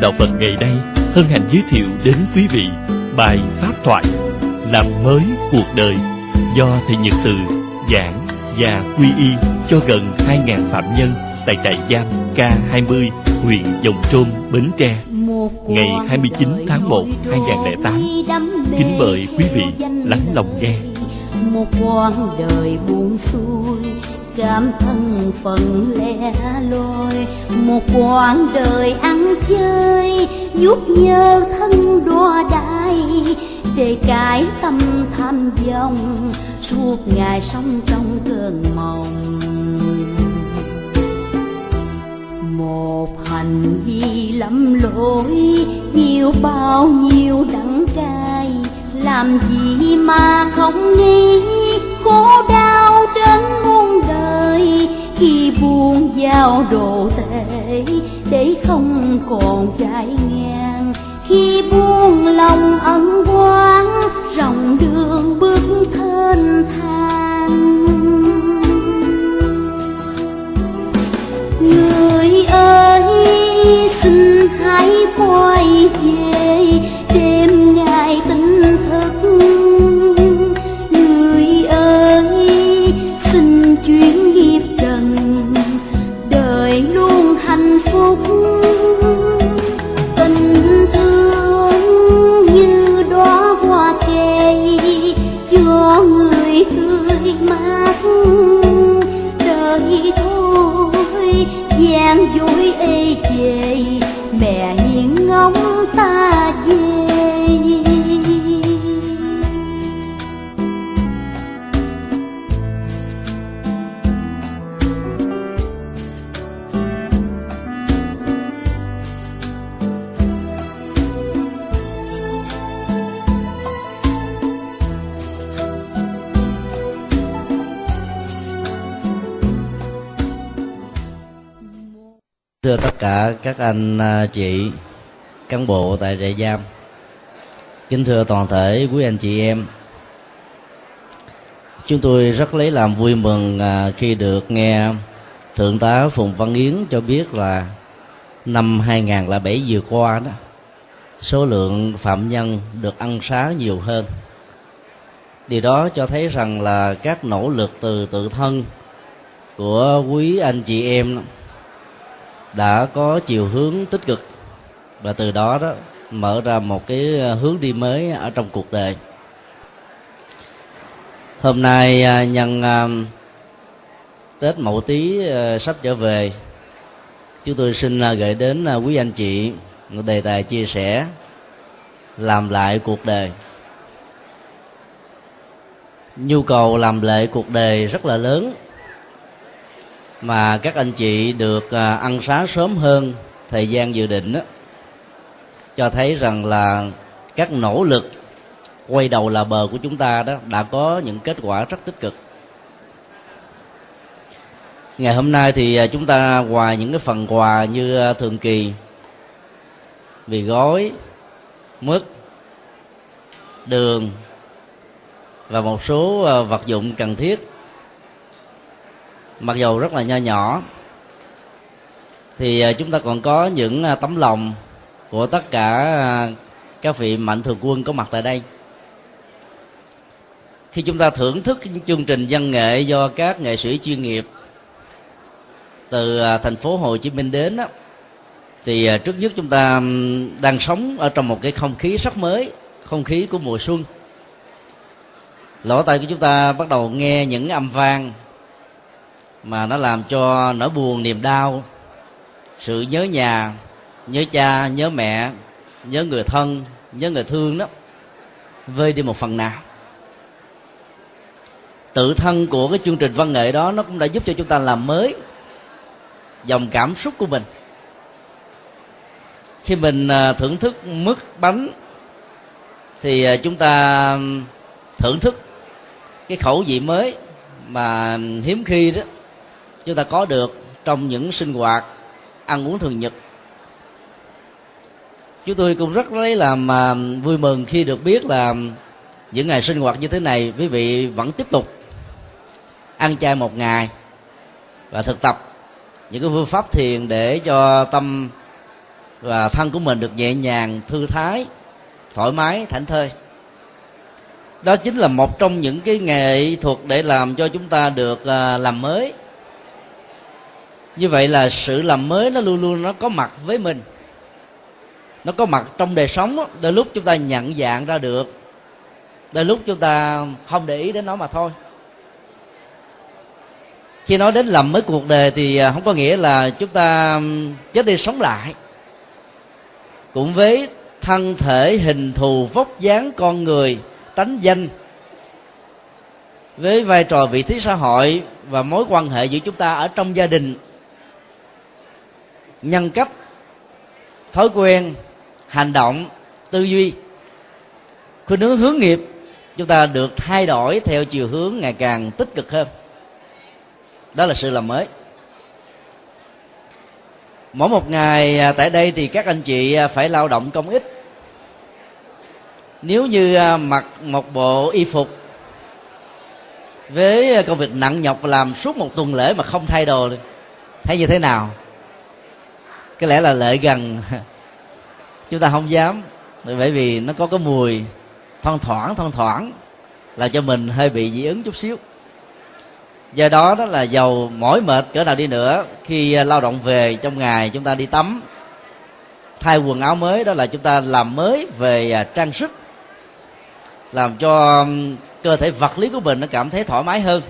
Đạo Phật ngày nay hân hạnh giới thiệu đến quý vị bài Pháp thoại Làm mới cuộc đời do Thầy Nhật Từ giảng và quy y cho gần 2.000 phạm nhân tại trại giam K20 huyện Dòng Trôm, Bến Tre ngày 29 tháng 1 2008. Kính mời quý vị lắng lòng nghe. Một quãng đời buồn xuôi cảm thân phận lẻ loi một quãng đời ăn chơi giúp nhớ thân đo đai. Để cải tâm tham vọng, suốt ngày sống trong cơn mộng. Một hành vi lầm lỗi, nhiều bao nhiêu đắng cay. Làm gì mà không nghĩ, khổ đau đến muôn đời. Khi buông vào đồ tệ để không còn dài ngang. Khi buông lòng ân oán, rộng đường bước thênh thang. Người ơi, xin hãy quay về tất cả các anh à, chị, cán bộ tại trại giam. Kính thưa toàn thể quý anh chị em, chúng tôi rất lấy làm vui mừng à, khi được nghe thượng tá phùng văn yến cho biết là năm 2007 vừa qua đó, số lượng phạm nhân được ăn xá nhiều hơn. Điều đó cho thấy rằng là các nỗ lực từ tự thân của quý anh chị em đã có chiều hướng tích cực. Và từ đó đó, mở ra một cái ờ, hướng đi mới ở trong cuộc đời. Hôm nay ờ, nhân ờ, tết mậu tý sắp trở về, chúng tôi xin gửi đến quý anh chị một đề tài chia sẻ làm lại cuộc đời. Nhu cầu làm lại cuộc đời rất là lớn mà các anh chị được à, ăn sáng sớm hơn thời gian dự định đó, cho thấy rằng là các nỗ lực quay đầu là bờ của chúng ta đó đã có những kết quả rất tích cực. Ngày hôm nay thì à, chúng ta ngoài những cái phần quà như à, thường kỳ vì gói mứt đường và một số vật dụng cần thiết mặc dù rất là nho nhỏ thì ờ, chúng ta còn có những ờ, tấm lòng của tất cả ờ, các vị mạnh thường quân có mặt tại đây. Khi chúng ta thưởng thức những chương trình văn nghệ do các nghệ sĩ chuyên nghiệp từ thành phố Hồ Chí Minh đến đó, thì trước nhất chúng ta đang sống ở trong một cái không khí rất mới không khí của mùa xuân. Lỗ tai của chúng ta bắt đầu nghe những âm vang mà nó làm cho nỗi buồn, niềm đau. Sự nhớ nhà, nhớ cha, nhớ mẹ, nhớ người thân, nhớ người thương đó, vơi đi một phần nào. Tự thân của cái chương trình văn nghệ đó nó cũng đã giúp cho chúng ta làm mới dòng cảm xúc của mình. Khi mình à, thưởng thức mứt bánh thì à, chúng ta thưởng thức cái khẩu vị mới mà hiếm khi đó chúng ta có được trong những sinh hoạt ăn uống thường nhật. Chúng tôi cũng rất lấy làm à, vui mừng khi được biết là những ngày sinh hoạt như thế này, quý vị vẫn tiếp tục ăn chay một ngày và thực tập những cái phương pháp thiền để cho tâm và thân của mình được nhẹ nhàng, thư thái, thoải mái, thảnh thơi. Đó chính là một trong những cái nghệ thuật để làm cho chúng ta được à, làm mới như vậy là sự làm mới nó luôn luôn nó có mặt với mình. Nó có mặt trong đời sống đôi lúc chúng ta nhận dạng ra được. Đôi lúc chúng ta không để ý đến nó mà thôi. Khi nói đến làm mới cuộc đời thì à, không có nghĩa là chúng ta chết đi sống lại. Cũng với thân thể hình thù vóc dáng con người, tánh danh, với vai trò vị trí xã hội và mối quan hệ giữa chúng ta ở trong gia đình nhân cách thói quen, hành động, tư duy. Khuynh hướng hướng nghiệp, chúng ta được thay đổi theo chiều hướng ngày càng tích cực hơn. Đó là sự làm mới. Mỗi một ngày à, tại đây thì các anh chị à, phải lao động công ích. Nếu như à, mặc một bộ y phục với công việc nặng nhọc làm suốt một tuần lễ mà không thay đồ thấy như thế nào? Cái lẽ là lợi gần. Chúng ta không dám, bởi vì nó có cái mùi thoang thoảng thoang thoảng, là cho mình hơi bị dị ứng chút xíu. Do đó đó là dầu mỏi mệt, cỡ nào đi nữa, khi à, lao động về trong ngày chúng ta đi tắm, thay quần áo mới, đó là chúng ta làm mới về à, trang sức, làm cho cơ thể vật lý của mình nó cảm thấy thoải mái hơn.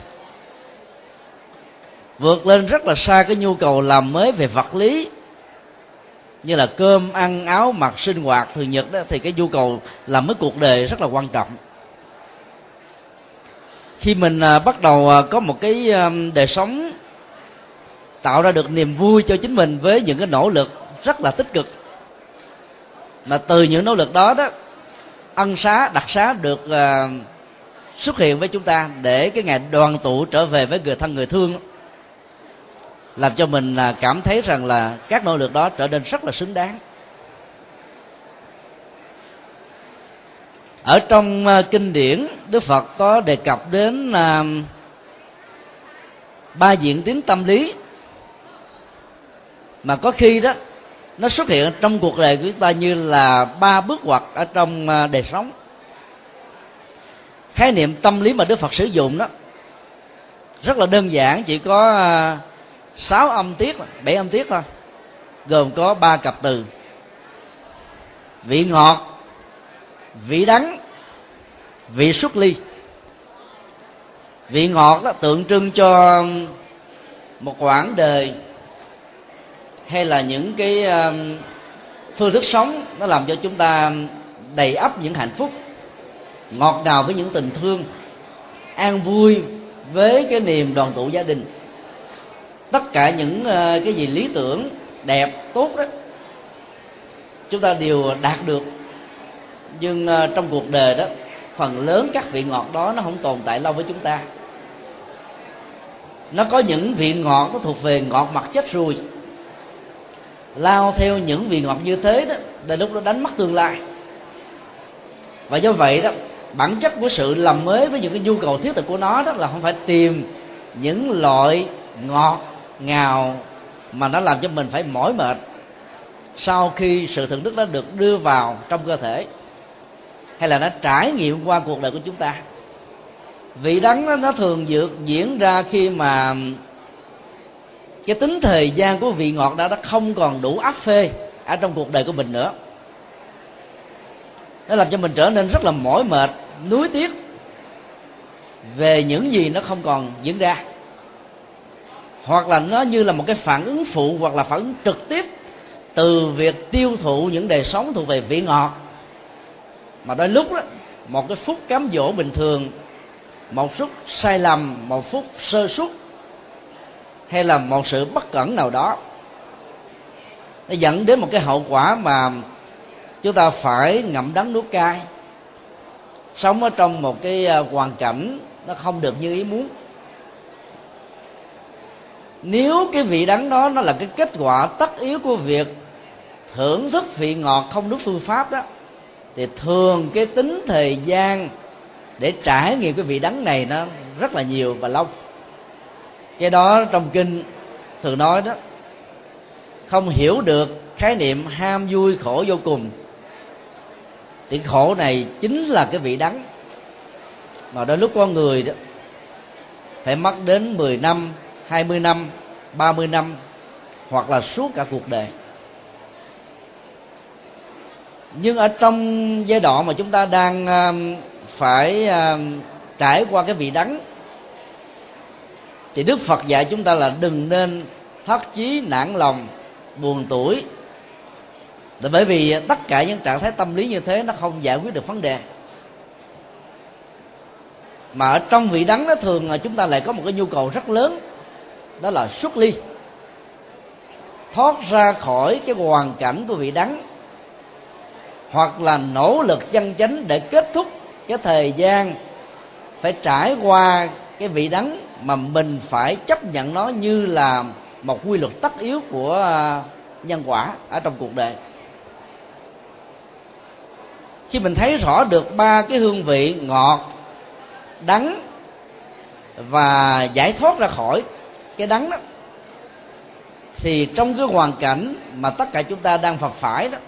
Vượt lên rất là xa cái nhu cầu làm mới về vật lý như là cơm ăn áo mặc sinh hoạt thường nhật đó thì cái nhu cầu làm mới cuộc đời rất là quan trọng. Khi mình à, bắt đầu à, có một cái à, đời sống tạo ra được niềm vui cho chính mình với những cái nỗ lực rất là tích cực mà từ những nỗ lực đó đó ân xá đặc xá được uh, xuất hiện với chúng ta để cái ngày đoàn tụ trở về với người thân người thương làm cho mình là cảm thấy rằng là các nỗ lực đó trở nên rất là xứng đáng. Ở trong ờ, kinh điển, đức phật có đề cập đến ờ, ba diện tiếng tâm lý. Mà có khi đó, nó xuất hiện trong cuộc đời của chúng ta như là ba bước ngoặt ở trong ờ, đời sống. Khái niệm tâm lý mà đức phật sử dụng đó, rất là đơn giản, chỉ có sáu âm tiết bảy âm tiết thôi. Gồm có ba cặp từ. Vị ngọt, vị đắng, vị xuất ly. Vị ngọt đó tượng trưng cho một quãng đời hay là những cái um, phương thức sống nó làm cho chúng ta đầy ắp những hạnh phúc, ngọt ngào với những tình thương, an vui với cái niềm đoàn tụ gia đình tất cả những ờ, cái gì lý tưởng, đẹp, tốt đó, chúng ta đều đạt được. Nhưng ờ, trong cuộc đời đó, phần lớn các vị ngọt đó nó không tồn tại lâu với chúng ta. Nó có những vị ngọt nó thuộc về ngọt mặt chết ruồi lao theo những vị ngọt như thế đó là lúc nó đánh mất tương lai. Và do vậy đó, bản chất của sự làm mới với những cái nhu cầu thiết thực của nó đó là không phải tìm những loại ngọt ngào mà nó làm cho mình phải mỏi mệt sau khi sự thưởng thức đó được đưa vào trong cơ thể hay là nó trải nghiệm qua cuộc đời của chúng ta. Vị đắng đó, nó thường dược diễn ra khi mà cái tính thời gian của vị ngọt đó nó không còn đủ áp phê ở trong cuộc đời của mình nữa. Nó làm cho mình trở nên rất là mỏi mệt nuối tiếc về những gì nó không còn diễn ra hoặc là nó như là một cái phản ứng phụ hoặc là phản ứng trực tiếp từ việc tiêu thụ những đời sống thuộc về vị ngọt. Mà đôi lúc đó, một cái phút cám dỗ bình thường, một phút sai lầm, một phút sơ suất, hay là một sự bất cẩn nào đó, nó dẫn đến một cái hậu quả mà chúng ta phải ngậm đắng nuốt cay. Sống ở trong một cái à, hoàn cảnh nó không được như ý muốn nếu cái vị đắng đó nó là cái kết quả tất yếu của việc thưởng thức vị ngọt không đúng phương pháp đó, thì thường cái tính thời gian để trải nghiệm cái vị đắng này nó rất là nhiều và lâu. Cái đó trong kinh thường nói đó, không hiểu được khái niệm ham vui khổ vô cùng. Thì khổ này chính là cái vị đắng mà đôi lúc con người đó phải mất đến 10 năm 20 năm 30 năm, hoặc là suốt cả cuộc đời. Nhưng ở trong giai đoạn mà chúng ta đang um, phải um, trải qua cái vị đắng, thì đức phật dạy chúng ta là đừng nên thất chí nản lòng, buồn tuổi. Là bởi vì tất cả những trạng thái tâm lý như thế nó không giải quyết được vấn đề. Mà ở trong vị đắng nó thường là chúng ta lại có một cái nhu cầu rất lớn đó là xuất ly. Thoát ra khỏi cái hoàn cảnh của vị đắng. Hoặc là nỗ lực chân chánh để kết thúc cái thời gian phải trải qua cái vị đắng mà mình phải chấp nhận nó như là một quy luật tất yếu của à, nhân quả ở trong cuộc đời. Khi mình thấy rõ được ba cái hương vị ngọt, đắng và giải thoát ra khỏi cái đắng đó. Thì trong cái hoàn cảnh mà tất cả chúng ta đang phật phải đó,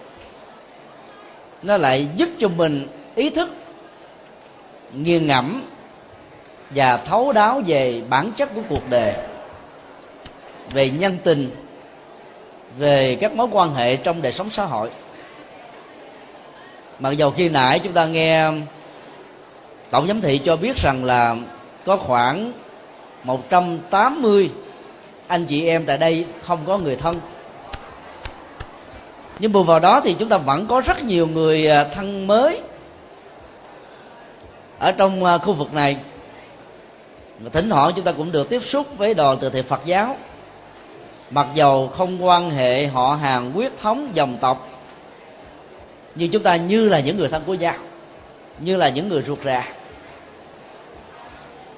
nó lại giúp cho mình ý thức, nghiền ngẫm và thấu đáo về bản chất của cuộc đời, về nhân tình, về các mối quan hệ trong đời sống xã hội. Mặc dầu khi nãy chúng ta nghe tổng giám thị cho biết rằng là có khoảng 180 anh chị em tại đây không có người thân. Nhưng bù vào đó thì chúng ta vẫn có rất nhiều người à, thân mới ở trong à, khu vực này. Và thỉnh thoảng chúng ta cũng được tiếp xúc với đoàn từ thiện Phật giáo. Mặc dầu không quan hệ họ hàng huyết thống, dòng tộc, nhưng chúng ta như là những người thân của nhau, như là những người ruột rà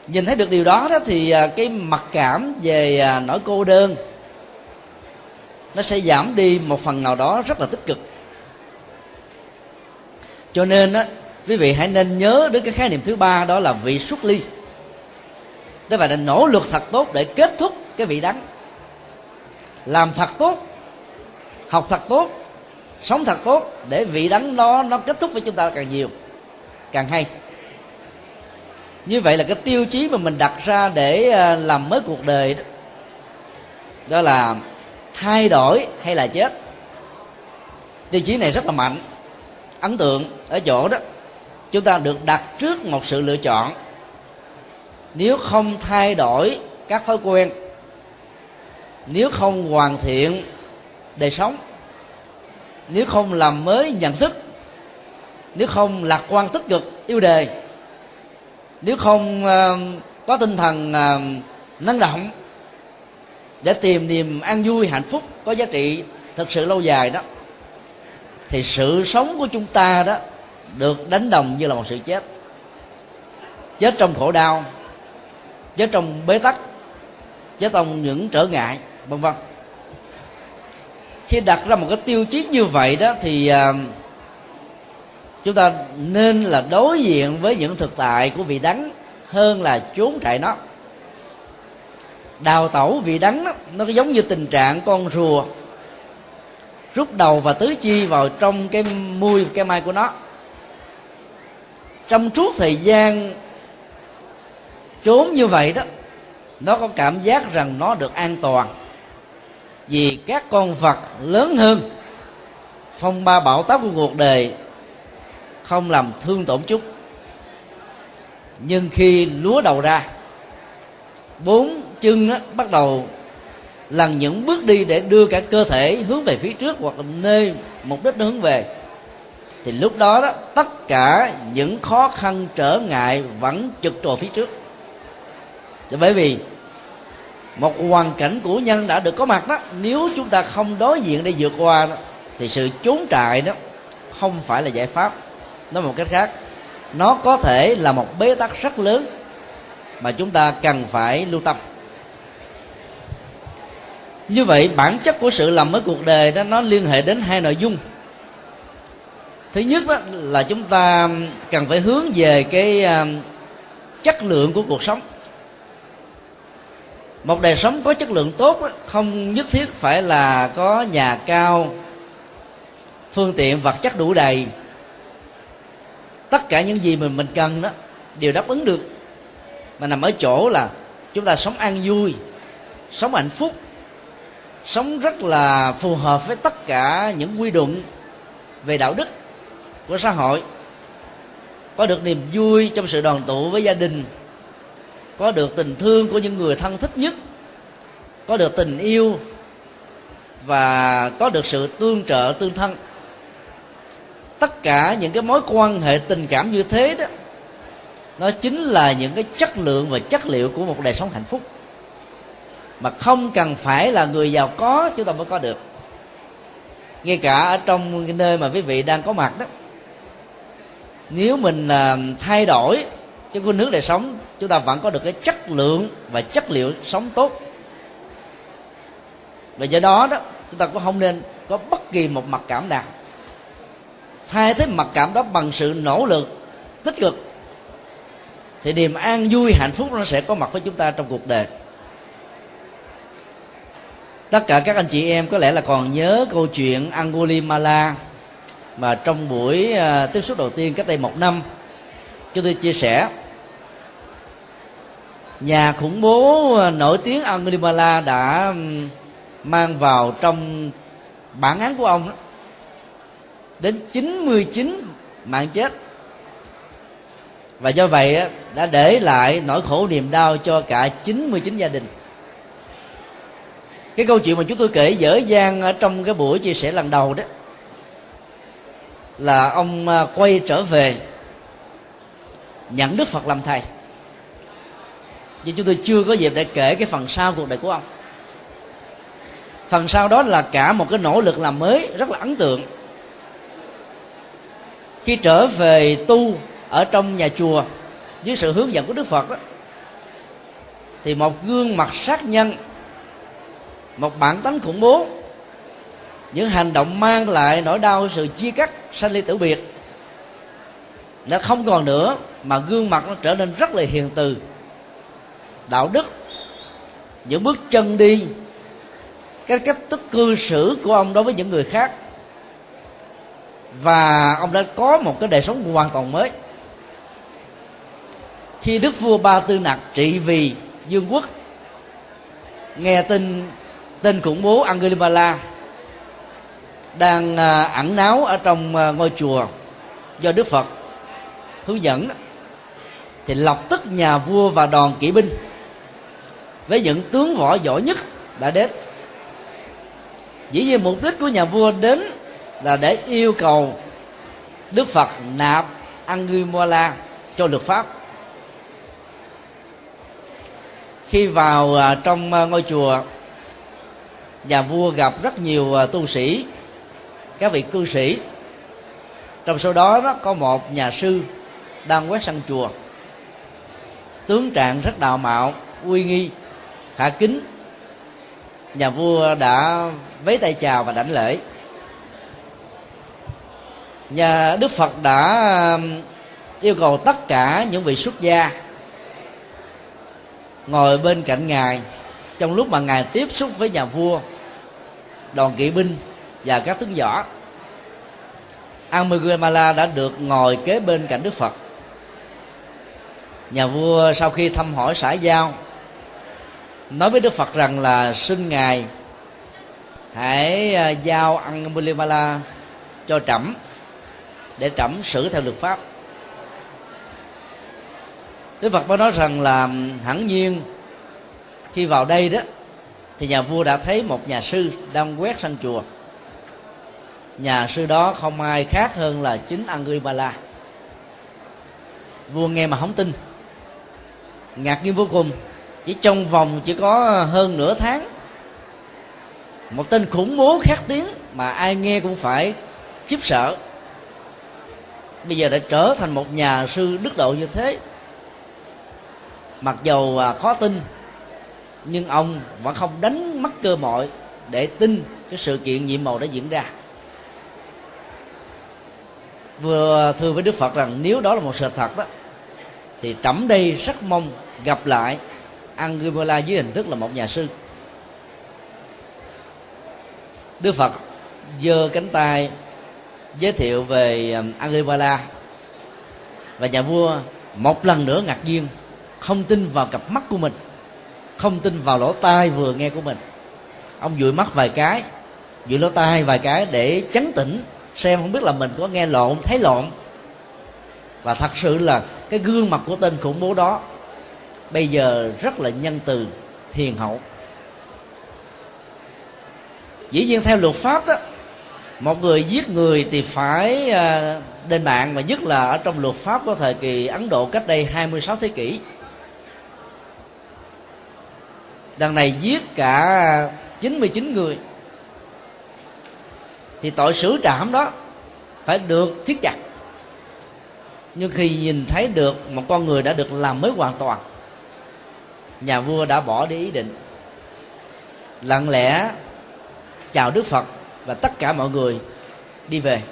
nhìn thấy được điều đó, đó thì à, cái mặc cảm về à, nỗi cô đơn nó sẽ giảm đi một phần nào đó rất là tích cực. Cho nên á quý vị hãy nên nhớ đến cái khái niệm thứ ba đó là vị xuất ly. Tức là nỗ lực thật tốt để kết thúc cái vị đắng. Làm thật tốt học thật tốt sống thật tốt để vị đắng nó nó kết thúc với chúng ta càng nhiều càng hay như vậy là cái tiêu chí mà mình đặt ra để ờ, làm mới cuộc đời đó, đó là thay đổi hay là chết. Tiêu chí này rất là mạnh ấn tượng ở chỗ đó. Chúng ta được đặt trước một sự lựa chọn. Nếu không thay đổi các thói quen nếu không hoàn thiện đời sống nếu không làm mới nhận thức nếu không lạc quan tích cực yêu đề nếu không uh, có tinh thần ờ, uh, năng động để tìm niềm an vui hạnh phúc có giá trị thực sự lâu dài đó thì sự sống của chúng ta đó được đánh đồng như là một sự chết. Chết trong khổ đau chết trong bế tắc chết trong những trở ngại vân vân. Khi đặt ra một cái tiêu chí như vậy đó thì uh, chúng ta nên là đối diện với những thực tại của vị đắng hơn là trốn chạy nó. Đào tẩu vị đắng đó, nó giống như tình trạng con rùa rút đầu và tứ chi vào trong cái mui cái mai của nó. Trong suốt thời gian trốn như vậy đó nó có cảm giác rằng nó được an toàn vì các con vật lớn hơn. Phong ba bão táp của cuộc đời không làm thương tổn chút. Nhưng khi lúa đầu ra bốn chân á, bắt đầu lần những bước đi để đưa cả cơ thể hướng về phía trước hoặc là nơi mục đích nó hướng về. Thì lúc đó đó tất cả những khó khăn trở ngại vẫn trực trồ phía trước. Thì bởi vì một hoàn cảnh của nhân đã được có mặt đó nếu chúng ta không đối diện để vượt qua đó, thì sự trốn trại đó không phải là giải pháp nói một cách khác nó có thể là một bế tắc rất lớn mà chúng ta cần phải lưu tâm. Như vậy bản chất của sự làm mới cuộc đời đó nó liên hệ đến hai nội dung. Thứ nhất đó là chúng ta cần phải hướng về cái à, chất lượng của cuộc sống. Một đời sống có chất lượng tốt đó, không nhất thiết phải là có nhà cao phương tiện vật chất đủ đầy tất cả những gì mình mình cần đó, đều đáp ứng được. Mà nằm ở chỗ là chúng ta sống an vui, sống hạnh phúc, sống rất là phù hợp với tất cả những quy định về đạo đức của xã hội. Có được niềm vui trong sự đoàn tụ với gia đình, có được tình thương của những người thân thích nhất, có được tình yêu và có được sự tương trợ tương thân tất cả những cái mối quan hệ tình cảm như thế đó, nó chính là những cái chất lượng và chất liệu của một đời sống hạnh phúc. Mà không cần phải là người giàu có, chúng ta mới có được. Ngay cả ở trong cái nơi mà quý vị đang có mặt đó, nếu mình à, thay đổi cái khuynh hướng đời sống, chúng ta vẫn có được cái chất lượng và chất liệu sống tốt. Và do đó đó, chúng ta cũng không nên có bất kỳ một mặc cảm nào thay thế mặc cảm đó bằng sự nỗ lực tích cực. Thì niềm an vui hạnh phúc nó sẽ có mặt với chúng ta trong cuộc đời. Tất cả các anh chị em có lẽ là còn nhớ câu chuyện Angulimala mà trong buổi à, tiếp xúc đầu tiên cách đây một năm chúng tôi chia sẻ. Nhà khủng bố à, nổi tiếng Angulimala đã mang vào trong bản án của ông đó, đến 99 mạng chết. Và do vậy đã để lại nỗi khổ niềm đau cho cả 99 gia đình. Cái câu chuyện mà chúng tôi kể dở dang ở trong cái buổi chia sẻ lần đầu đó là ông à, quay trở về nhận đức phật làm thầy. Nhưng chúng tôi chưa có dịp để kể cái phần sau cuộc đời của ông. Phần sau đó là cả một cái nỗ lực làm mới rất là ấn tượng khi trở về tu ở trong nhà chùa dưới sự hướng dẫn của đức phật đó thì một gương mặt sát nhân, một bản tánh khủng bố, những hành động mang lại nỗi đau sự chia cắt sanh ly tử biệt đã không còn nữa, mà gương mặt nó trở nên rất là hiền từ. Đạo đức, những bước chân đi, cái cách thức cư xử của ông đối với những người khác và ông đã có một cái đời sống hoàn toàn mới. Khi đức vua ba tư nặc trị vì dương quốc, nghe tin, tên khủng bố Angulimala đang à, ẩn náu ở trong à, ngôi chùa do Đức Phật hướng dẫn, thì lập tức nhà vua và đoàn kỵ binh với những tướng võ giỏi nhất đã đến. Dĩ nhiên mục đích của nhà vua đến là để yêu cầu Đức Phật nạp Angulimala cho luật pháp. Khi vào à, trong à, ngôi chùa nhà vua gặp rất nhiều à, tu sĩ các vị cư sĩ. Trong số đó, đó có một nhà sư đang quét sân chùa. Tướng trạng rất đạo mạo uy nghi khả kính. Nhà vua đã vấy tay chào và đảnh lễ nhà đức phật đã um, yêu cầu tất cả những vị xuất gia ngồi bên cạnh ngài trong lúc mà ngài tiếp xúc với nhà vua, đoàn kỵ binh và các tướng võ. Amugurumala đã được ngồi kế bên cạnh Đức Phật. Nhà vua sau khi thăm hỏi xã giao, nói với Đức Phật rằng là, xin ngài hãy à, giao Angulimala cho trẫm để trẫm xử theo luật pháp. Đức Phật mới nói rằng là hẳn nhiên khi vào đây đó, thì nhà vua đã thấy một nhà sư đang quét sân chùa. Nhà sư đó không ai khác hơn là chính Angulimala vua nghe mà không tin, ngạc nhiên vô cùng. Chỉ trong vòng chỉ có hơn nửa tháng, một tên khủng bố khét tiếng mà ai nghe cũng phải khiếp sợ bây giờ đã trở thành một nhà sư đức độ như thế. Mặc dầu à, khó tin, nhưng ông vẫn không đánh mất cơ hội để tin cái sự kiện nhiệm màu đã diễn ra. Vừa thưa với đức phật rằng nếu đó là một sự thật đó, thì trẫm đây rất mong gặp lại Anguilla dưới hình thức là một nhà sư. Đức Phật giơ cánh tay giới thiệu về um, Alibaba. Và nhà vua một lần nữa ngạc nhiên, không tin vào cặp mắt của mình, không tin vào lỗ tai vừa nghe của mình. Ông dụi mắt vài cái, dụi lỗ tai vài cái để chấn tĩnh, xem không biết là mình có nghe lộn, thấy lộn. Và thật sự là cái gương mặt của tên khủng bố đó bây giờ rất là nhân từ, hiền hậu. Dĩ nhiên theo luật pháp đó một người giết người thì phải lên đền mạng và nhất là ở trong luật pháp của thời kỳ Ấn Độ cách đây 26 thế kỷ. Đằng này giết cả 99 người. Thì tội xử trảm đó phải được thiết chặt nhưng khi nhìn thấy được một con người đã được làm mới hoàn toàn, nhà vua đã bỏ đi ý định. Lặng lẽ chào đức phật và tất cả mọi người đi về.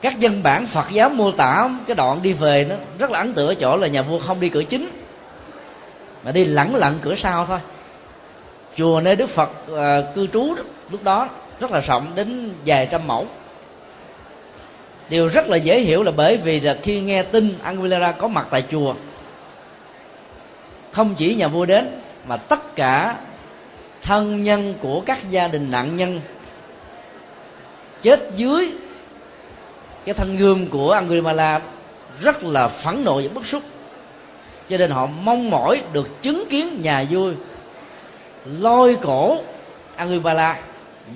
Các dân bản phật giáo mô tả cái đoạn đi về nó rất là ấn tượng ở chỗ là nhà vua không đi cửa chính mà đi lẳng lặng cửa sau thôi. Chùa nơi đức phật uh, cư trú đó, lúc đó rất là rộng đến vài trăm mẫu. Điều rất là dễ hiểu là bởi vì là khi nghe tin Anguilera có mặt tại chùa không chỉ nhà vua đến mà tất cả thân nhân của các gia đình nạn nhân. Chết dưới cái thanh gươm của Angulimala rất là phẫn nộ và bức xúc. Cho nên họ mong mỏi được chứng kiến nhà vua lôi cổ Angulimala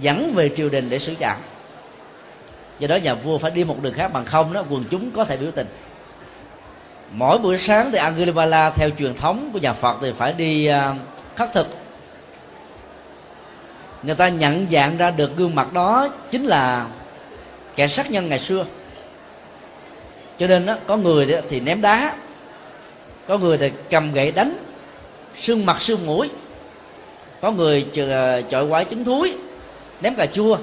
dẫn về triều đình để xử trảm. Do đó nhà vua phải đi một đường khác bằng không đó, quần chúng có thể biểu tình. Mỗi buổi sáng thì Angulimala theo truyền thống của nhà Phật thì phải đi à, khắc thực người ta nhận dạng ra được gương mặt đó chính là kẻ sát nhân ngày xưa. Cho nên đó, có người thì ném đá có người thì cầm gậy đánh xương mặt xương mũi có người ờ, chọi quái trứng thúi ném cà chua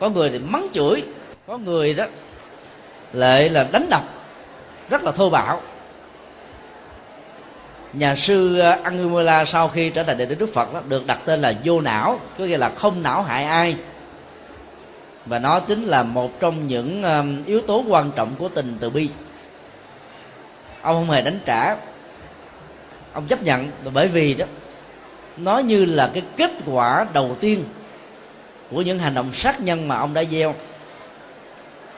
có người thì mắng chửi có người đó lại là đánh đập rất là thô bạo nhà sư ờ, Angulimala sau khi trở thành đệ tử Đức Phật đó, được đặt tên là vô não có nghĩa là không não hại ai. Và nó chính là một trong những yếu tố quan trọng của tình từ bi. Ông không hề đánh trả. Ông chấp nhận. Bởi vì đó nó như là cái kết quả đầu tiên của những hành động sát nhân mà ông đã gieo.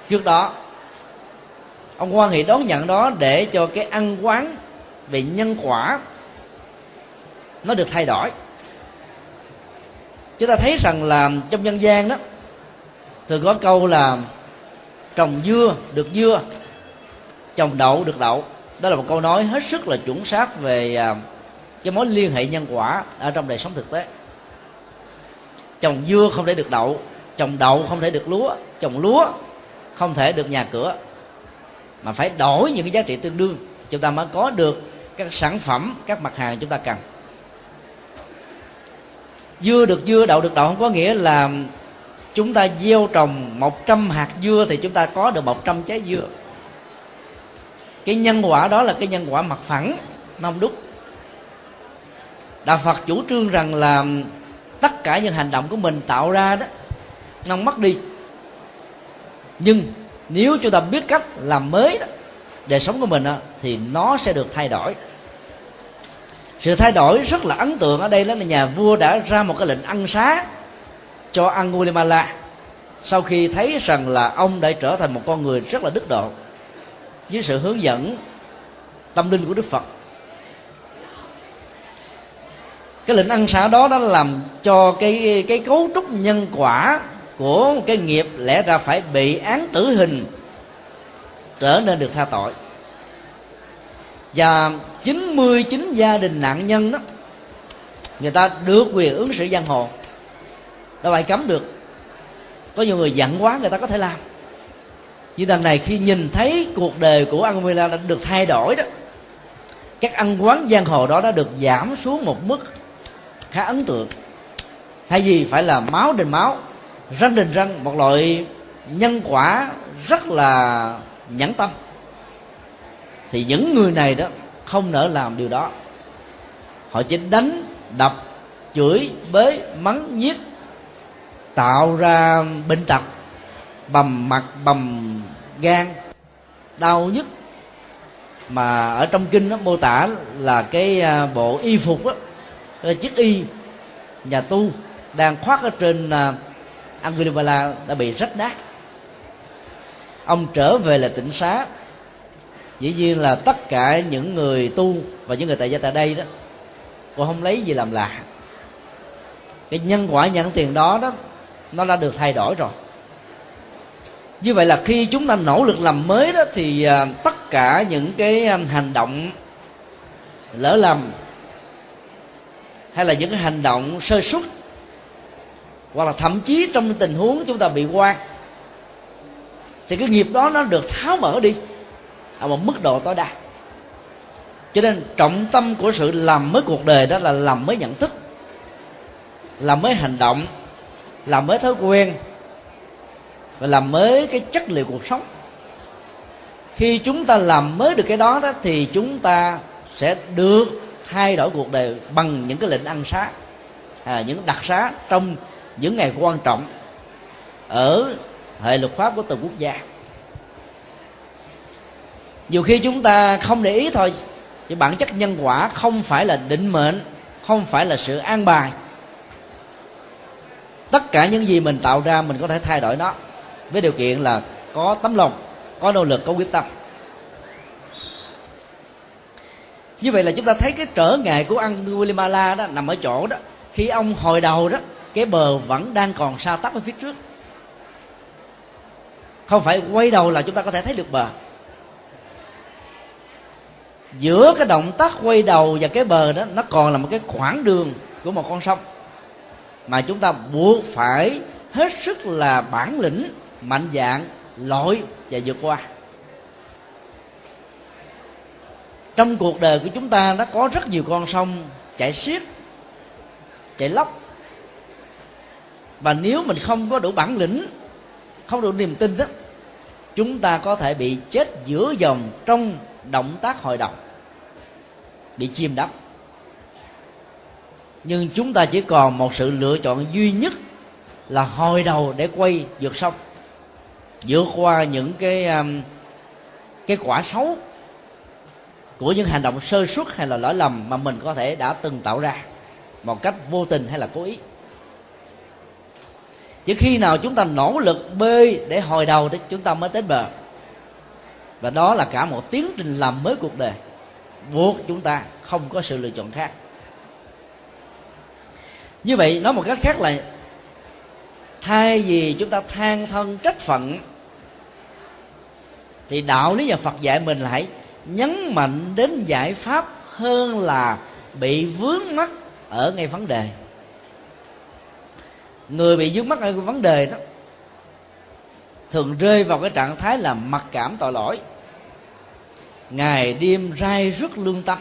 Trước đó ông quan hệ đón nhận đó để cho cái ăn quán về nhân quả, nó được thay đổi. Chúng ta thấy rằng là trong nhân gian đó, thường có câu là trồng dưa được dưa, trồng đậu được đậu. Đó là một câu nói hết sức là chuẩn xác về à, cái mối liên hệ nhân quả ở trong đời sống thực tế. Trồng dưa không thể được đậu, trồng đậu không thể được lúa, trồng lúa không thể được nhà cửa. Mà phải đổi những cái giá trị tương đương, chúng ta mới có được các sản phẩm các mặt hàng chúng ta cần. Dưa được dưa, đậu được đậu không có nghĩa là chúng ta gieo trồng 100 hạt dưa thì chúng ta có được 100 trái dưa. Cái nhân quả đó là cái nhân quả mặt phẳng nông đúc. Đạo phật chủ trương rằng là tất cả những hành động của mình tạo ra đó, nó mất đi. Nhưng nếu chúng ta biết cách làm mới đó đời sống của mình đó, thì nó sẽ được thay đổi. Sự thay đổi rất là ấn tượng ở đây đó là nhà vua đã ra một cái lệnh ăn xá cho Angulimala. Sau khi thấy rằng là ông đã trở thành một con người rất là đức độ với sự hướng dẫn tâm linh của Đức Phật. Cái lệnh ăn xả đó đã làm cho cái cái cấu trúc nhân quả của cái nghiệp lẽ ra phải bị án tử hình trở nên được tha tội. Và 99 gia đình nạn nhân đó, người ta được quyền ứng xử giang hồ. Đâu ai cấm được. Có nhiều người giận quá, người ta có thể làm. Nhưng lần này khi nhìn thấy cuộc đời của Angela đã được thay đổi đó, các ăn quán giang hồ đó đã được giảm xuống một mức khá ấn tượng. Thay vì phải là máu đền máu, răng đền răng, một loại nhân quả rất là nhẫn tâm. Thì những người này đó không nỡ làm điều đó. Họ chỉ đánh đập chửi bới mắng nhiếc tạo ra bệnh tật bầm mặt bầm gan đau nhức. Mà ở trong kinh nó mô tả là cái à, bộ y phục đó, chiếc y nhà tu đang khoác ở trên à, Angulimala đã bị rách nát ông trở về là tỉnh xá. Dĩ nhiên là tất cả những người tu và những người tại gia tại đây đó cũng không lấy gì làm lạ. Cái nhân quả nhận tiền đó đó, nó đã được thay đổi rồi. Như vậy là khi chúng ta nỗ lực làm mới đó, thì à, tất cả những cái à, hành động lỡ lầm hay là những cái hành động sơ suất hoặc là thậm chí trong tình huống chúng ta bị quan thì cái nghiệp đó nó được tháo mở đi. À, ở một mức độ tối đa. Cho nên trọng tâm của sự làm mới cuộc đời đó là làm mới nhận thức làm mới hành động làm mới thói quen và làm mới cái chất liệu cuộc sống. Khi chúng ta làm mới được cái đó đó thì chúng ta sẽ được thay đổi cuộc đời bằng những cái lệnh ăn xá à, những đặc xá trong những ngày quan trọng ở hệ luật pháp của từng quốc gia. Nhiều khi chúng ta không để ý thôi, thì bản chất nhân quả không phải là định mệnh, không phải là sự an bài. Tất cả những gì mình tạo ra, mình có thể thay đổi nó với điều kiện là có tấm lòng, có nỗ lực, có quyết tâm. Như vậy là chúng ta thấy cái trở ngại của Angulimala đó nằm ở chỗ đó. Khi ông hồi đầu đó, cái bờ vẫn đang còn sao tấp ở phía trước không phải quay đầu là chúng ta có thể thấy được bờ. Giữa cái động tác quay đầu và cái bờ đó, nó còn là một cái khoảng đường của một con sông mà chúng ta buộc phải hết sức là bản lĩnh, mạnh dạng, lội và vượt qua. Trong cuộc đời của chúng ta nó có rất nhiều con sông chảy xiết, chảy lóc. Và nếu mình không có đủ bản lĩnh, không đủ niềm tin đó chúng ta có thể bị chết giữa dòng trong động tác hồi động, bị chìm đắm. Nhưng chúng ta chỉ còn một sự lựa chọn duy nhất là hồi đầu để quay vượt sông vượt qua những cái um, cái quả xấu của những hành động sơ suất hay là lỗi lầm mà mình có thể đã từng tạo ra một cách vô tình hay là cố ý chỉ khi nào chúng ta nỗ lực bơi để hồi đầu thì chúng ta mới tới bờ. Và đó là cả một tiến trình làm mới cuộc đời. Buộc chúng ta không có sự lựa chọn khác. Như vậy, nói một cách khác là, thay vì chúng ta than thân trách phận, thì đạo lý nhà phật dạy mình lại nhấn mạnh đến giải pháp hơn là bị vướng mắc ở ngay vấn đề người bị vướng mắc ở vấn đề đó, thường rơi vào cái trạng thái là mặc cảm tội lỗi. Ngày đêm rai rứt lương tâm.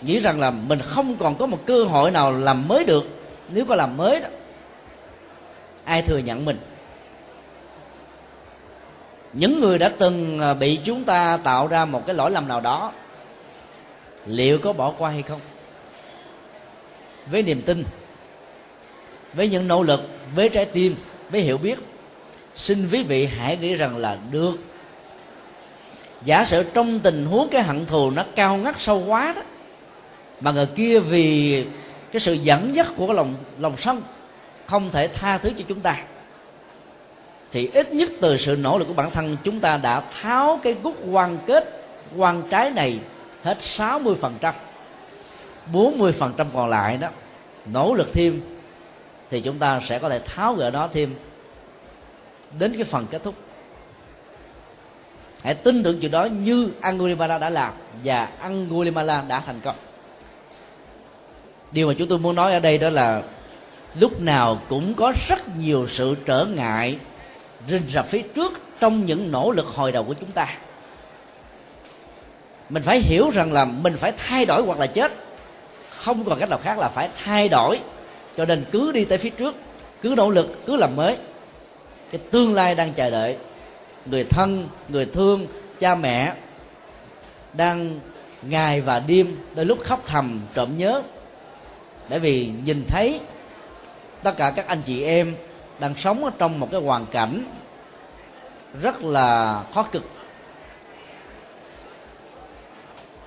Nghĩ rằng là mình không còn có một cơ hội nào làm mới được, nếu có làm mới đó, ai thừa nhận mình? Những người đã từng à, bị chúng ta tạo ra một cái lỗi lầm nào đó, liệu có bỏ qua hay không? Với niềm tin với những nỗ lực, với trái tim, với hiểu biết, xin quý vị hãy nghĩ rằng là được. Giả sử trong tình huống cái hận thù nó cao ngắt sâu quá đó, mà người kia vì cái sự dẫn dắt của cái lòng lòng sân không thể tha thứ cho chúng ta, thì ít nhất từ sự nỗ lực của bản thân chúng ta đã tháo cái gút quan kết quan trái này hết 60% 40% còn lại đó, nỗ lực thêm thì chúng ta sẽ có thể tháo gỡ nó thêm đến cái phần kết thúc. Hãy tin tưởng chuyện đó như Angulimala đã làm và Angulimala đã thành công. Điều mà chúng tôi muốn nói ở đây đó là lúc nào cũng có rất nhiều sự trở ngại rình rập phía trước trong những nỗ lực hồi đầu của chúng ta. Mình phải hiểu rằng là mình phải thay đổi hoặc là chết. Không còn cách nào khác là phải thay đổi cho nên cứ đi tới phía trước, cứ nỗ lực, cứ làm mới. Cái tương lai đang chờ đợi. Người thân, người thương, cha mẹ đang ngày và đêm, đôi lúc khóc thầm, trộm nhớ. Bởi vì nhìn thấy tất cả các anh chị em đang sống ở trong một cái hoàn cảnh rất là khó cực.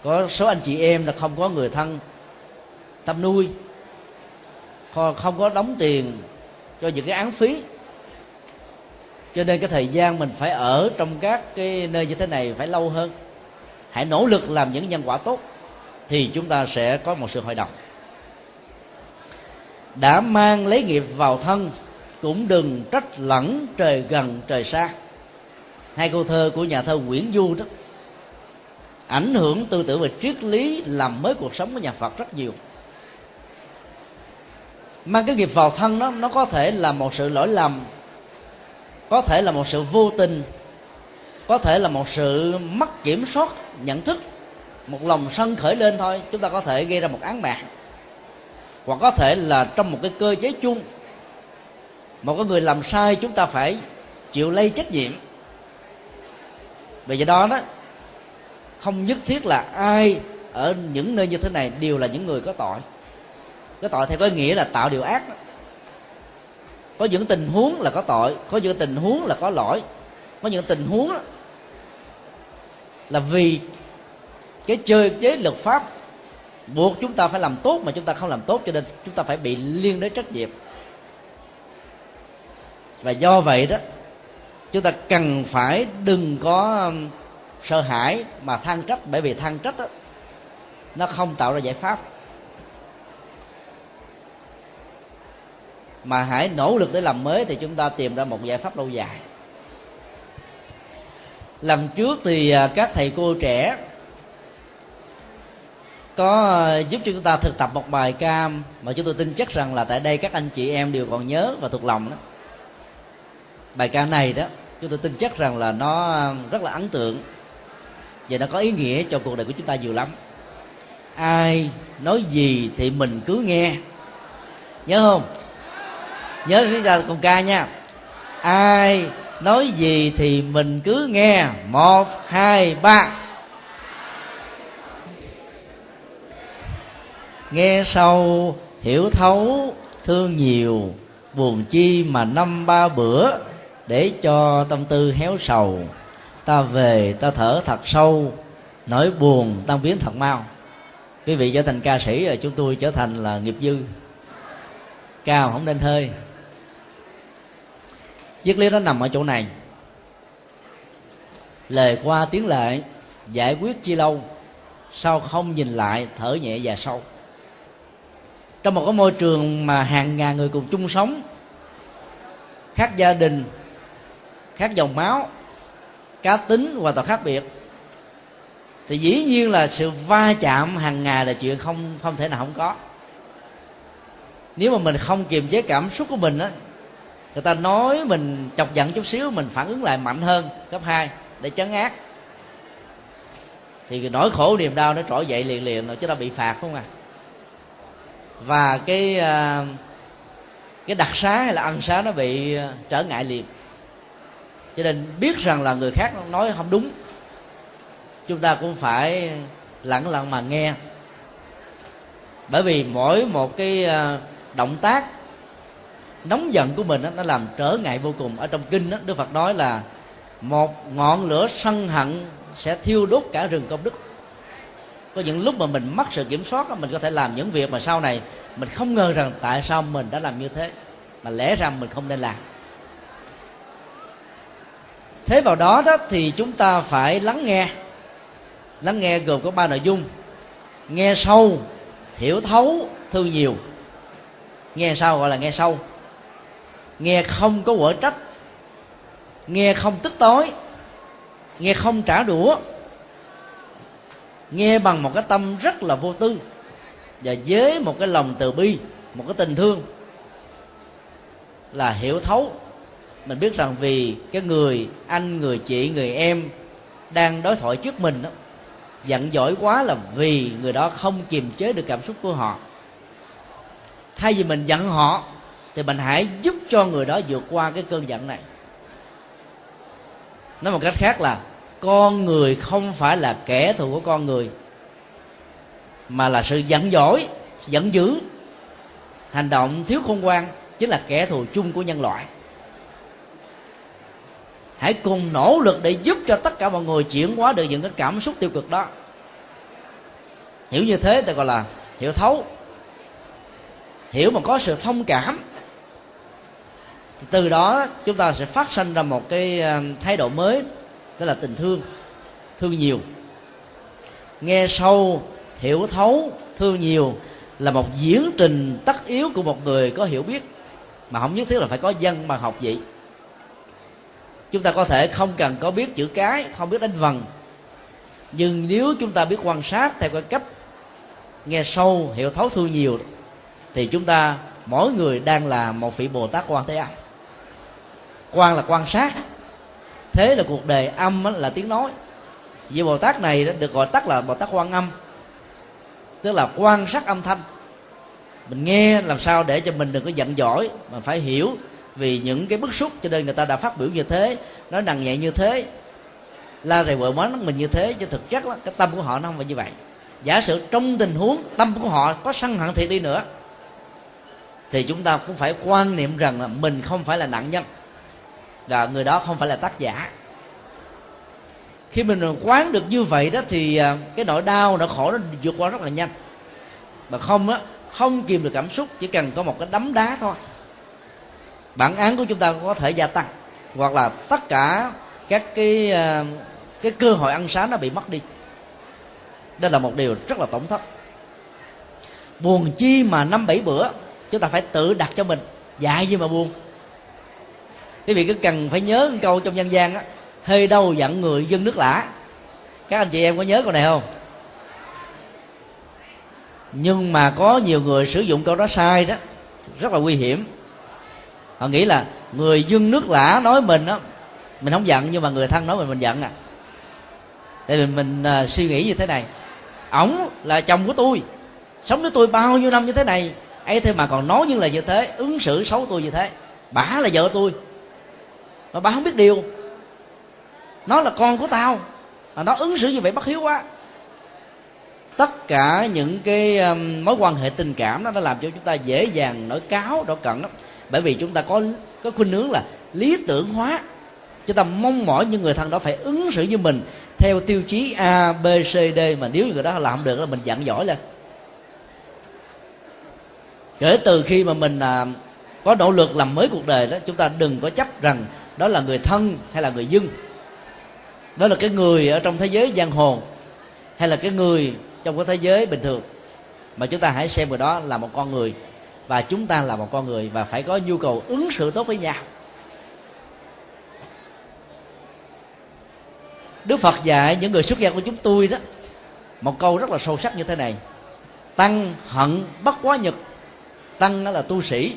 Có số anh chị em là không có người thân, thăm nuôi không có đóng tiền cho những cái án phí. Cho nên cái thời gian mình phải ở trong các cái nơi như thế này phải lâu hơn. Hãy nỗ lực làm những nhân quả tốt thì chúng ta sẽ có một sự hội đồng. Đã mang lấy nghiệp vào thân, cũng đừng trách lẫn trời gần trời xa. Hai câu thơ của nhà thơ Nguyễn Du đó, ảnh hưởng tư tưởng và triết lý làm mới cuộc sống của nhà Phật rất nhiều mang cái nghiệp vào thân đó, nó có thể là một sự lỗi lầm, có thể là một sự vô tình, có thể là một sự mất kiểm soát, nhận thức, một lòng sân khởi lên thôi, chúng ta có thể gây ra một án mạng. Hoặc có thể là trong một cái cơ chế chung, một cái người làm sai chúng ta phải chịu lây trách nhiệm. Vì vậy đó đó, không nhất thiết là ai ở những nơi như thế này đều là những người có tội cái tội theo có nghĩa là tạo điều ác. Đó. có những tình huống là có tội có những tình huống là có lỗi. Có những tình huống đó, là vì cái chơi chế luật pháp buộc chúng ta phải làm tốt mà chúng ta không làm tốt cho nên chúng ta phải bị liên đới trách nhiệm. Và do vậy đó chúng ta cần phải đừng có um, sợ hãi mà than trách bởi vì than trách đó, nó không tạo ra giải pháp. Mà hãy nỗ lực để làm mới thì chúng ta tìm ra một giải pháp lâu dài. Lần trước thì à, các thầy cô trẻ có à, giúp cho chúng ta thực tập một bài ca mà chúng tôi tin chắc rằng là tại đây các anh chị em đều còn nhớ và thuộc lòng đó. Bài ca này đó, chúng tôi tin chắc rằng là nó à, rất là ấn tượng và nó có ý nghĩa cho cuộc đời của chúng ta nhiều lắm. Ai nói gì thì mình cứ nghe. Nhớ không? Nhớ phía sau cùng ca nha. Ai nói gì thì mình cứ nghe. Một, hai, ba. Nghe sâu, hiểu thấu, thương nhiều. Buồn chi mà năm ba bữa, để cho tâm tư héo sầu. Ta về, ta thở thật sâu. Nỗi buồn tan biến thật mau. Quý vị trở thành ca sĩ rồi chúng tôi trở thành là nghiệp dư. Cao không nên hơi triết lý nó nằm ở chỗ này. Lời qua tiếng lại, giải quyết chi lâu sao không nhìn lại, thở nhẹ và sâu. Trong một cái môi trường mà hàng ngàn người cùng chung sống, khác gia đình, khác dòng máu, cá tính hoàn toàn khác biệt, thì dĩ nhiên là sự va chạm hàng ngày là chuyện không không thể nào không có. Nếu mà mình không kiềm chế cảm xúc của mình á người ta nói mình chọc giận chút xíu, mình phản ứng lại mạnh hơn, cấp 2 để chấn áp thì nỗi khổ niềm đau nó trỗi dậy liền liền rồi, chứ ta bị phạt không à và cái à, cái đặc xá hay là ăn xá nó bị à, trở ngại liền. Cho nên biết rằng là người khác nói không đúng, chúng ta cũng phải lặng lặng mà nghe. Bởi vì mỗi một cái à, động tác nóng giận của mình đó, nó làm trở ngại vô cùng. Ở trong kinh đó, đức phật nói là một ngọn lửa sân hận sẽ thiêu đốt cả rừng công đức. Có những lúc mà mình mất sự kiểm soát đó, mình có thể làm những việc mà sau này mình không ngờ rằng tại sao mình đã làm như thế mà lẽ ra mình không nên làm. Thế vào đó đó thì chúng ta phải lắng nghe. Lắng nghe gồm có ba nội dung. Nghe sâu hiểu thấu thương nhiều. Nghe sâu gọi là nghe sâu? Nghe không có quở trách. Nghe không tức tối. Nghe không trả đũa. Nghe bằng một cái tâm rất là vô tư và với một cái lòng từ bi, một cái tình thương là hiểu thấu. Mình biết rằng vì cái người anh, người chị, người em đang đối thoại trước mình đó, giận dỗi quá là vì người đó không kiềm chế được cảm xúc của họ. Thay vì mình giận họ thì mình hãy giúp cho người đó vượt qua cái cơn giận này. Nói một cách khác là, con người không phải là kẻ thù của con người, mà là sự giận dỗi, giận dữ, hành động thiếu khôn ngoan, chính là kẻ thù chung của nhân loại. Hãy cùng nỗ lực để giúp cho tất cả mọi người chuyển hóa được những cái cảm xúc tiêu cực đó. Hiểu như thế ta gọi là hiểu thấu. Hiểu mà có sự thông cảm từ đó, chúng ta sẽ phát sinh ra một cái ờ, thái độ mới, đó là tình thương thương nhiều. Nghe sâu, hiểu thấu, thương nhiều là một diễn trình tất yếu của một người có hiểu biết, mà không nhất thiết là phải có dân bằng học vậy. Chúng ta có thể không cần có biết chữ cái, không biết đánh vần, nhưng nếu chúng ta biết quan sát theo cái cách nghe sâu, hiểu thấu thương nhiều, thì chúng ta, mỗi người đang là một vị bồ tát quan thế âm quan là quan sát. Thế là cuộc đời âm là tiếng nói. Vị bồ tát này được gọi tắt là bồ tát quan âm tức là quan sát âm thanh. Mình nghe làm sao để cho mình đừng có giận dỗi mà phải hiểu vì những cái bức xúc cho nên người ta đã phát biểu như thế nói nặng nhẹ như thế. La rầy vợ mắng mình như thế chứ thực chất đó, cái tâm của họ nó không phải như vậy. Giả sử trong tình huống tâm của họ có sân hận thiệt đi nữa thì chúng ta cũng phải quan niệm rằng là mình không phải là nạn nhân là người đó không phải là tác giả. Khi mình quán được như vậy đó thì à, cái nỗi đau, nỗi khổ nó vượt qua rất là nhanh. Mà không á, không kìm được cảm xúc, chỉ cần có một cái đấm đá thôi. Bản án của chúng ta có thể gia tăng, hoặc là tất cả các cái à, cái cơ hội ăn sáng nó bị mất đi. Đây là một điều rất là tổn thất. Buồn chi mà năm bảy bữa, chúng ta phải tự đặt cho mình. Dạy gì mà buồn? Quý vị cứ cần phải nhớ một câu trong dân gian á hơi đâu dặn người dân nước lã. Các anh chị em có nhớ câu này không? Nhưng mà có nhiều người sử dụng câu đó sai đó rất là nguy hiểm. Họ nghĩ là người dân nước lã nói mình á mình không giận nhưng mà người thân nói mình mình giận à. Tại vì mình uh, suy nghĩ như thế này ổng là chồng của tôi sống với tôi bao nhiêu năm như thế này ấy thế mà còn nói như là như thế ứng xử xấu tôi như thế bả là vợ tôi mà bà không biết điều. Nó là con của tao. Mà nó ứng xử như vậy bất hiếu quá. Tất cả những cái um, mối quan hệ tình cảm đó nó làm cho chúng ta dễ dàng nổi cáo đổ cận lắm. Bởi vì chúng ta có có khuynh hướng là lý tưởng hóa. Chúng ta mong mỏi những người thân đó phải ứng xử như mình theo tiêu chí a b c d. Mà nếu người đó làm được là mình dặn giỏi lên. Kể từ khi mà mình à, có nỗ lực làm mới cuộc đời đó chúng ta đừng có chấp rằng đó là người thân hay là người dân? Đó là cái người ở trong thế giới giang hồ hay là cái người trong cái thế giới bình thường? Mà chúng ta hãy xem người đó là một con người và chúng ta là một con người và phải có nhu cầu ứng xử tốt với nhau. Đức Phật dạy những người xuất gia của chúng tôi đó một câu rất là sâu sắc như thế này. Tăng hận bất quá nhật, tăng là tu sĩ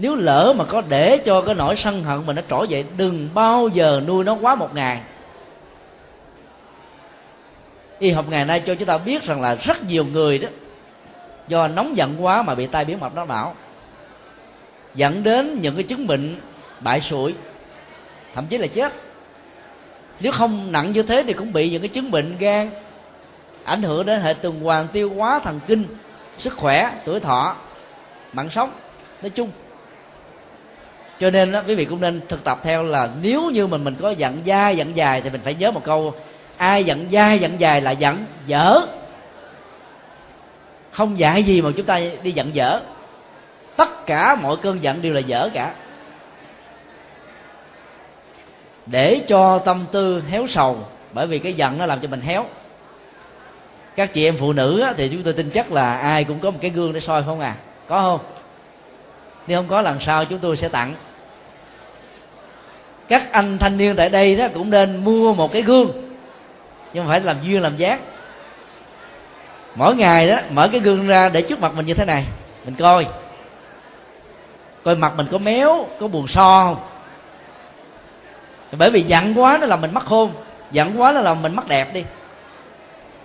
nếu lỡ mà có để cho cái nỗi sân hận mình nó trỗi dậy, đừng bao giờ nuôi nó quá một ngày. Y học ngày nay cho chúng ta biết rằng là rất nhiều người đó, do nóng giận quá mà bị tai biến mạch não não dẫn đến những cái chứng bệnh bại sụi, thậm chí là chết. Nếu không nặng như thế thì cũng bị những cái chứng bệnh gan ảnh hưởng đến hệ tuần hoàn tiêu hóa thần kinh, sức khỏe, tuổi thọ, mạng sống. Nói chung cho nên đó, quý vị cũng nên thực tập theo là nếu như mình mình có giận dai giận dài thì mình phải nhớ một câu ai giận dai giận dài là giận dở. Không dạy gì mà chúng ta đi giận dở. Tất cả mọi cơn giận đều là dở cả. Để cho tâm tư héo sầu bởi vì cái giận nó làm cho mình héo. Các chị em phụ nữ thì chúng tôi tin chắc là ai cũng có một cái gương để soi không à? Có không? Nếu không có lần sau chúng tôi sẽ tặng các anh thanh niên tại đây đó cũng nên mua một cái gương. Nhưng phải làm duyên, làm giác mỗi ngày đó, mở cái gương ra để trước mặt mình như thế này. Mình coi. Coi mặt mình có méo, có buồn so không? Bởi vì giận quá nó làm mình mất khôn giận quá nó làm mình mất đẹp đi.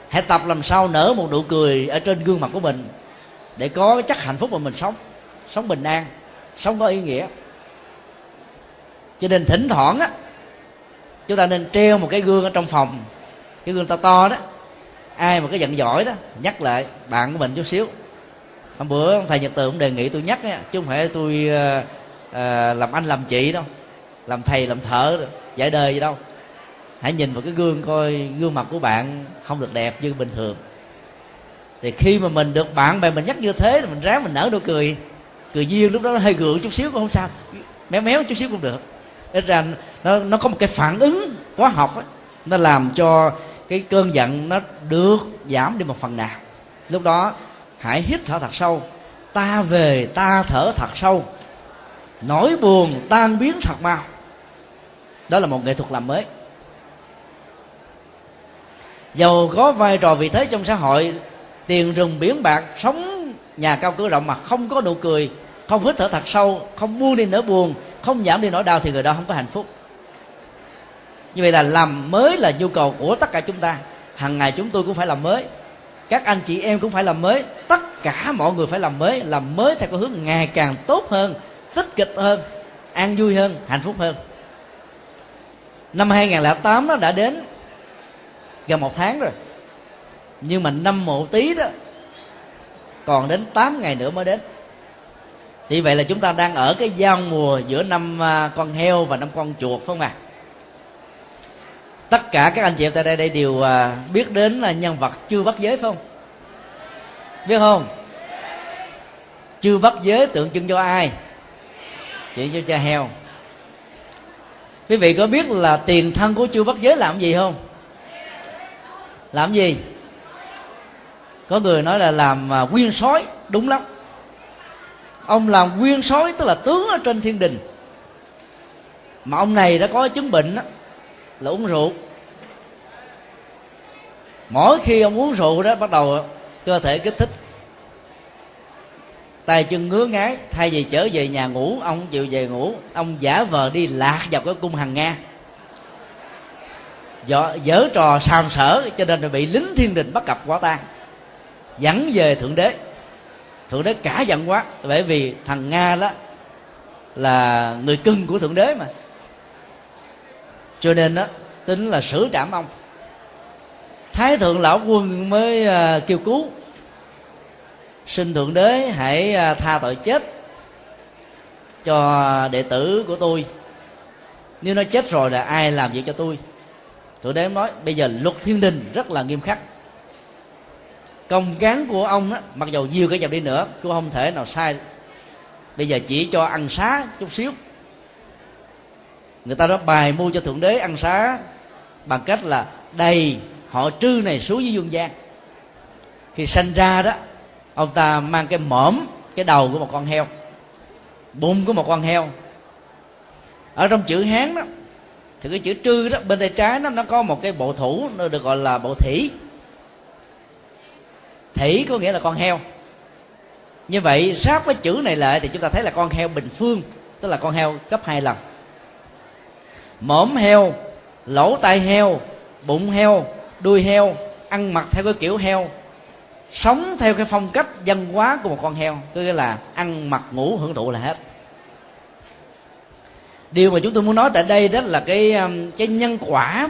Hãy tập làm sao nở một nụ cười ở trên gương mặt của mình để có cái chất hạnh phúc mà mình sống. Sống bình an, sống có ý nghĩa cho nên thỉnh thoảng á chúng ta nên treo một cái gương ở trong phòng. Cái gương to to đó ai mà cái giận giỏi đó nhắc lại bạn của mình chút xíu. Hôm bữa ông thầy nhật từ cũng đề nghị tôi nhắc á chứ không phải tôi à, làm anh làm chị đâu làm thầy làm thợ giải đời gì đâu. Hãy nhìn vào cái gương coi gương mặt của bạn không được đẹp như bình thường. Thì khi mà mình được bạn bè mình nhắc như thế thì mình ráng mình nở nụ cười. Cười duyên lúc đó nó hơi gượng chút xíu cũng không sao méo méo chút xíu cũng được ít ra nó nó có một cái phản ứng hóa học ấy, nó làm cho cái cơn giận nó được giảm đi một phần nào. Lúc đó hãy hít thở thật sâu. Ta về ta thở thật sâu. Nỗi buồn tan biến thật mau. Đó là một nghệ thuật làm mới. Giàu có vai trò vị thế trong xã hội tiền rừng biển bạc sống nhà cao cửa rộng mà không có nụ cười không hít thở thật sâu không buông đi nỗi buồn không giảm đi nỗi đau thì người đó không có hạnh phúc. Như vậy là làm mới là nhu cầu của tất cả chúng ta. Hàng ngày chúng tôi cũng phải làm mới. Các anh chị em cũng phải làm mới. Tất cả mọi người phải làm mới làm mới theo cái hướng ngày càng tốt hơn, tích cực hơn, an vui hơn, hạnh phúc hơn. Năm 2008 nó đã đến, gần một tháng rồi. Nhưng mà năm mộ tí đó, còn đến 8 ngày nữa mới đến thì vậy là chúng ta đang ở cái giao mùa giữa năm à, con heo và năm con chuột, phải không ạ? À? tất cả các anh chị em tại đây đây đều à, biết đến là nhân vật chưa bắt giới, phải không? Biết không? Chưa bắt giới tượng trưng cho ai? Chỉ cho cha heo. Quý vị có biết là tiền thân của chưa bắt giới làm gì không? Làm gì? Có người nói là làm à, quyên sói, đúng lắm ông làm nguyên sói tức là tướng ở trên thiên đình. Mà ông này đã có chứng bệnh đó, là uống rượu. Mỗi khi ông uống rượu đó bắt đầu cơ thể kích thích. Tay chân ngứa ngáy thay vì trở về nhà ngủ ông chịu về ngủ. Ông giả vờ đi lạc vào cái cung hàng nga. Dở dở trò sàm sở cho nên là bị lính thiên đình bắt gặp quả tang. Dẫn về thượng đế thượng đế cả giận quá. Bởi vì thằng nga đó là người cưng của thượng đế mà. Cho nên đó, tính là xử trảm ông. Thái thượng lão quân mới à, kêu cứu. Xin thượng đế hãy à, tha tội chết cho đệ tử của tôi. Nếu nó chết rồi là ai làm việc cho tôi? Thượng đế nói, bây giờ luật thiên đình rất là nghiêm khắc công cán của ông á, mặc dầu nhiều cái dòng đi nữa, cũng không thể nào sai. Bây giờ chỉ cho ăn xá chút xíu. Người ta đã bài mua cho thượng đế ăn xá, bằng cách là đầy họ trư này xuống dưới dương gian. Khi sanh ra đó, ông ta mang cái mõm, cái đầu của một con heo, bụng của một con heo. Ở trong chữ hán đó, thì cái chữ trư đó, bên tay trái nó nó có một cái bộ thủ, nó được gọi là bộ thủy thỉ có nghĩa là con heo. Như vậy sát với chữ này lại thì chúng ta thấy là con heo bình phương, tức là con heo gấp hai lần. Mõm heo, lỗ tai heo, bụng heo, đuôi heo, ăn mặc theo cái kiểu heo, sống theo cái phong cách văn hóa của một con heo, có nghĩa là ăn mặc, ngủ, hưởng thụ là hết. Điều mà chúng tôi muốn nói tại đây đó là cái um, cái nhân quả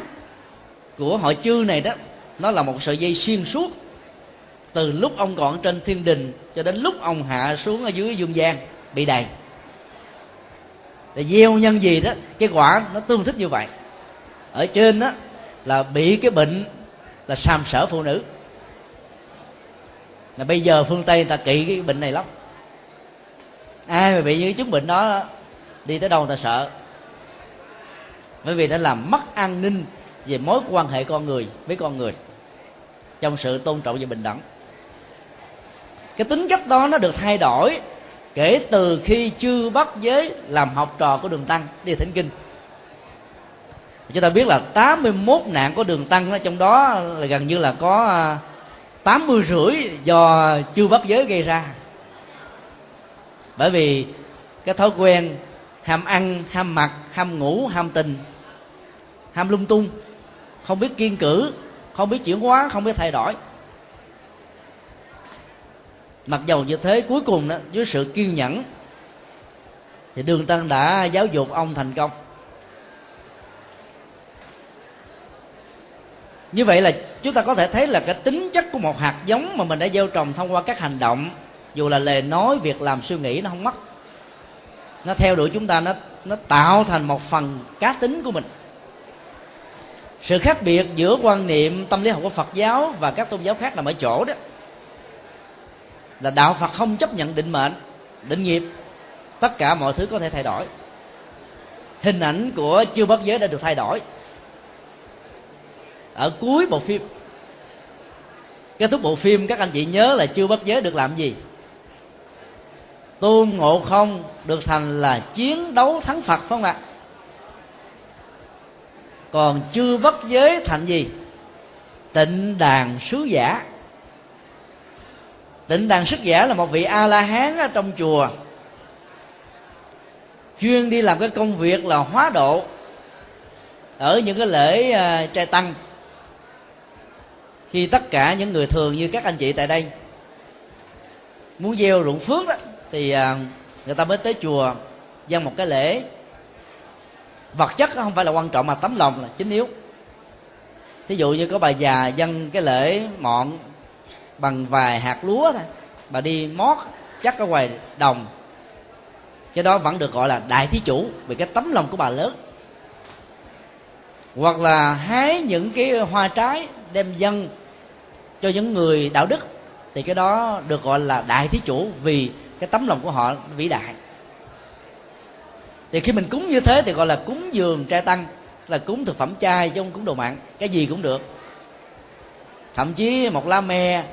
của hội chư này đó, nó là một sợi dây xuyên suốt từ lúc ông còn trên thiên đình cho đến lúc ông hạ xuống ở dưới dương gian bị đầy. Để gieo nhân gì đó, cái quả nó tương thích như vậy. Ở trên đó là bị cái bệnh là sàm sở phụ nữ. Là bây giờ phương tây người ta kỵ cái bệnh này lắm. Ai mà bị những chứng bệnh đó, đi tới đâu người ta sợ. Bởi vì nó làm mất an ninh về mối quan hệ con người với con người trong sự tôn trọng và bình đẳng cái tính cách đó nó được thay đổi kể từ khi chưa bắt giới làm học trò của đường tăng đi thỉnh kinh. Chúng ta biết là 81 nạn của đường tăng trong đó là gần như là có à, 80 rưỡi do chưa bắt giới gây ra. Bởi vì cái thói quen ham ăn, ham mặc, ham ngủ, ham tình, ham lung tung, không biết kiên cử, không biết chuyển hóa, không biết thay đổi mặc dầu như thế, cuối cùng đó với sự kiên nhẫn, thì đường tăng đã giáo dục ông thành công. Như vậy là chúng ta có thể thấy là cái tính chất của một hạt giống mà mình đã gieo trồng thông qua các hành động, dù là lời nói, việc làm, suy nghĩ, nó không mất. Nó theo đuổi chúng ta, nó nó tạo thành một phần cá tính của mình. Sự khác biệt giữa quan niệm tâm lý học của phật giáo và các tôn giáo khác nằm ở chỗ đó là đạo phật không chấp nhận định mệnh, định nghiệp. Tất cả mọi thứ có thể thay đổi. Hình ảnh của chưa bất giới đã được thay đổi. Ở cuối bộ phim, kết thúc bộ phim, các anh chị nhớ là chưa bất giới được làm gì? Tôn ngộ không được thành là chiến đấu thắng phật, phải không ạ? Còn chưa bất giới thành gì? Tịnh đàn sứ giả tịnh đàn Sức giả là một vị a la hán ở trong chùa. Chuyên đi làm cái công việc là hóa độ ở những cái lễ uh, trai tăng. Khi tất cả những người thường như các anh chị tại đây muốn gieo ruộng phước đó thì uh, người ta mới tới chùa dân một cái lễ. Vật chất không phải là quan trọng mà tấm lòng là chính yếu. Thí dụ như có bà già dân cái lễ mọn bằng vài hạt lúa thôi. Bà đi mót, chắc ở ngoài đồng. Cái đó vẫn được gọi là đại thí chủ, vì cái tấm lòng của bà lớn. Hoặc là hái những cái hoa trái đem dân cho những người đạo đức, thì cái đó được gọi là đại thí chủ, vì cái tấm lòng của họ vĩ đại. Thì khi mình cúng như thế thì gọi là cúng dường trai tăng, là cúng thực phẩm chay chứ không cúng đồ mặn cái gì cũng được. Thậm chí một lá me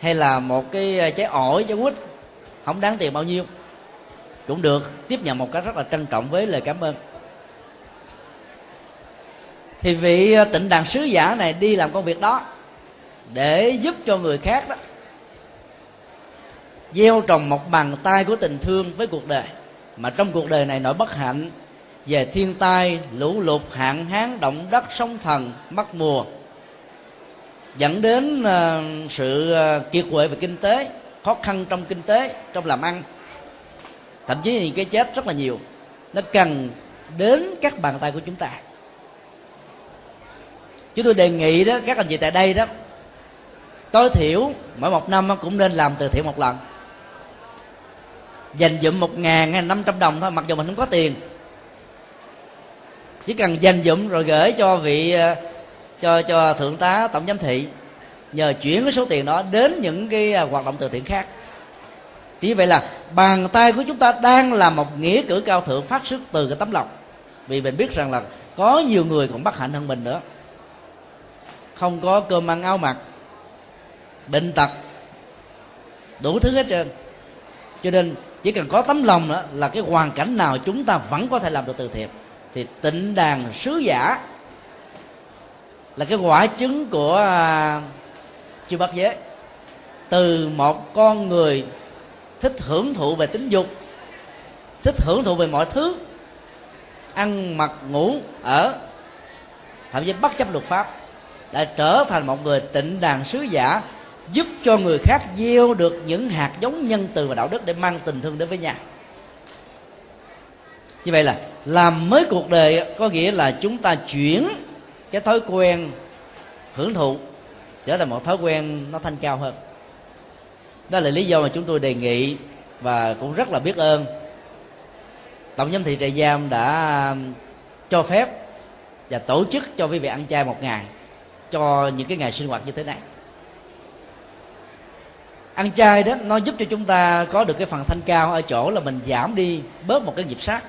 hay là một cái ờ, trái ổi, trái quýt, không đáng tiền bao nhiêu. Cũng được, tiếp nhận một cách rất là trân trọng với lời cảm ơn. Thì vị ờ, tịnh đàn sứ giả này đi làm công việc đó để giúp cho người khác đó gieo trồng một bàn tay của tình thương với cuộc đời. Mà trong cuộc đời này nỗi bất hạnh về thiên tai, lũ lụt, hạn hán, động đất, sóng thần, mất mùa dẫn đến ờ, sự ờ, kiệt quệ về kinh tế, khó khăn trong kinh tế, trong làm ăn. Thậm chí những cái chết rất là nhiều. Nó cần đến các bàn tay của chúng ta. Chúng tôi đề nghị đó, các anh chị tại đây đó, tối thiểu mỗi một năm cũng nên làm từ thiện một lần. Dành dụm một ngàn hay năm trăm đồng thôi, mặc dù mình không có tiền. Chỉ cần dành dụm rồi gửi cho vị ờ, cho cho thượng tá tổng giám thị, nhờ chuyển cái số tiền đó đến những cái à, hoạt động từ thiện khác. Chỉ vậy là bàn tay của chúng ta đang là một nghĩa cử cao thượng phát xuất từ cái tấm lòng. Vì mình biết rằng là có nhiều người còn bất hạnh hơn mình nữa. Không có cơm ăn áo mặc, bệnh tật, đủ thứ hết trơn. Cho nên chỉ cần có tấm lòng đó là cái hoàn cảnh nào chúng ta vẫn có thể làm được từ thiện. Thì tịnh đàn sứ giả là cái quả chứng của à, chư bát giới. Từ một con người thích hưởng thụ về tính dục, thích hưởng thụ về mọi thứ, ăn mặc, ngủ, ở, thậm chí bất chấp luật pháp, đã trở thành một người tịnh đàn sứ giả, giúp cho người khác gieo được những hạt giống nhân từ và đạo đức để mang tình thương đến với nhau như vậy là, làm mới cuộc đời có nghĩa là chúng ta chuyển cái thói quen hưởng thụ trở thành một thói quen nó thanh cao hơn. Đó là lý do mà chúng tôi đề nghị và cũng rất là biết ơn. Tổng giám thị trại giam đã um, cho phép và tổ chức cho quý vị ăn chay một ngày cho những cái ngày sinh hoạt như thế này. Ăn chay đó nó giúp cho chúng ta có được cái phần thanh cao ở chỗ là mình giảm đi bớt một cái nhịp sát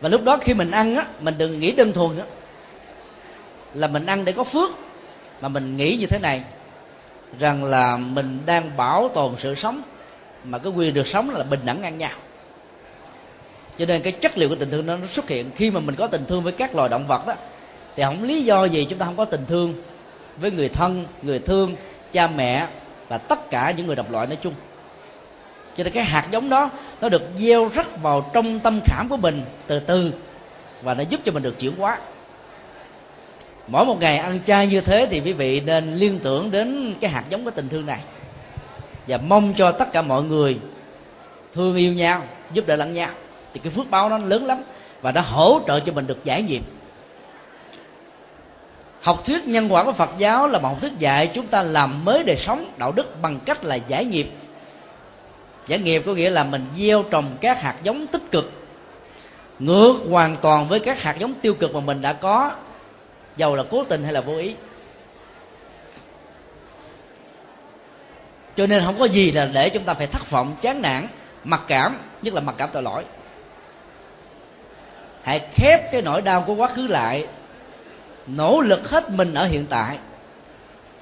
và lúc đó khi mình ăn á mình đừng nghĩ đơn thuần á là mình ăn để có phước. Mà mình nghĩ như thế này rằng là mình đang bảo tồn sự sống mà cái quyền được sống là bình đẳng ngang nhau. Cho nên cái chất liệu của tình thương nó, xuất hiện. Khi mà mình có tình thương với các loài động vật đó thì không lý do gì chúng ta không có tình thương với người thân người thương cha mẹ và tất cả những người độc loại nói chung cho nên cái hạt giống đó, nó được gieo rắc vào trong tâm khảm của mình từ từ. Và nó giúp cho mình được chuyển hóa. Mỗi một ngày ăn chay như thế thì quý vị nên liên tưởng đến cái hạt giống của tình thương này. Và mong cho tất cả mọi người thương yêu nhau, giúp đỡ lẫn nhau. Thì cái phước báo nó lớn lắm và nó hỗ trợ cho mình được giải nghiệp học thuyết nhân quả của phật giáo là một học thuyết dạy chúng ta làm mới đời sống, đạo đức bằng cách là giải nghiệp giải nghiệp có nghĩa là mình gieo trồng các hạt giống tích cực. Ngược hoàn toàn với các hạt giống tiêu cực mà mình đã có. Dầu là cố tình hay là vô ý. Cho nên không có gì là để chúng ta phải thất vọng, chán nản, mặc cảm, nhất là mặc cảm tội lỗi. Hãy khép cái nỗi đau của quá khứ lại. Nỗ lực hết mình ở hiện tại,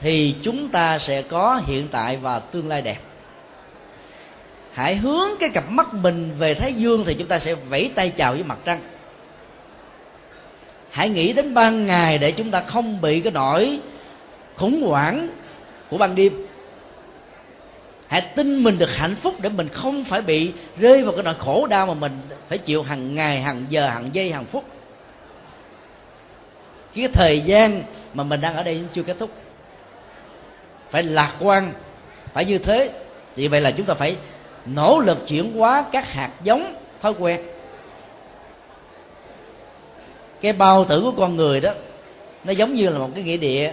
thì chúng ta sẽ có hiện tại và tương lai đẹp hãy hướng cái cặp mắt mình về thái dương thì chúng ta sẽ vẫy tay chào với mặt trăng. Hãy nghĩ đến ban ngày để chúng ta không bị cái nỗi khủng hoảng của ban đêm. Hãy tin mình được hạnh phúc để mình không phải bị rơi vào cái nỗi khổ đau mà mình phải chịu hàng ngày, hàng giờ, hàng giây, hàng phút. Cái thời gian mà mình đang ở đây chưa kết thúc. Phải lạc quan, phải như thế. Thì vậy là chúng ta phải nỗ lực chuyển hóa các hạt giống, thói quen. Cái bao tử của con người đó, nó giống như là một cái nghĩa địa.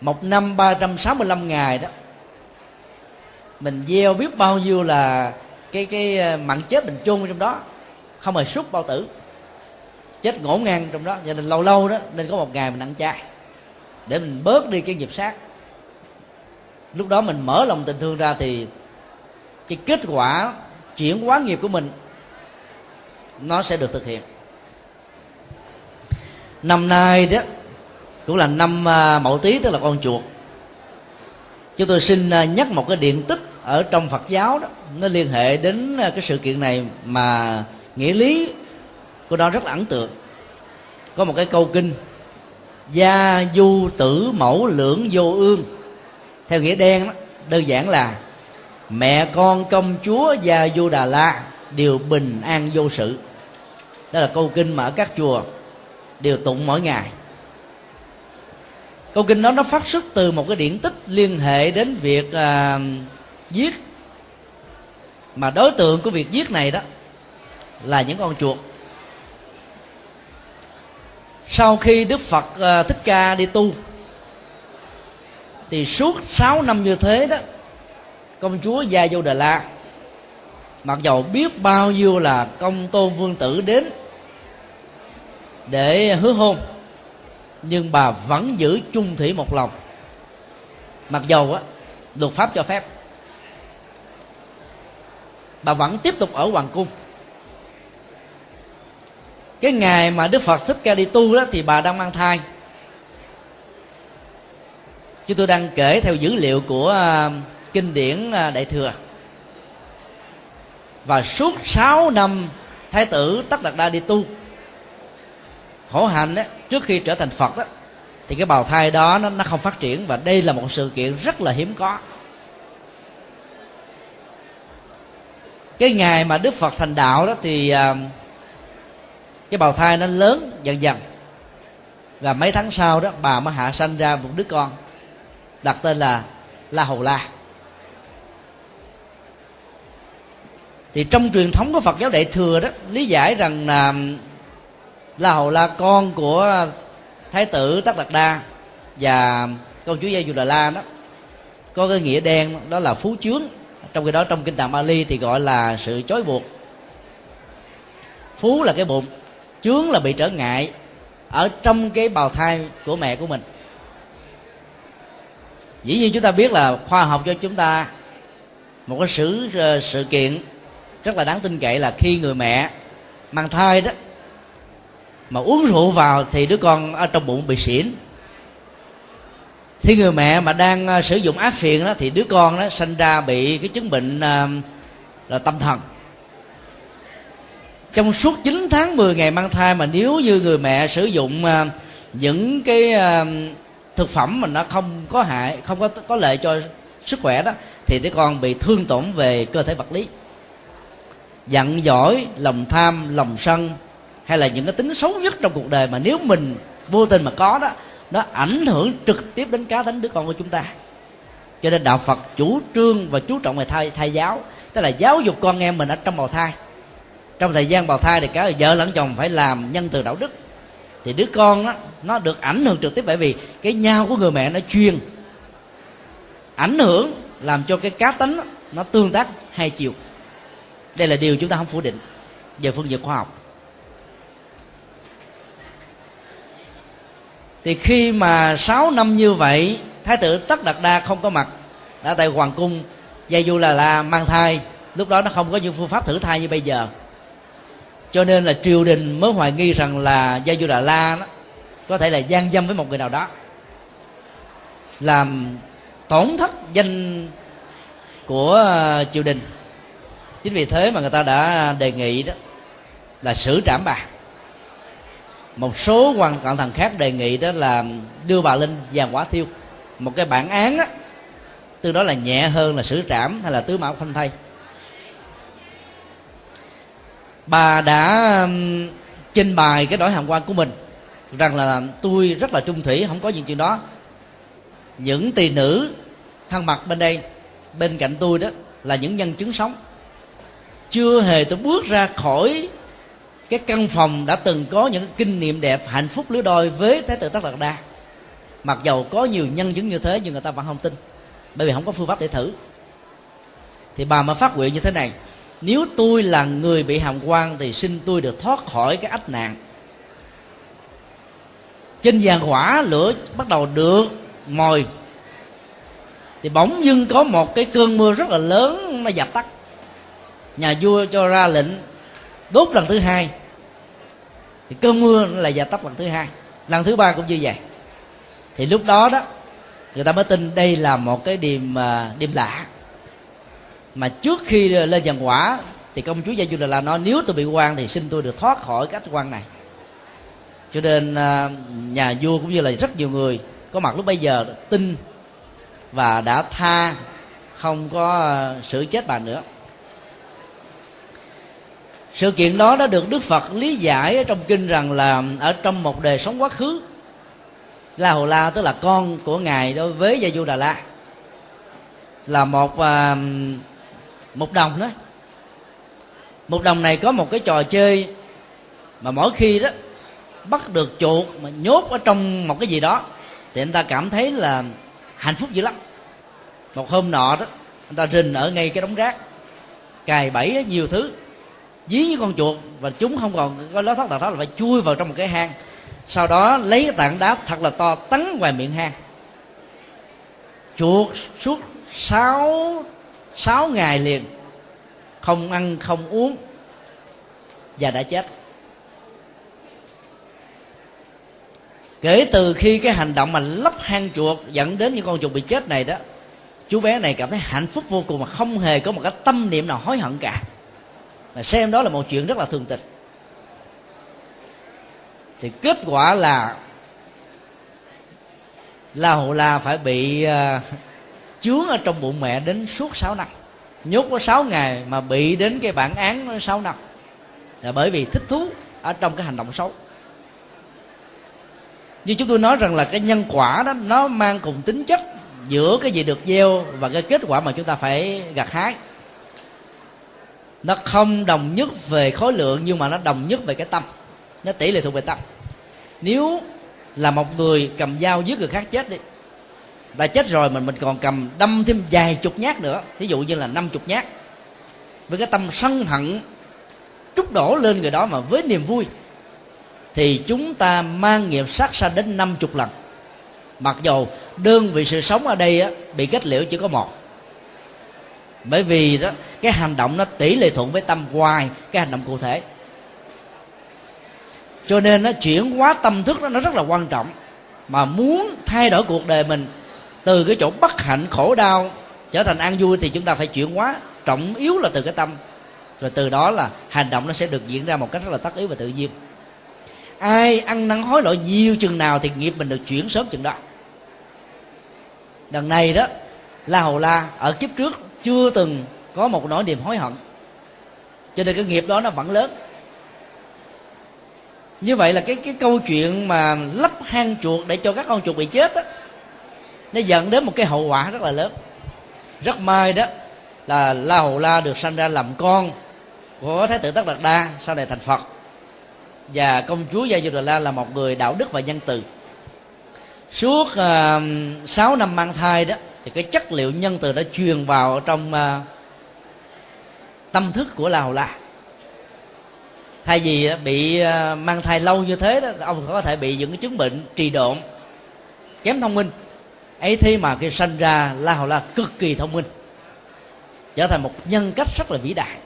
Một năm 365 ngày đó, mình gieo biết bao nhiêu là cái cái ờ, mặn chết mình chôn trong đó, không hề xúc bao tử. Chết ngổn ngang trong đó, cho nên lâu lâu đó, nên có một ngày mình ăn chay, để mình bớt đi cái nghiệp sát lúc đó mình mở lòng tình thương ra thì cái kết quả chuyển hóa nghiệp của mình, nó sẽ được thực hiện. Năm nay đó, cũng là năm à, mậu tý, tức là con chuột. Chúng tôi xin à, nhắc một cái điện tích ở trong phật giáo đó. Nó liên hệ đến à, cái sự kiện này mà nghĩa lý của nó rất là ấn tượng. Có một cái câu kinh, gia du tử mẫu lưỡng vô ương theo nghĩa đen đó, đơn giản là mẹ con công chúa và du đà la đều bình an vô sự. Đó là câu kinh mà ở các chùa đều tụng mỗi ngày. Câu kinh đó nó phát xuất từ một cái điển tích liên hệ đến việc à, giết. Mà đối tượng của việc giết này đó là những con chuột. Sau khi đức phật à, thích ca đi tu thì suốt 6 năm như thế đó, công chúa gia vô đà la, mặc dầu biết bao nhiêu là công tôn vương tử đến để hứa hôn, nhưng bà vẫn giữ chung thủy một lòng. Mặc dầu á, luật pháp cho phép, bà vẫn tiếp tục ở hoàng cung. Cái ngày mà đức phật thích ca đi tu đó thì bà đang mang thai chúng tôi đang kể theo dữ liệu của à, kinh điển à, đại thừa. Và suốt 6 năm thái tử tất đạt đa đi tu khổ hạnh đó, trước khi trở thành phật đó thì cái bào thai đó nó, nó không phát triển và đây là một sự kiện rất là hiếm có. Cái ngày mà đức phật thành đạo đó thì uh, cái bào thai nó lớn dần dần. Và mấy tháng sau đó bà mới hạ sanh ra một đứa con đặt tên là la hầu la. Thì trong truyền thống của phật giáo đại thừa đó, lý giải rằng là um, la hầu la con của thái tử tất đạt đa và công chúa gia dù đà la đó, có cái nghĩa đen đó là phú chướng. Trong khi đó trong kinh tạng bali thì gọi là sự chối buộc. Phú là cái bụng, chướng là bị trở ngại ở trong cái bào thai của mẹ của mình dĩ nhiên chúng ta biết là khoa học cho chúng ta một cái sự ờ, sự kiện rất là đáng tin cậy là khi người mẹ mang thai đó, mà uống rượu vào thì đứa con ở trong bụng bị xỉn. Khi người mẹ mà đang ờ, sử dụng áp phiền đó thì đứa con đó sinh ra bị cái chứng bệnh ờ, là tâm thần. Trong suốt 9 tháng 10 ngày mang thai mà nếu như người mẹ sử dụng những cái thực phẩm mà nó không có hại không có có lợi cho sức khỏe đó thì đứa con bị thương tổn về cơ thể vật lý. Giận dỗi, lòng tham lòng sân hay là những cái tính xấu nhất trong cuộc đời mà nếu mình vô tình mà có đó nó ảnh hưởng trực tiếp đến cá tính đứa con của chúng ta. Cho nên đạo phật chủ trương và chú trọng về thai thai giáo tức là giáo dục con em mình ở trong bào thai. Trong thời gian bào thai thì cả vợ lẫn chồng phải làm nhân từ đạo đức thì đứa con đó, nó được ảnh hưởng trực tiếp bởi vì cái nhau của người mẹ nó chuyên. Ảnh hưởng làm cho cái cá tính nó tương tác hai chiều. Đây là điều chúng ta không phủ định. Về phương diện khoa học. Thì khi mà 6 năm như vậy thái tử tất đạt đa không có mặt ở tại hoàng cung gia du là la mang thai lúc đó nó không có những phương pháp thử thai như bây giờ cho nên là triều đình mới hoài nghi rằng là gia du đà la đó, có thể là gian dâm với một người nào đó. Làm tổn thất danh của ờ, triều đình. Chính vì thế mà người ta đã đề nghị đó là xử trảm bà. Một số quan cận thần khác đề nghị đó là đưa bà lên giàn quả thiêu. Một cái bản án á từ đó là nhẹ hơn là xử trảm hay là tứ mão phanh thay bà đã um, trình bày cái nỗi hàm quan của mình. Rằng là tôi rất là trung thủy, không có những chuyện đó. Những tỳ nữ thân mặt bên đây, bên cạnh tôi đó, là những nhân chứng sống. Chưa hề tôi bước ra khỏi cái căn phòng đã từng có những kinh nghiệm đẹp, hạnh phúc lứa đôi với thái tử tất đạt đa mặc dầu có nhiều nhân chứng như thế, nhưng người ta vẫn không tin, bởi vì không có phương pháp để thử. Thì bà mà phát nguyện như thế này nếu tôi là người bị hàm quan thì xin tôi được thoát khỏi cái ách nạn. Trên giàn hỏa lửa bắt đầu được mồi. Thì bỗng dưng có một cái cơn mưa rất là lớn nó dập tắt. Nhà vua cho ra lệnh đốt lần thứ hai. Thì cơn mưa là dập tắt lần thứ hai. Lần thứ ba cũng như vậy. Thì lúc đó đó, người ta mới tin đây là một cái điềm à, điềm lạ mà trước khi lên giàn quả thì công chúa gia du là nói nếu tôi bị quan thì xin tôi được thoát khỏi cách quan này. Cho nên à, nhà vua cũng như là rất nhiều người có mặt lúc bây giờ tin và đã tha không có sự xử chết bà nữa. Sự kiện đó đã được đức phật lý giải ở trong kinh rằng là ở trong một đời sống quá khứ la hồ la tức là con của ngài đối với gia du đà la là một uh, một đồng đó một đồng này có một cái trò chơi mà mỗi khi đó bắt được chuột mà nhốt ở trong một cái gì đó thì anh ta cảm thấy là hạnh phúc dữ lắm. Một hôm nọ đó, anh ta rình ở ngay cái đống rác, cài bẫy nhiều thứ, dí với con chuột và chúng không còn có lối thoát nào đó là phải chui vào trong một cái hang. Sau đó lấy cái tảng đá thật là to tấn ngoài miệng hang. Chuột suốt sáu sáu ngày liền không ăn không uống và đã chết. Kể từ khi cái hành động mà lấp hang chuột dẫn đến những con chuột bị chết này đó chú bé này cảm thấy hạnh phúc vô cùng mà không hề có một cái tâm niệm nào hối hận cả. Mà xem đó là một chuyện rất là thường tình. Thì kết quả là la hầu la phải bị uh, chướng ở trong bụng mẹ đến suốt 6 năm. Nhốt có 6 ngày mà bị đến cái bản án 6 năm. Là bởi vì thích thú ở trong cái hành động xấu. Như chúng tôi nói rằng là cái nhân quả đó, nó mang cùng tính chất giữa cái gì được gieo và cái kết quả mà chúng ta phải gặt hái. Nó không đồng nhất về khối lượng nhưng mà nó đồng nhất về cái tâm. Nó tỷ lệ thuộc về tâm. Nếu là một người cầm dao giết người khác chết đi đã chết rồi mình mình còn cầm đâm thêm vài chục nhát nữa. Thí dụ như là năm chục nhát. Với cái tâm sân hận trút đổ lên người đó mà với niềm vui thì chúng ta mang nghiệp sát sanh đến năm chục lần. Mặc dầu đơn vị sự sống ở đây á, bị kết liễu chỉ có một. Bởi vì đó cái hành động nó tỷ lệ thuận với tâm hoài cái hành động cụ thể. Cho nên nó chuyển hóa tâm thức đó nó rất là quan trọng. Mà muốn thay đổi cuộc đời mình từ cái chỗ bất hạnh khổ đau trở thành an vui thì chúng ta phải chuyển hóa, trọng yếu là từ cái tâm. Rồi từ đó là hành động nó sẽ được diễn ra một cách rất là tất yếu và tự nhiên. Ai ăn năn hối lỗi nhiều chừng nào thì nghiệp mình được chuyển sớm chừng đó. Đằng này đó, la hầu la ở kiếp trước chưa từng có một nỗi niềm hối hận. Cho nên cái nghiệp đó nó vẫn lớn. Như vậy là cái cái câu chuyện mà lắp hang chuột để cho các con chuột bị chết á nó dẫn đến một cái hậu quả rất là lớn. Rất may đó là la hầu la được sanh ra làm con của thái tử tất đạt đa sau này thành phật. Và công chúa gia du đà la là một người đạo đức và nhân từ. Suốt à, uh, 6 năm mang thai đó thì cái chất liệu nhân từ đã truyền vào trong uh, tâm thức của la hầu la. Thay vì à, bị uh, mang thai lâu như thế đó ông có thể bị những cái chứng bệnh trì độn kém thông minh ấy thế mà khi sanh ra, la hầu la cực kỳ thông minh, trở thành một nhân cách rất là vĩ đại.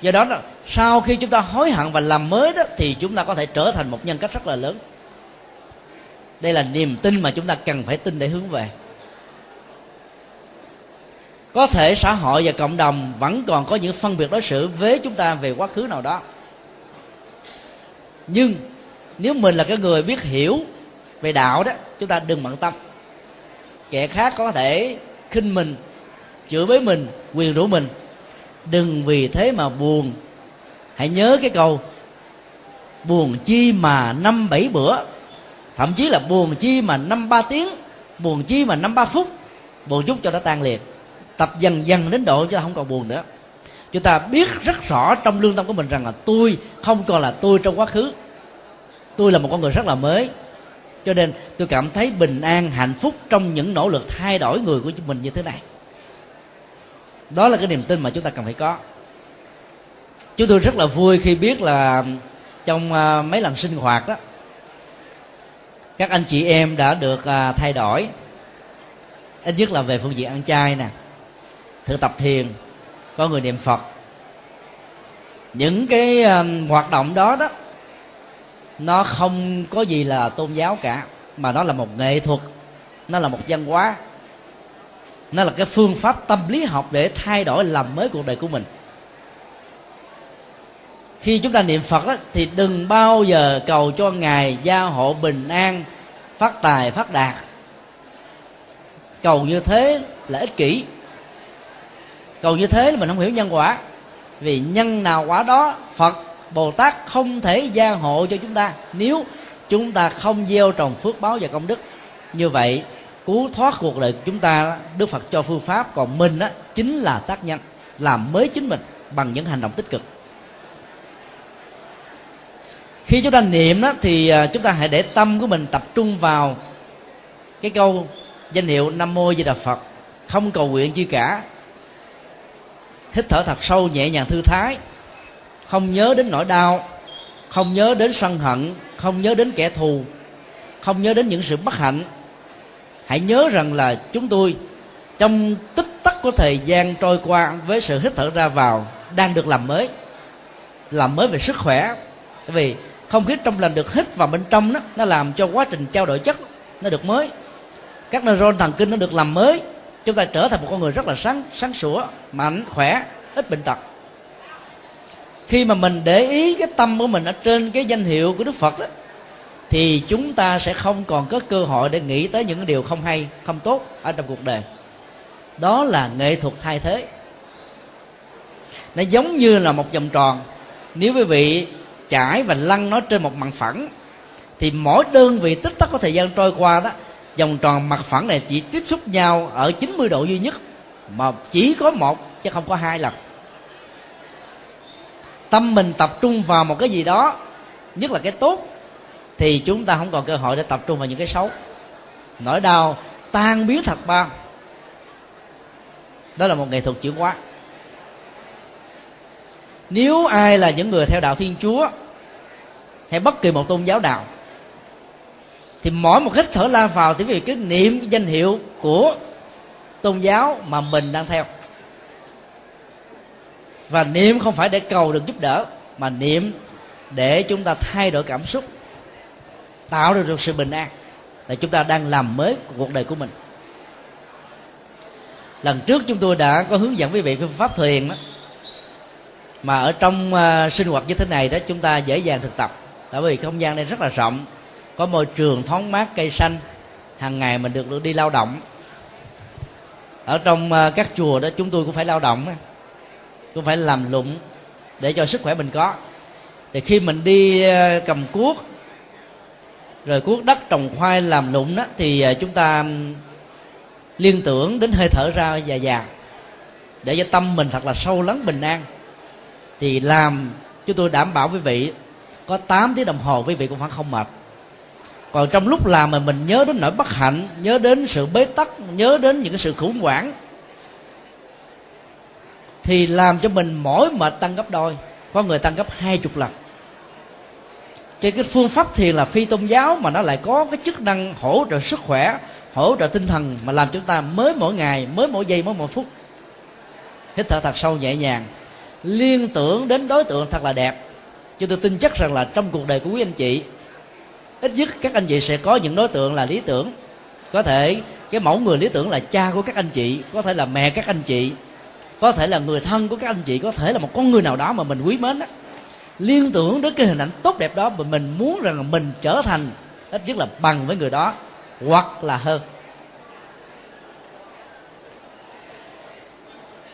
Do đó là sau khi chúng ta hối hận và làm mới đó, thì chúng ta có thể trở thành một nhân cách rất là lớn. Đây là niềm tin mà chúng ta cần phải tin để hướng về. Có thể xã hội và cộng đồng vẫn còn có những phân biệt đối xử với chúng ta về quá khứ nào đó. Nhưng nếu mình là cái người biết hiểu về đạo đó chúng ta đừng bận tâm. Kẻ khác có thể khinh mình, chửi với mình, quyền rủ mình. Đừng vì thế mà buồn. Hãy nhớ cái câu, buồn chi mà năm bảy bữa. Thậm chí là buồn chi mà năm ba tiếng, buồn chi mà năm ba phút. Buồn chút cho nó tan liệt. Tập dần dần đến độ chúng ta không còn buồn nữa. Chúng ta biết rất rõ trong lương tâm của mình rằng là tôi không còn là tôi trong quá khứ. Tôi là một con người rất là mới cho nên tôi cảm thấy bình an, hạnh phúc trong những nỗ lực thay đổi người của mình như thế này. Đó là cái niềm tin mà chúng ta cần phải có. Chúng tôi rất là vui khi biết là trong à, mấy lần sinh hoạt đó các anh chị em đã được à, thay đổi. Ít nhất là về phương diện ăn chay nè, thực tập thiền, có người niệm phật. Những cái à, hoạt động đó đó nó không có gì là tôn giáo cả mà nó là một nghệ thuật nó là một văn hóa. Nó là cái phương pháp tâm lý học để thay đổi làm mới cuộc đời của mình. Khi chúng ta niệm phật đó, thì đừng bao giờ cầu cho ngài gia hộ bình an phát tài phát đạt. Cầu như thế là ích kỷ. Cầu như thế là mình không hiểu nhân quả. Vì nhân nào quả đó phật bồ tát không thể gia hộ cho chúng ta nếu chúng ta không gieo trồng phước báo và công đức. Như vậy cứu thoát cuộc đời chúng ta, đức phật cho phương pháp còn mình á, chính là tác nhân, làm mới chính mình bằng những hành động tích cực. Khi chúng ta niệm đó thì à, chúng ta hãy để tâm của mình tập trung vào cái câu danh hiệu nam mô di đà phật, không cầu nguyện chi cả. Hít thở thật sâu nhẹ nhàng thư thái không nhớ đến nỗi đau, không nhớ đến sân hận, không nhớ đến kẻ thù, không nhớ đến những sự bất hạnh. Hãy nhớ rằng là chúng tôi, trong tích tắc của thời gian trôi qua với sự hít thở ra vào, đang được làm mới. Làm mới về sức khỏe bởi vì không khí trong lành được hít vào bên trong đó, nó làm cho quá trình trao đổi chất nó được mới. Các neuron thần kinh nó được làm mới. Chúng ta trở thành một con người rất là sáng sáng sủa, mạnh, khỏe, ít bệnh tật khi mà mình để ý cái tâm của mình ở trên cái danh hiệu của đức phật đó thì chúng ta sẽ không còn có cơ hội để nghĩ tới những điều không hay, không tốt ở trong cuộc đời. Đó là nghệ thuật thay thế. Nó giống như là một vòng tròn. Nếu quý vị chải và lăn nó trên một mặt phẳng, thì mỗi đơn vị tích tắc có thời gian trôi qua đó, vòng tròn mặt phẳng này chỉ tiếp xúc nhau ở 90 độ duy nhất, mà chỉ có một chứ không có hai lần tâm mình tập trung vào một cái gì đó, nhất là cái tốt, thì chúng ta không còn cơ hội để tập trung vào những cái xấu. Nỗi đau tan biến thật bao. Đó là một nghệ thuật chuyển hóa nếu ai là những người theo đạo thiên chúa, hay bất kỳ một tôn giáo nào, thì mỗi một hít thở la vào thì vì cái niệm cái danh hiệu của tôn giáo mà mình đang theo và niệm không phải để cầu được giúp đỡ mà niệm để chúng ta thay đổi cảm xúc tạo được, được sự bình an là chúng ta đang làm mới cuộc đời của mình. Lần trước chúng tôi đã có hướng dẫn quý vị phương pháp thiền đó mà ở trong uh, sinh hoạt như thế này đó chúng ta dễ dàng thực tập. Bởi vì không gian đây rất là rộng có môi trường thoáng mát cây xanh hàng ngày mình được, được đi lao động. Ở trong uh, các chùa đó chúng tôi cũng phải lao động cũng phải làm lụng để cho sức khỏe mình có. Thì khi mình đi ờ, cầm cuốc, rồi cuốc đất trồng khoai làm lụng đó, thì ờ, chúng ta liên tưởng đến hơi thở ra già già. Để cho tâm mình thật là sâu lắng, bình an. Thì làm, chúng tôi đảm bảo quý vị, có 8 tiếng đồng hồ quý vị cũng phải không mệt. Còn trong lúc làm mà mình nhớ đến nỗi bất hạnh, nhớ đến sự bế tắc, nhớ đến những cái sự khủng hoảng thì làm cho mình mỗi mệt tăng gấp đôi. Có người tăng gấp hai chục lần. Cái cái phương pháp thiền là phi tôn giáo mà nó lại có cái chức năng hỗ trợ sức khỏe, hỗ trợ tinh thần mà làm chúng ta mới mỗi ngày, mới mỗi giây, mới mỗi phút. Hít thở thật sâu, nhẹ nhàng. Liên tưởng đến đối tượng thật là đẹp. Chúng tôi tin chắc rằng là trong cuộc đời của quý anh chị, ít nhất các anh chị sẽ có những đối tượng là lý tưởng. Có thể cái mẫu người lý tưởng là cha của các anh chị, có thể là mẹ các anh chị có thể là người thân của các anh chị, có thể là một con người nào đó mà mình quý mến đó liên tưởng đến cái hình ảnh tốt đẹp đó mà mình muốn rằng là mình trở thành, ít nhất là bằng với người đó, hoặc là hơn.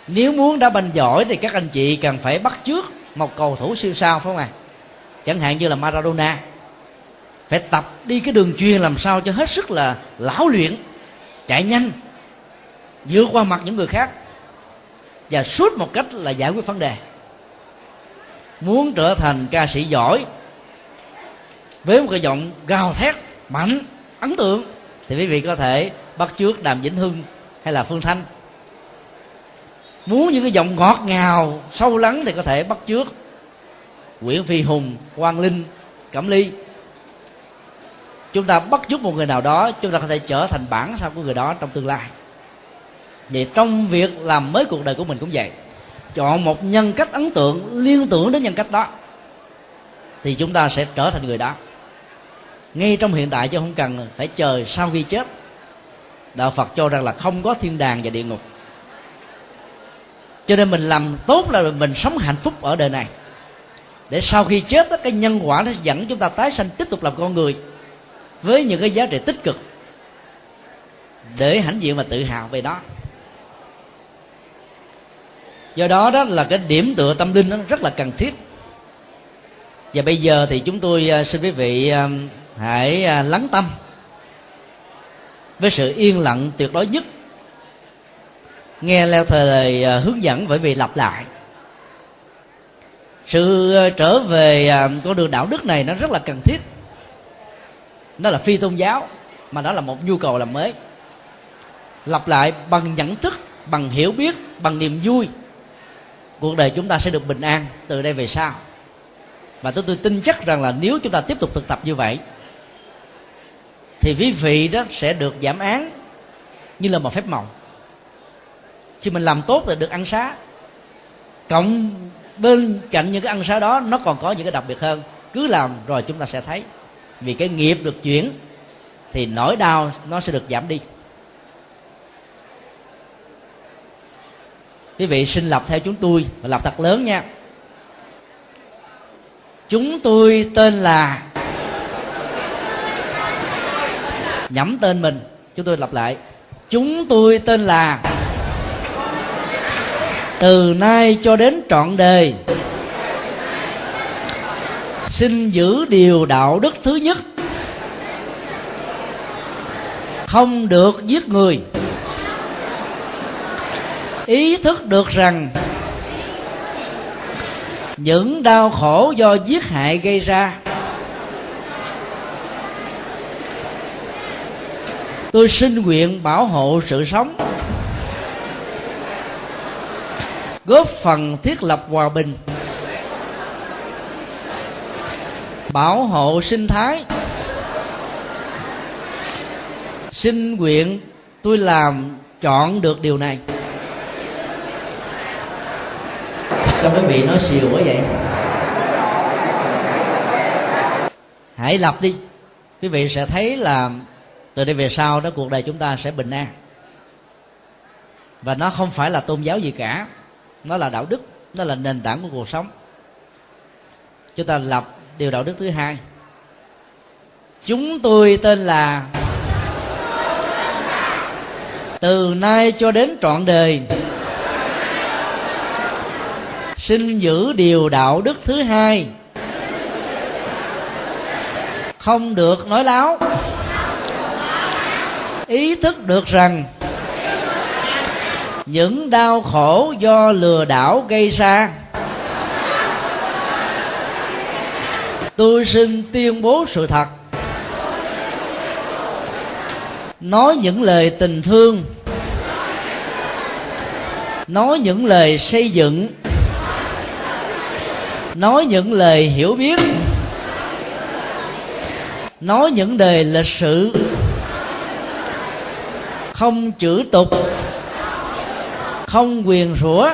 Nếu muốn đá banh giỏi thì các anh chị cần phải bắt trước một cầu thủ siêu sao, phải không ạ? À? chẳng hạn như là Maradona. Phải tập đi cái đường chuyên làm sao cho hết sức là lão luyện, chạy nhanh, vượt qua mặt những người khác và suốt một cách là giải quyết vấn đề. Muốn trở thành ca sĩ giỏi, với một cái giọng gào thét, mạnh, ấn tượng, thì quý vị có thể bắt trước đàm vĩnh hưng hay là phương thanh. Muốn những cái giọng ngọt ngào, sâu lắng thì có thể bắt trước nguyễn phi hùng, quang linh, cẩm ly. Chúng ta bắt chước một người nào đó, chúng ta có thể trở thành bản sao của người đó trong tương lai vậy trong việc làm mới cuộc đời của mình cũng vậy. Chọn một nhân cách ấn tượng liên tưởng đến nhân cách đó thì chúng ta sẽ trở thành người đó. Ngay trong hiện tại chứ không cần phải chờ sau khi chết đạo phật cho rằng là không có thiên đàng và địa ngục. Cho nên mình làm tốt là mình sống hạnh phúc ở đời này. Để sau khi chết đó, cái nhân quả nó dẫn chúng ta tái sanh tiếp tục làm con người với những cái giá trị tích cực để hãnh diện và tự hào về đó do đó đó là cái điểm tựa tâm linh nó rất là cần thiết. Và bây giờ thì chúng tôi à, xin quý vị à, hãy à, lắng tâm với sự yên lặng tuyệt đối nhất. Nghe theo thời lời hướng dẫn bởi vì lặp lại. Sự trở về con đường đạo đức này nó rất là cần thiết. Nó là phi tôn giáo, mà nó là một nhu cầu làm mới. Lặp lại bằng nhận thức, bằng hiểu biết, bằng niềm vui cuộc đời chúng ta sẽ được bình an từ đây về sau. Và tôi, tôi tin chắc rằng là nếu chúng ta tiếp tục thực tập như vậy thì quý vị đó sẽ được giảm án như là một phép màu. Khi mình làm tốt là được ăn xá. Cộng bên cạnh những cái ăn xá đó nó còn có những cái đặc biệt hơn. Cứ làm rồi chúng ta sẽ thấy. Vì cái nghiệp được chuyển thì nỗi đau nó sẽ được giảm đi. Quý vị xin lập theo chúng tôi và lập thật lớn nha. Chúng tôi tên là nhẩm tên mình, chúng tôi lặp lại. Chúng tôi tên là từ nay cho đến trọn đời. Xin giữ điều đạo đức thứ nhất. Không được giết người ý thức được rằng những đau khổ do giết hại gây ra, tôi xin nguyện bảo hộ sự sống, góp phần thiết lập hòa bình, bảo hộ sinh thái. Xin nguyện tôi làm chọn được điều này. Sao quý vị nói xìu quá vậy? Hãy lập đi. Quý vị sẽ thấy là từ đây về sau đó cuộc đời chúng ta sẽ bình an. Và nó không phải là tôn giáo gì cả. Nó là đạo đức. Nó là nền tảng của cuộc sống. Chúng ta lập điều đạo đức thứ hai. Chúng tôi tên là từ nay cho đến trọn đời xin giữ điều đạo đức thứ hai. Không được nói láo. Ý thức được rằng, những đau khổ do lừa đảo gây ra, tôi xin tuyên bố sự thật. Nói những lời tình thương, nói những lời xây dựng nói những lời hiểu biết. Nói những lời lịch sự. Không chữ tục. Không quyền rủa.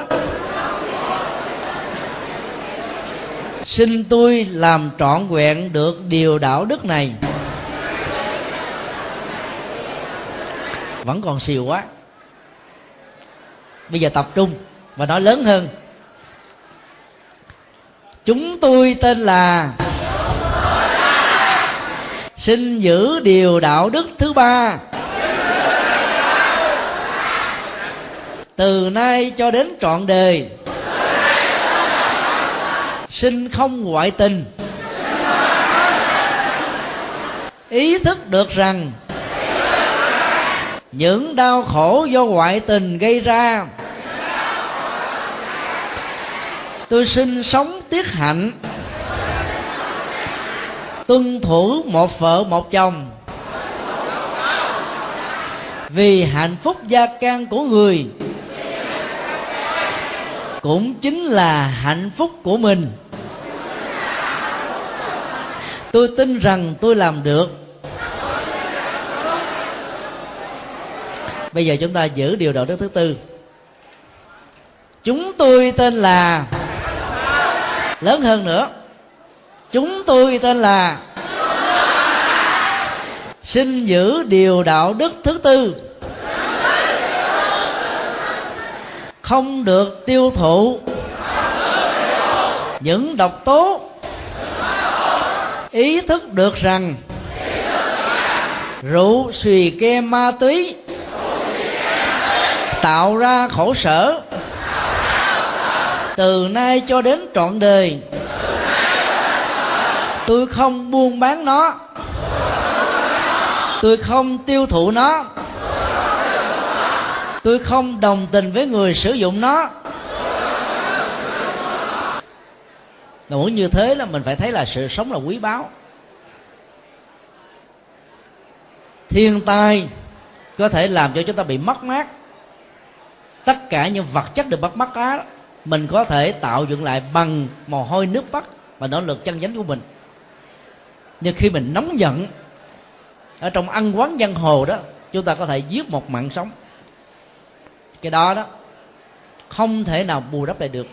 Xin tôi làm trọn vẹn được điều đạo đức này. Vẫn còn xìu quá. Bây giờ tập trung và nói lớn hơn chúng tôi tên là xin giữ điều đạo đức thứ ba. Từ nay cho đến trọn đời xin không ngoại tình. Ý thức được rằng những đau khổ do ngoại tình gây ra tôi xin sống tiết hạnh. Tuân thủ một vợ, một chồng. Vì hạnh phúc gia can của người, cũng chính là hạnh phúc của mình. Tôi tin rằng tôi làm được. Bây giờ chúng ta giữ điều đạo đức thứ tư. Chúng tôi tên là lớn hơn nữa. Chúng tôi tên là xin giữ điều đạo đức thứ tư. Không được tiêu thụ những độc tố ý thức được rằng rượu xùy ke ma túy tạo ra khổ sở từ nay cho đến trọn đời. Tôi không buôn bán nó. Tôi không tiêu thụ nó. Tôi không đồng tình với người sử dụng nó. Đủ như thế là mình phải thấy là sự sống là quý báu. Thiên tai có thể làm cho chúng ta bị mất mát. Tất cả những vật chất được bắt mắt á mình có thể tạo dựng lại bằng mồ hôi nước mắt và nỗ lực chân chánh của mình. Nhưng khi mình nóng giận, ở trong ăn quán giang hồ đó, chúng ta có thể giết một mạng sống. Cái đó đó, không thể nào bù đắp lại được.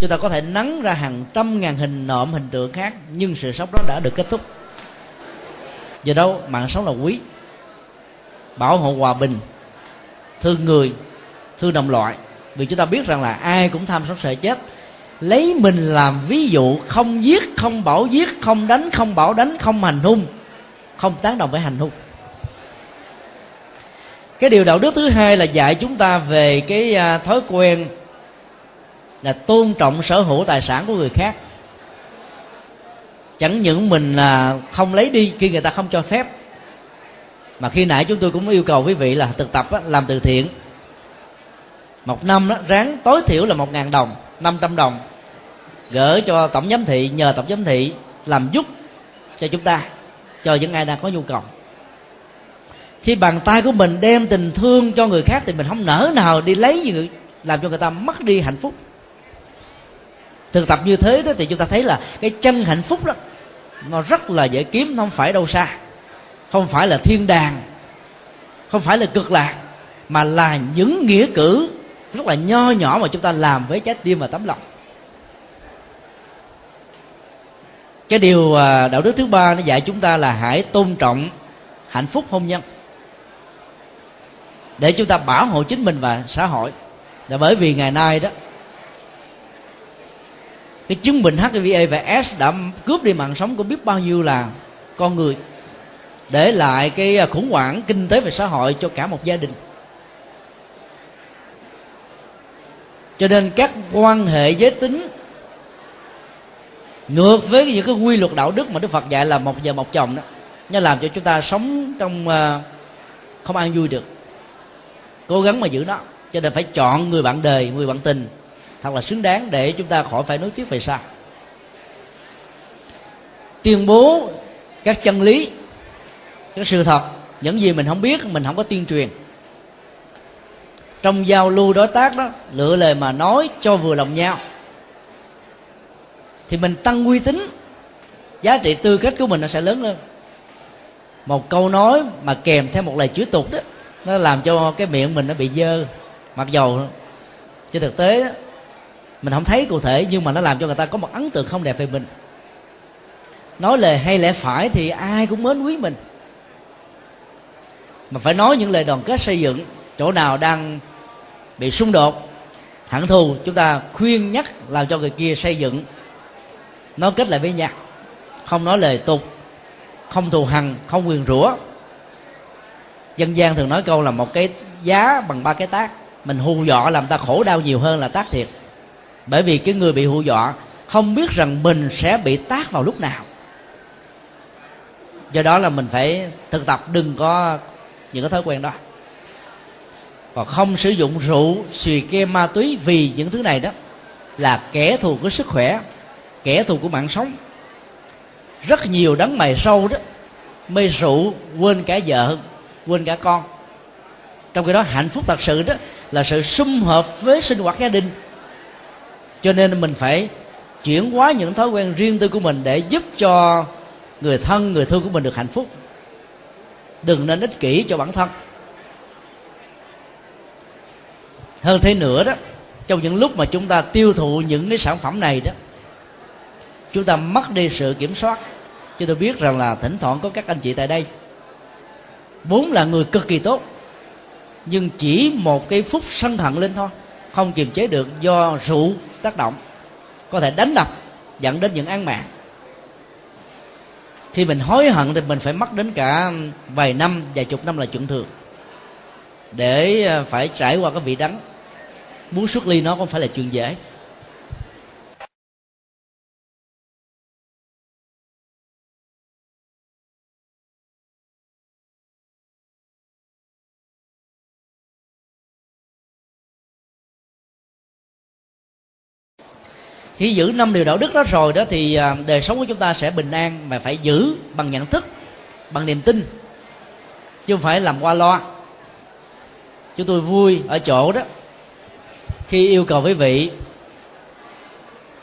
Chúng ta có thể nắng ra hàng trăm ngàn hình nộm hình tượng khác, nhưng sự sống đó đã được kết thúc. Do đó, mạng sống là quý, bảo hộ hòa bình, thương người, thương đồng loại vì chúng ta biết rằng là ai cũng tham sống sợ chết. Lấy mình làm ví dụ, không giết, không bảo giết, không đánh, không bảo đánh, không hành hung, không tán đồng với hành hung. Cái điều đạo đức thứ hai là dạy chúng ta về cái à, thói quen là tôn trọng sở hữu tài sản của người khác. Chẳng những mình là không lấy đi khi người ta không cho phép, mà khi nãy chúng tôi cũng yêu cầu quý vị là thực tập làm từ thiện một năm đó, ráng tối thiểu là một ngàn đồng 500 đồng. Gửi cho tổng giám thị nhờ tổng giám thị làm giúp cho chúng ta cho những ai đang có nhu cầu. Khi bàn tay của mình đem tình thương cho người khác thì mình không nỡ nào đi lấy gì người làm cho người ta mất đi hạnh phúc. Thực tập như thế đó thì chúng ta thấy là cái chân hạnh phúc đó nó rất là dễ kiếm không phải đâu xa. Không phải là thiên đàng không phải là cực lạc mà là những nghĩa cử rất là nho nhỏ mà chúng ta làm với trái tim và tấm lòng. Cái điều à, đạo đức thứ ba nó dạy chúng ta là hãy tôn trọng hạnh phúc hôn nhân. Để chúng ta bảo hộ chính mình và xã hội. Là bởi vì ngày nay đó, cái chứng bệnh HIV và S đã cướp đi mạng sống của biết bao nhiêu là con người. Để lại cái à, khủng hoảng kinh tế và xã hội cho cả một gia đình. Cho nên các quan hệ giới tính ngược với những cái quy luật đạo đức mà đức phật dạy là một vợ một chồng đó, nó làm cho chúng ta sống trong à, không an vui được. Cố gắng mà giữ nó, cho nên phải chọn người bạn đời, người bạn tình, thật là xứng đáng để chúng ta khỏi phải nối tiếc về sau. Tuyên bố các chân lý, các sự thật, những gì mình không biết, mình không có tuyên truyền trong giao lưu đối tác đó lựa lời mà nói cho vừa lòng nhau. Thì mình tăng uy tín giá trị tư cách của mình nó sẽ lớn lên. Một câu nói mà kèm theo một lời chửi tục đó nó làm cho cái miệng mình nó bị dơ. Mặc dầu trên thực tế đó, mình không thấy cụ thể nhưng mà nó làm cho người ta có một ấn tượng không đẹp về mình. Nói lời hay lẽ phải thì ai cũng mến quý mình. Mà phải nói những lời đoàn kết xây dựng chỗ nào đang bị xung đột, thẳng thù, chúng ta khuyên nhắc làm cho người kia xây dựng. Nó kết lại với nhau không nói lời tục, không thù hằn, không quyền rủa. Dân gian thường nói câu là một cái giá bằng ba cái tác. Mình hù dọa làm ta khổ đau nhiều hơn là tác thiệt. Bởi vì cái người bị hù dọa không biết rằng mình sẽ bị tác vào lúc nào. Do đó là mình phải thực tập đừng có những cái thói quen đó còn không sử dụng rượu, xì ke ma túy vì những thứ này đó là kẻ thù của sức khỏe, kẻ thù của mạng sống. Rất nhiều đấng mày sâu đó, mê rượu, quên cả vợ, quên cả con. Trong khi đó, hạnh phúc thật sự đó là sự sum hợp với sinh hoạt gia đình. Cho nên mình phải chuyển hóa những thói quen riêng tư của mình để giúp cho người thân, người thương của mình được hạnh phúc. Đừng nên ích kỷ cho bản thân. Hơn thế nữa đó, trong những lúc mà chúng ta tiêu thụ những cái sản phẩm này đó, chúng ta mất đi sự kiểm soát. Cho tôi biết rằng là thỉnh thoảng có các anh chị tại đây, vốn là người cực kỳ tốt, nhưng chỉ một cái phút sân hận lên thôi, không kiềm chế được do rượu tác động, có thể đánh đập, dẫn đến những án mạng. Khi mình hối hận thì mình phải mất đến cả vài năm, vài chục năm là chuyện thường, để à, phải trải qua cái vị đắng muốn xuất ly nó không phải là chuyện dễ. Khi giữ năm điều đạo đức đó rồi đó thì à, đời sống của chúng ta sẽ bình an mà phải giữ bằng nhận thức, bằng niềm tin, chứ không phải làm qua loa. Chúng tôi vui ở chỗ đó khi yêu cầu quý vị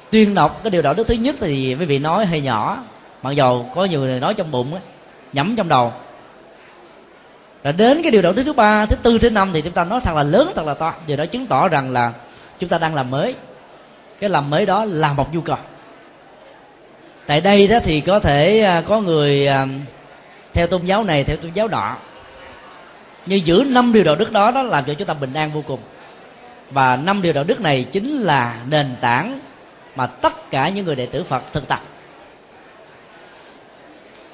tuyên đọc cái điều đạo đức thứ nhất thì quý vị nói hơi nhỏ. Mặc dầu có nhiều người nói trong bụng á, nhẩm trong đầu. Rồi đến cái điều đạo đức thứ ba, thứ tư, thứ năm thì chúng ta nói thật là lớn, thật là to. Điều đó chứng tỏ rằng là chúng ta đang làm mới. Cái làm mới đó là một nhu cầu. Tại đây đó thì có thể à, có người à, theo tôn giáo này, theo tôn giáo nọ. Nhưng giữ năm điều đạo đức đó đó làm cho chúng ta bình an vô cùng và năm điều đạo đức này chính là nền tảng mà tất cả những người đệ tử Phật thực tập.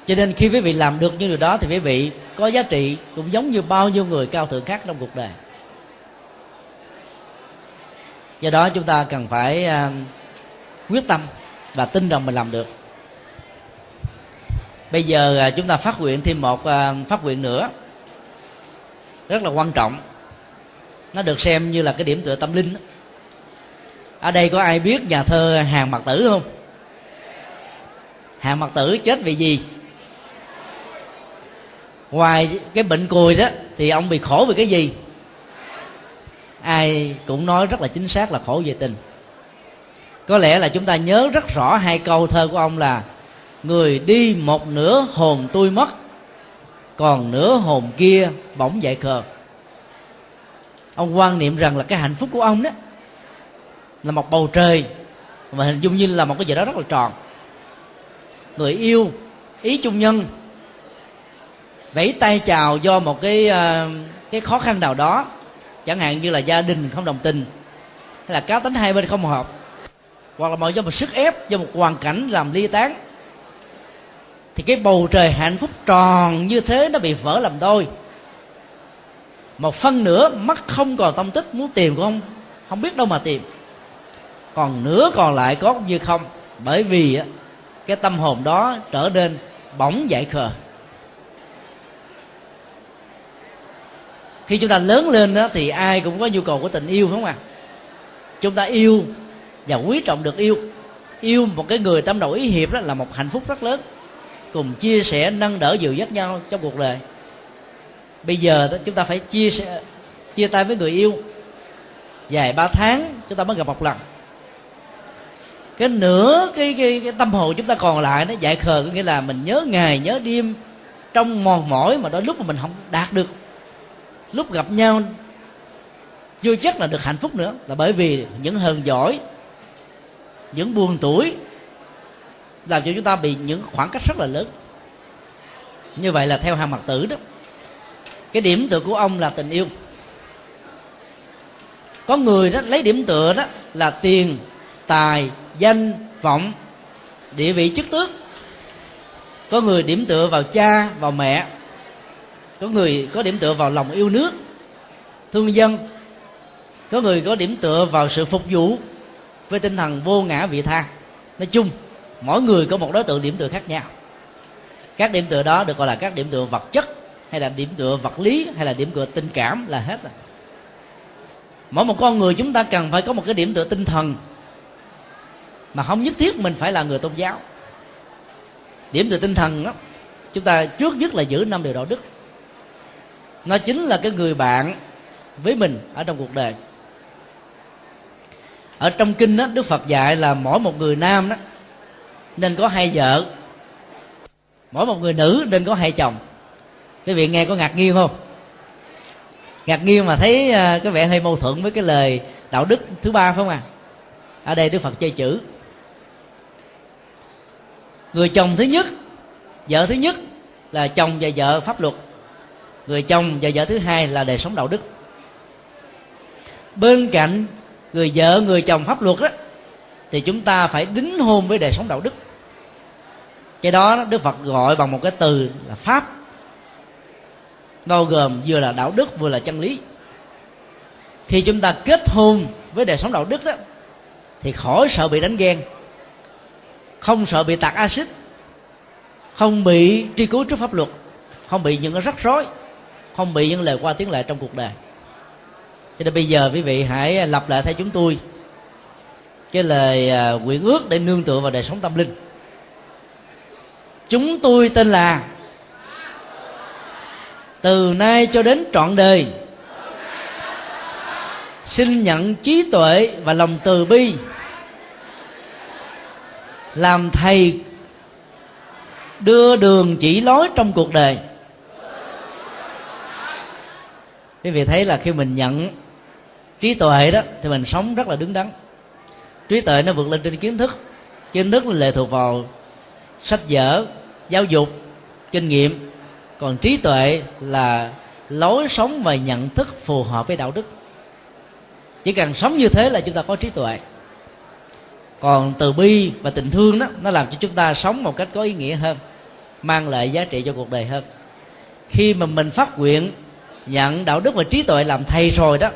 Cho nên khi quý vị làm được những điều đó thì quý vị có giá trị cũng giống như bao nhiêu người cao thượng khác trong cuộc đời. Do đó chúng ta cần phải à, quyết tâm và tin rằng mình làm được. Bây giờ à, chúng ta phát nguyện thêm một à, phát nguyện nữa. Rất là quan trọng nó được xem như là cái điểm tựa tâm linh ở đây có ai biết nhà thơ hàng Mặc tử không? Hàng Mặc tử chết vì gì? Ngoài cái bệnh cùi đó, thì ông bị khổ vì cái gì? Ai cũng nói rất là chính xác là khổ về tình. Có lẽ là chúng ta nhớ rất rõ hai câu thơ của ông là, người đi một nửa hồn tôi mất, còn nửa hồn kia bỗng dậy khờ ông quan niệm rằng là cái hạnh phúc của ông đó là một bầu trời và hình dung như là một cái gì đó rất là tròn. Người yêu, ý chung nhân, vẫy tay chào do một cái ờ, cái khó khăn nào đó, chẳng hạn như là gia đình không đồng tình, hay là cá tính hai bên không hợp, hoặc là mọi do một sức ép, do một hoàn cảnh làm ly tán, thì cái bầu trời hạnh phúc tròn như thế nó bị vỡ làm đôi một phân nửa, mắt không còn tâm tích, muốn tìm cũng không không biết đâu mà tìm. Còn nửa còn lại có như không? Bởi vì cái tâm hồn đó trở nên bỗng dại khờ. Khi chúng ta lớn lên đó thì ai cũng có nhu cầu của tình yêu, phải không ạ? À? chúng ta yêu và quý trọng được yêu. Yêu một cái người tâm đầu ý hiệp đó là một hạnh phúc rất lớn. Cùng chia sẻ, nâng đỡ dìu dắt nhau trong cuộc đời bây giờ chúng ta phải chia sẻ chia tay với người yêu. Dài ba tháng chúng ta mới gặp một lần. Cái nửa cái, cái, cái tâm hồn chúng ta còn lại nó dại khờ có nghĩa là mình nhớ ngày nhớ đêm trong mòn mỏi mà đôi lúc mà mình không đạt được. Lúc gặp nhau chưa chắc là được hạnh phúc nữa là bởi vì những hờn giỏi những buồn tuổi làm cho chúng ta bị những khoảng cách rất là lớn. Như vậy là theo hàng mặt tử đó cái điểm tựa của ông là tình yêu. Có người đó lấy điểm tựa đó là tiền, tài, danh, vọng, địa vị chức tước. Có người điểm tựa vào cha, vào mẹ. Có người có điểm tựa vào lòng yêu nước, thương dân. Có người có điểm tựa vào sự phục vụ với tinh thần vô ngã vị tha. Nói chung, mỗi người có một đối tượng điểm tựa khác nhau. Các điểm tựa đó được gọi là các điểm tựa vật chất hay là điểm tựa vật lý hay là điểm tựa tình cảm là hết rồi. Mỗi một con người chúng ta cần phải có một cái điểm tựa tinh thần. Mà không nhất thiết mình phải là người tôn giáo. Điểm tựa tinh thần đó chúng ta trước nhất là giữ năm điều đạo đức. Nó chính là cái người bạn với mình ở trong cuộc đời. Ở trong kinh đó đức phật dạy là mỗi một người nam đó nên có hai vợ, mỗi một người nữ nên có hai chồng quý vị nghe có ngạc nhiên không? Ngạc nhiên mà thấy à, cái vẻ hơi mâu thuẫn với cái lời đạo đức thứ ba không à ở đây đức phật chơi chữ. Người chồng thứ nhất, vợ thứ nhất là chồng và vợ pháp luật. Người chồng và vợ thứ hai là đời sống đạo đức. Bên cạnh người vợ, người chồng pháp luật đó thì chúng ta phải đính hôn với đời sống đạo đức. Cái đó đức phật gọi bằng một cái từ là pháp bao gồm vừa là đạo đức vừa là chân lý. Khi chúng ta kết hôn với đời sống đạo đức đó thì khỏi sợ bị đánh ghen không sợ bị tạt axit không bị truy cứu trước pháp luật không bị những rắc rối không bị những lời qua tiếng lại trong cuộc đời. Cho nên bây giờ quý vị hãy lặp lại theo chúng tôi cái lời à, nguyện ước để nương tựa vào đời sống tâm linh. Chúng tôi tên là từ nay cho đến trọn đời. Xin nhận trí tuệ và lòng từ bi. Làm thầy đưa đường chỉ lối trong cuộc đời. Quý vị thấy là khi mình nhận trí tuệ đó, thì mình sống rất là đứng đắn. Trí tuệ nó vượt lên trên kiến thức. Kiến thức là lệ thuộc vào sách vở, giáo dục, kinh nghiệm còn trí tuệ là lối sống và nhận thức phù hợp với đạo đức. Chỉ cần sống như thế là chúng ta có trí tuệ. Còn từ bi và tình thương đó, nó làm cho chúng ta sống một cách có ý nghĩa hơn, mang lại giá trị cho cuộc đời hơn. Khi mà mình phát nguyện, nhận đạo đức và trí tuệ làm thầy rồi đó,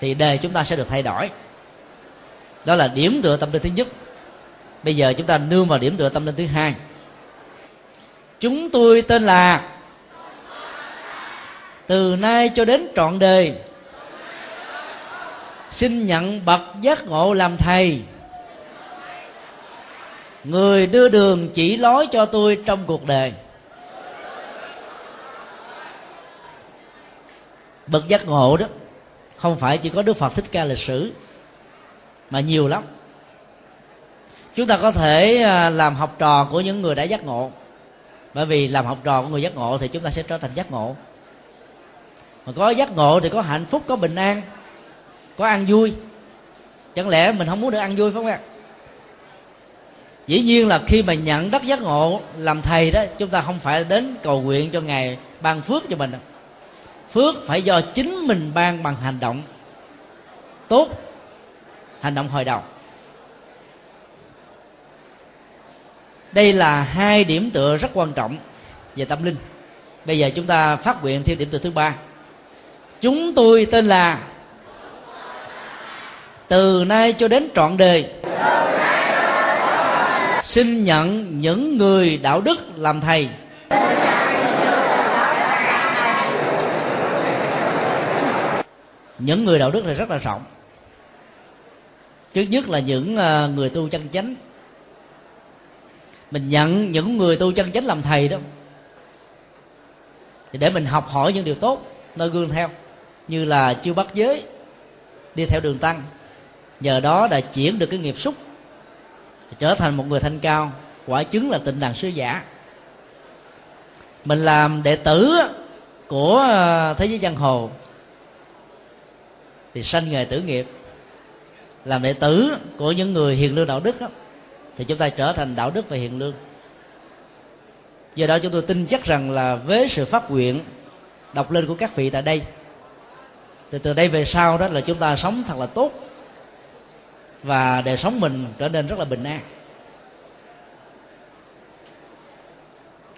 thì đời chúng ta sẽ được thay đổi. Đó là điểm tựa tâm linh thứ nhất. Bây giờ chúng ta nương vào điểm tựa tâm linh thứ hai chúng tôi tên là từ nay cho đến trọn đời, xin nhận bậc giác ngộ làm thầy. Người đưa đường chỉ lối cho tôi trong cuộc đời. Bậc giác ngộ đó, không phải chỉ có đức phật thích ca lịch sử, mà nhiều lắm. Chúng ta có thể à, làm học trò của những người đã giác ngộ bởi vì làm học trò của người giác ngộ thì chúng ta sẽ trở thành giác ngộ. Mà có giác ngộ thì có hạnh phúc, có bình an, có ăn vui. Chẳng lẽ mình không muốn được ăn vui phải không ạ? Dĩ nhiên là khi mà nhận đất giác ngộ làm thầy đó, chúng ta không phải đến cầu nguyện cho ngài ban phước cho mình phước phải do chính mình ban bằng hành động tốt, hành động hồi đầu. Đây là hai điểm tựa rất quan trọng về tâm linh. Bây giờ chúng ta phát nguyện theo điểm tựa thứ ba. Chúng tôi tên là từ nay cho đến trọn đời. Xin nhận những người đạo đức làm thầy. Những người đạo đức này rất là rộng. Trước nhất là những ờ, người tu chân chánh mình nhận những người tu chân chánh làm thầy đó. Thì để mình học hỏi những điều tốt noi gương theo. Như là chưa bắt giới đi theo đường tăng. Nhờ đó đã chuyển được cái nghiệp xúc trở thành một người thanh cao quả chứng là tịnh đàn sứ giả. Mình làm đệ tử của ờ, thế giới giang hồ. Thì sanh nghề tử nghiệp làm đệ tử của những người hiền lương đạo đức đó, thì chúng ta trở thành đạo đức và hiền lương. Do đó chúng tôi tin chắc rằng là với sự phát nguyện đọc lên của các vị tại đây từ từ đây về sau đó là chúng ta sống thật là tốt và đời sống mình trở nên rất là bình an.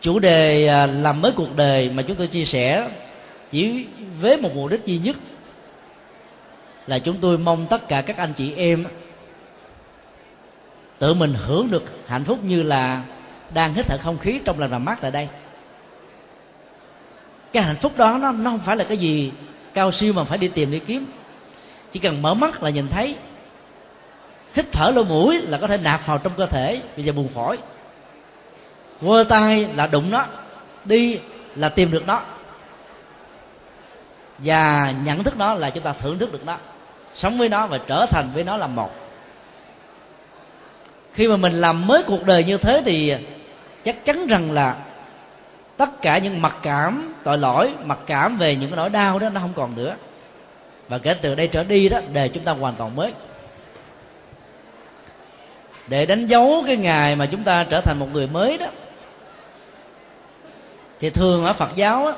Chủ đề à, làm mới cuộc đời mà chúng tôi chia sẻ chỉ với một mục đích duy nhất là chúng tôi mong tất cả các anh chị em tự mình hưởng được hạnh phúc như là đang hít thở không khí trong lành và mát tại đây. Cái hạnh phúc đó nó, nó không phải là cái gì cao siêu mà phải đi tìm đi kiếm. Chỉ cần mở mắt là nhìn thấy. Hít thở lỗ mũi là có thể nạp vào trong cơ thể bây giờ buồn phổi. Vơ tay là đụng nó đi là tìm được nó. Và nhận thức nó là chúng ta thưởng thức được nó sống với nó và trở thành với nó là một khi mà mình làm mới cuộc đời như thế thì chắc chắn rằng là tất cả những mặc cảm tội lỗi mặc cảm về những cái nỗi đau đó nó không còn nữa. Và kể từ đây trở đi đó đời chúng ta hoàn toàn mới. Để đánh dấu cái ngày mà chúng ta trở thành một người mới đó thì thường ở phật giáo á,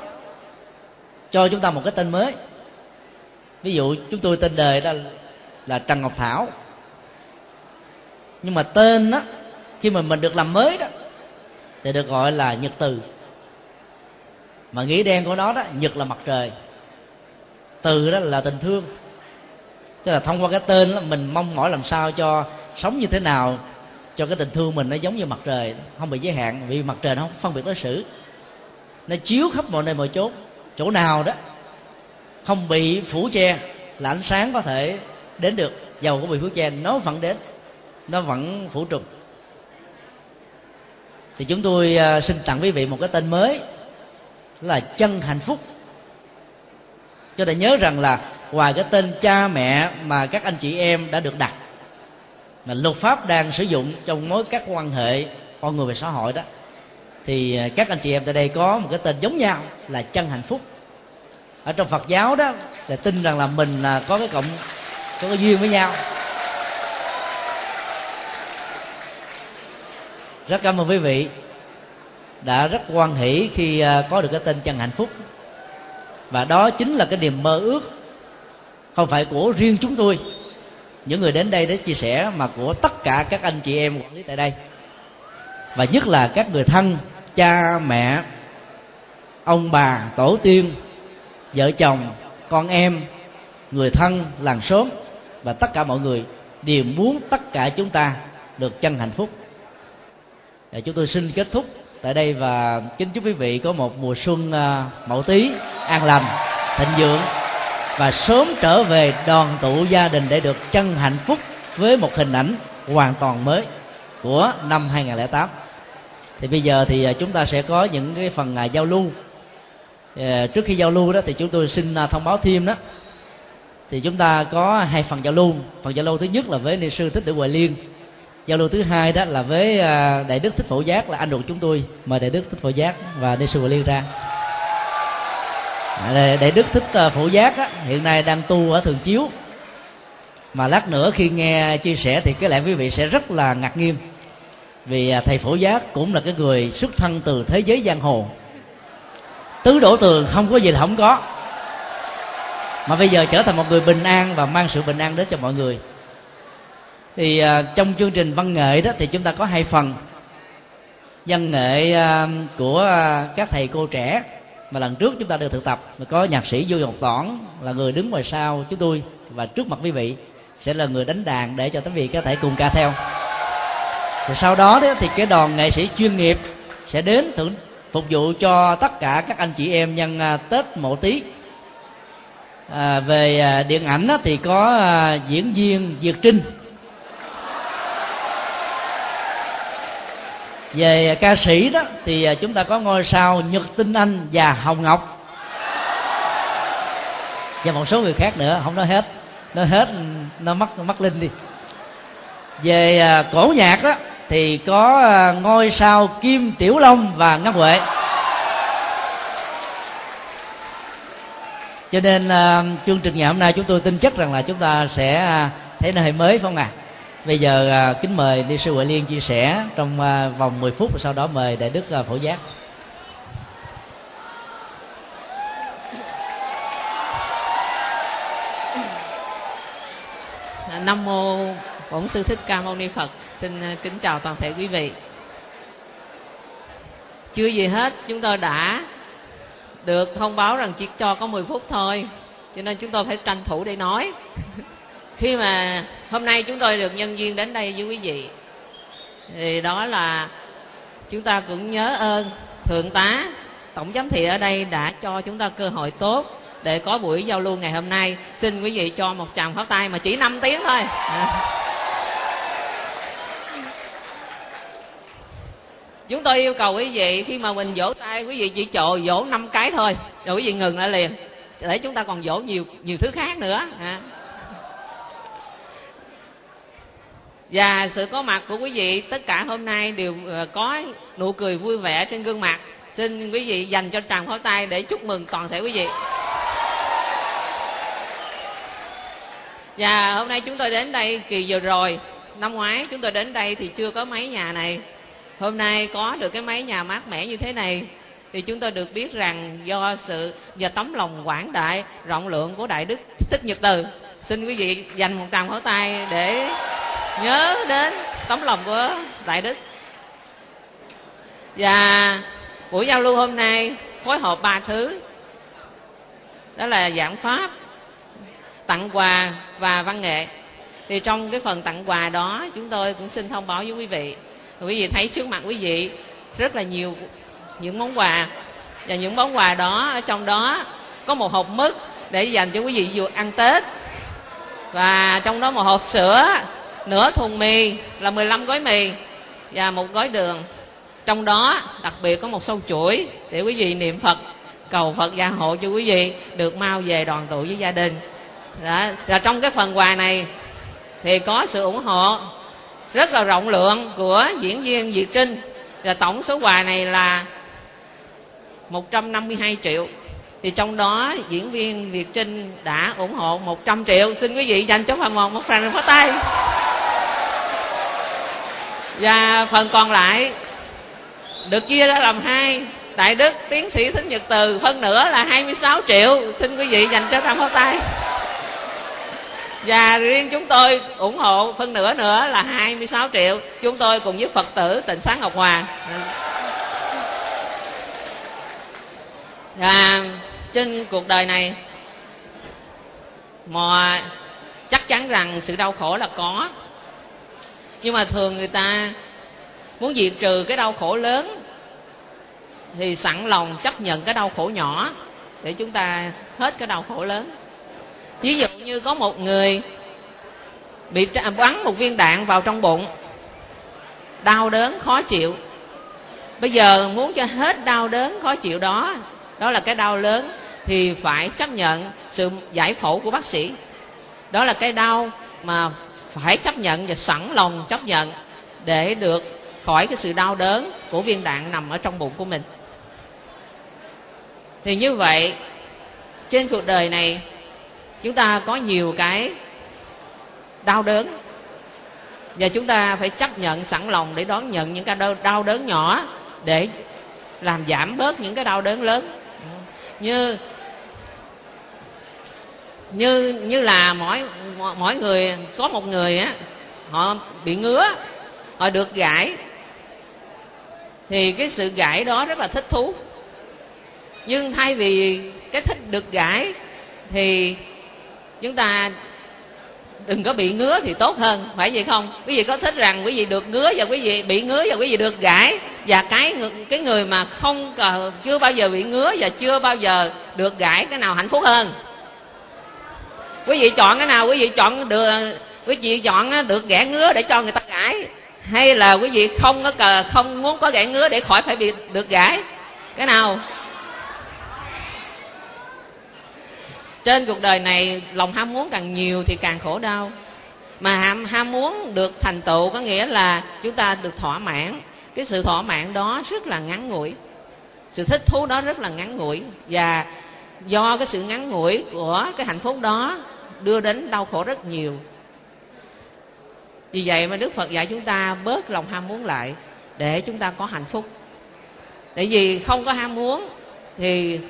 cho chúng ta một cái tên mới. Ví dụ chúng tôi tên đời đó là trần ngọc thảo nhưng mà tên đó khi mà mình được làm mới đó thì được gọi là nhật từ. Mà nghĩa đen của nó đó nhật là mặt trời. Từ đó là tình thương. Tức là thông qua cái tên đó, mình mong mỏi làm sao cho sống như thế nào cho cái tình thương mình nó giống như mặt trời không bị giới hạn. Vì mặt trời nó không phân biệt đối xử. Nó chiếu khắp mọi nơi mọi chốn. Chỗ nào đó không bị phủ che là ánh sáng có thể đến được. Dầu có bị phủ che nó vẫn đến nó vẫn phủ trùng. Thì chúng tôi à, xin tặng quý vị một cái tên mới, là chân hạnh phúc. Cho ta nhớ rằng là ngoài cái tên cha mẹ mà các anh chị em đã được đặt, mà luật pháp đang sử dụng trong mối các quan hệ con người và xã hội đó, thì à, các anh chị em tại đây có một cái tên giống nhau là chân hạnh phúc. Ở trong phật giáo đó, là tin rằng là mình là có cái cộng, có cái duyên với nhau. Rất cảm ơn quý vị đã rất quan hỷ khi à, có được cái tên chân hạnh phúc. Và đó chính là cái niềm mơ ước, không phải của riêng chúng tôi, những người đến đây để chia sẻ, mà của tất cả các anh chị em quản lý tại đây. Và nhất là các người thân, cha, mẹ, ông bà, tổ tiên, vợ chồng, con em, người thân, làng xóm, và tất cả mọi người đều muốn tất cả chúng ta được chân hạnh phúc và chúng tôi xin kết thúc tại đây và kính chúc quý vị có một mùa xuân à, mậu tý an lành thịnh vượng và sớm trở về đoàn tụ gia đình để được chân hạnh phúc với một hình ảnh hoàn toàn mới của năm 2008 thì bây giờ thì à, chúng ta sẽ có những cái phần à, giao lưu. À, trước khi giao lưu đó thì chúng tôi xin à, thông báo thêm đó. Thì chúng ta có hai phần giao lưu. Phần giao lưu thứ nhất là với ni sư thích tử huệ liên giao lưu thứ hai đó là với à, đại đức thích phổ giác là anh ruột chúng tôi. Mời đại đức thích phổ giác và đi sư liên ra. À, đại đức thích à, phổ giác á, hiện nay đang tu ở thường chiếu. Mà lát nữa khi nghe chia sẻ thì cái lẽ quý vị sẽ rất là ngạc nhiên. Vì thầy phổ giác cũng là cái người xuất thân từ thế giới giang hồ. Tứ đổ tường không có gì là không có. Mà bây giờ trở thành một người bình an và mang sự bình an đến cho mọi người thì à, trong chương trình văn nghệ đó thì chúng ta có hai phần. Văn nghệ à, của à, các thầy cô trẻ mà lần trước chúng ta được thực tập mà có nhạc sĩ vô ngọc toản là người đứng ngoài sau chúng tôi và trước mặt quý vị sẽ là người đánh đàn để cho quý vị có thể cùng ca theo. Rồi sau đó, đó thì cái đoàn nghệ sĩ chuyên nghiệp sẽ đến thưởng phục vụ cho tất cả các anh chị em nhân tết mộ tý. À, về à, điện ảnh thì có à, diễn viên Diệt Trinh về ca sĩ đó, thì à, chúng ta có ngôi sao nhật tinh anh và hồng ngọc. Và một số người khác nữa, không nói hết. Nói hết, nó mất nó mất linh đi. Về à, cổ nhạc đó, thì có à, ngôi sao kim tiểu long và ngân huệ. Cho nên chương trình ngày hôm nay chúng tôi tin chắc rằng là chúng ta sẽ thấy nơi mới phải không ạ? à? Bây giờ uh, kính mời đi sư huệ liên chia sẻ trong uh, vòng 10 phút sau đó mời đại đức uh, phổ giác. Nam mô bổn sư thích ca mâu ni phật. Xin kính chào toàn thể quý vị. Chưa gì hết chúng tôi đã được thông báo rằng chỉ cho có 10 phút thôi cho nên chúng tôi phải tranh thủ để nói. khi mà hôm nay chúng tôi được nhân duyên đến đây, với quý vị, thì đó là chúng ta cũng nhớ ơn thượng tá, tổng giám thị ở đây đã cho chúng ta cơ hội tốt để có buổi giao lưu ngày hôm nay xin quý vị cho một tràng pháo tay mà chỉ 5 tiếng thôi à. chúng tôi yêu cầu quý vị, khi mà mình vỗ tay, quý vị chỉ trồ vỗ năm cái thôi, rồi quý vị ngừng lại liền để chúng ta còn vỗ nhiều nhiều thứ khác nữa à. Và sự có mặt của quý vị tất cả hôm nay đều ờ, có nụ cười vui vẻ trên gương mặt. Xin quý vị dành cho tràng pháo tay để chúc mừng toàn thể quý vị. Và hôm nay chúng tôi đến đây kỳ vừa rồi. Năm ngoái chúng tôi đến đây thì chưa có mấy nhà này. Hôm nay có được cái máy nhà mát mẻ như thế này thì chúng tôi được biết rằng do sự và tấm lòng quảng đại, rộng lượng của đại đức thích nhật từ. Xin quý vị dành một tràng pháo tay để nhớ đến tấm lòng của đại đức. Và buổi giao lưu hôm nay phối hợp ba thứ. Đó là giảng pháp, tặng quà và văn nghệ. Thì trong cái phần tặng quà đó, chúng tôi cũng xin thông báo với quý vị. Quý vị thấy trước mặt quý vị rất là nhiều những món quà. Và những món quà đó, ở trong đó có một hộp mứt để dành cho quý vị vừa ăn tết. Và trong đó một hộp sữa nửa thùng mì là 15 gói mì và một gói đường. Trong đó đặc biệt có một sâu chuỗi để quý vị niệm phật, cầu phật gia hộ cho quý vị được mau về đoàn tụ với gia đình. Đó. và trong cái phần quà này thì có sự ủng hộ rất là rộng lượng của diễn viên Việt Trinh. Và tổng số quà này là 152 triệu. Thì trong đó diễn viên Việt Trinh đã ủng hộ 100 triệu. Xin quý vị dành cho phần một một tràng pháo tay và phần còn lại được chia ra làm hai. Đại đức, tiến sĩ thích nhật từ phân nửa là 26 triệu. Xin quý vị dành cho tràng pháo tay và riêng chúng tôi ủng hộ phân nửa nữa là 26 triệu. Chúng tôi cùng với phật tử tịnh sáng ngọc hòa và trên cuộc đời này mà chắc chắn rằng sự đau khổ là có nhưng mà thường người ta muốn diệt trừ cái đau khổ lớn thì sẵn lòng chấp nhận cái đau khổ nhỏ để chúng ta hết cái đau khổ lớn. Ví dụ như có một người bị à, bắn một viên đạn vào trong bụng, đau đớn khó chịu. Bây giờ muốn cho hết đau đớn khó chịu đó đó là cái đau lớn, thì phải chấp nhận sự giải phẫu của bác sĩ. Đó là cái đau mà phải chấp nhận và sẵn lòng chấp nhận để được khỏi cái sự đau đớn của viên đạn nằm ở trong bụng của mình. Thì như vậy trên cuộc đời này chúng ta có nhiều cái đau đớn và chúng ta phải chấp nhận sẵn lòng để đón nhận những cái đau, đau đớn nhỏ để làm giảm bớt những cái đau đớn lớn. Như như như là mỗi mỗi người, có một người á, họ bị ngứa, họ được gãi. Thì cái sự gãi đó rất là thích thú. Nhưng thay vì cái thích được gãi, thì chúng ta đừng có bị ngứa thì tốt hơn, phải vậy không? Quý vị có thích rằng quý vị được ngứa và quý vị bị ngứa và quý vị được gãi? Và cái cái người mà không chưa bao giờ bị ngứa và chưa bao giờ được gãi cái nào hạnh phúc hơn? Quý vị chọn cái nào, quý vị chọn được, quý vị chọn được ghẻ ngứa để cho người ta gãi. Hay là quý vị không có cờ, không muốn có gãy ngứa để khỏi phải bị được gãy cái nào? Trên cuộc đời này, lòng ham muốn càng nhiều thì càng khổ đau. Mà ham ham muốn được thành tựu có nghĩa là chúng ta được thỏa mãn. Cái sự thỏa mãn đó rất là ngắn ngủi. Sự thích thú đó rất là ngắn ngủi. Và do cái sự ngắn ngủi của cái hạnh phúc đó đưa đến đau khổ rất nhiều. Vì vậy mà đức phật dạy chúng ta bớt lòng ham muốn lại để chúng ta có hạnh phúc. Tại vì không có ham muốn thì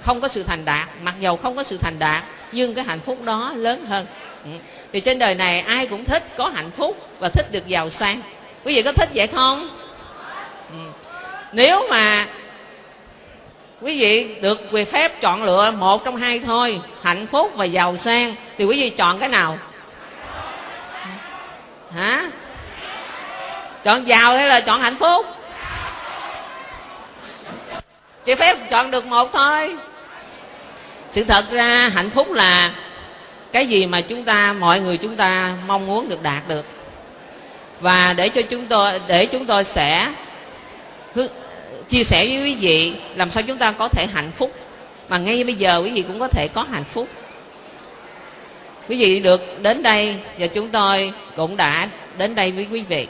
không có sự thành đạt, mặc dầu không có sự thành đạt, nhưng cái hạnh phúc đó lớn hơn. Ừ. Thì trên đời này ai cũng thích có hạnh phúc và thích được giàu sang. Quý vị có thích vậy không? Ừ. Nếu mà quý vị được quyền phép chọn lựa một trong hai thôi, hạnh phúc và giàu sang. Thì quý vị chọn cái nào? Hả? Chọn giàu hay là chọn hạnh phúc? Chỉ phép chọn được một thôi. Sự thật ra, hạnh phúc là cái gì mà chúng ta, mọi người chúng ta mong muốn được đạt được. Và để cho chúng tôi, để chúng tôi sẽ chia sẻ với quý vị, làm sao chúng ta có thể hạnh phúc. Mà ngay bây giờ quý vị cũng có thể có hạnh phúc. Quý vị được đến đây, và chúng tôi cũng đã đến đây với quý vị.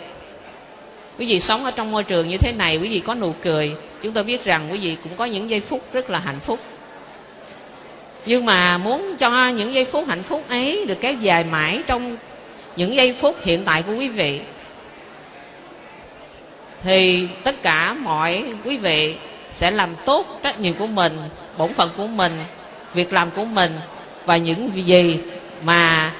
Quý vị sống ở trong môi trường như thế này, quý vị có nụ cười. Chúng tôi biết rằng quý vị cũng có những giây phút rất là hạnh phúc. Nhưng mà muốn cho những giây phút hạnh phúc ấy được kéo dài mãi trong những giây phút hiện tại của quý vị thì tất cả mọi quý vị sẽ làm tốt trách nhiệm của mình, bổn phận của mình, việc làm của mình và những gì mà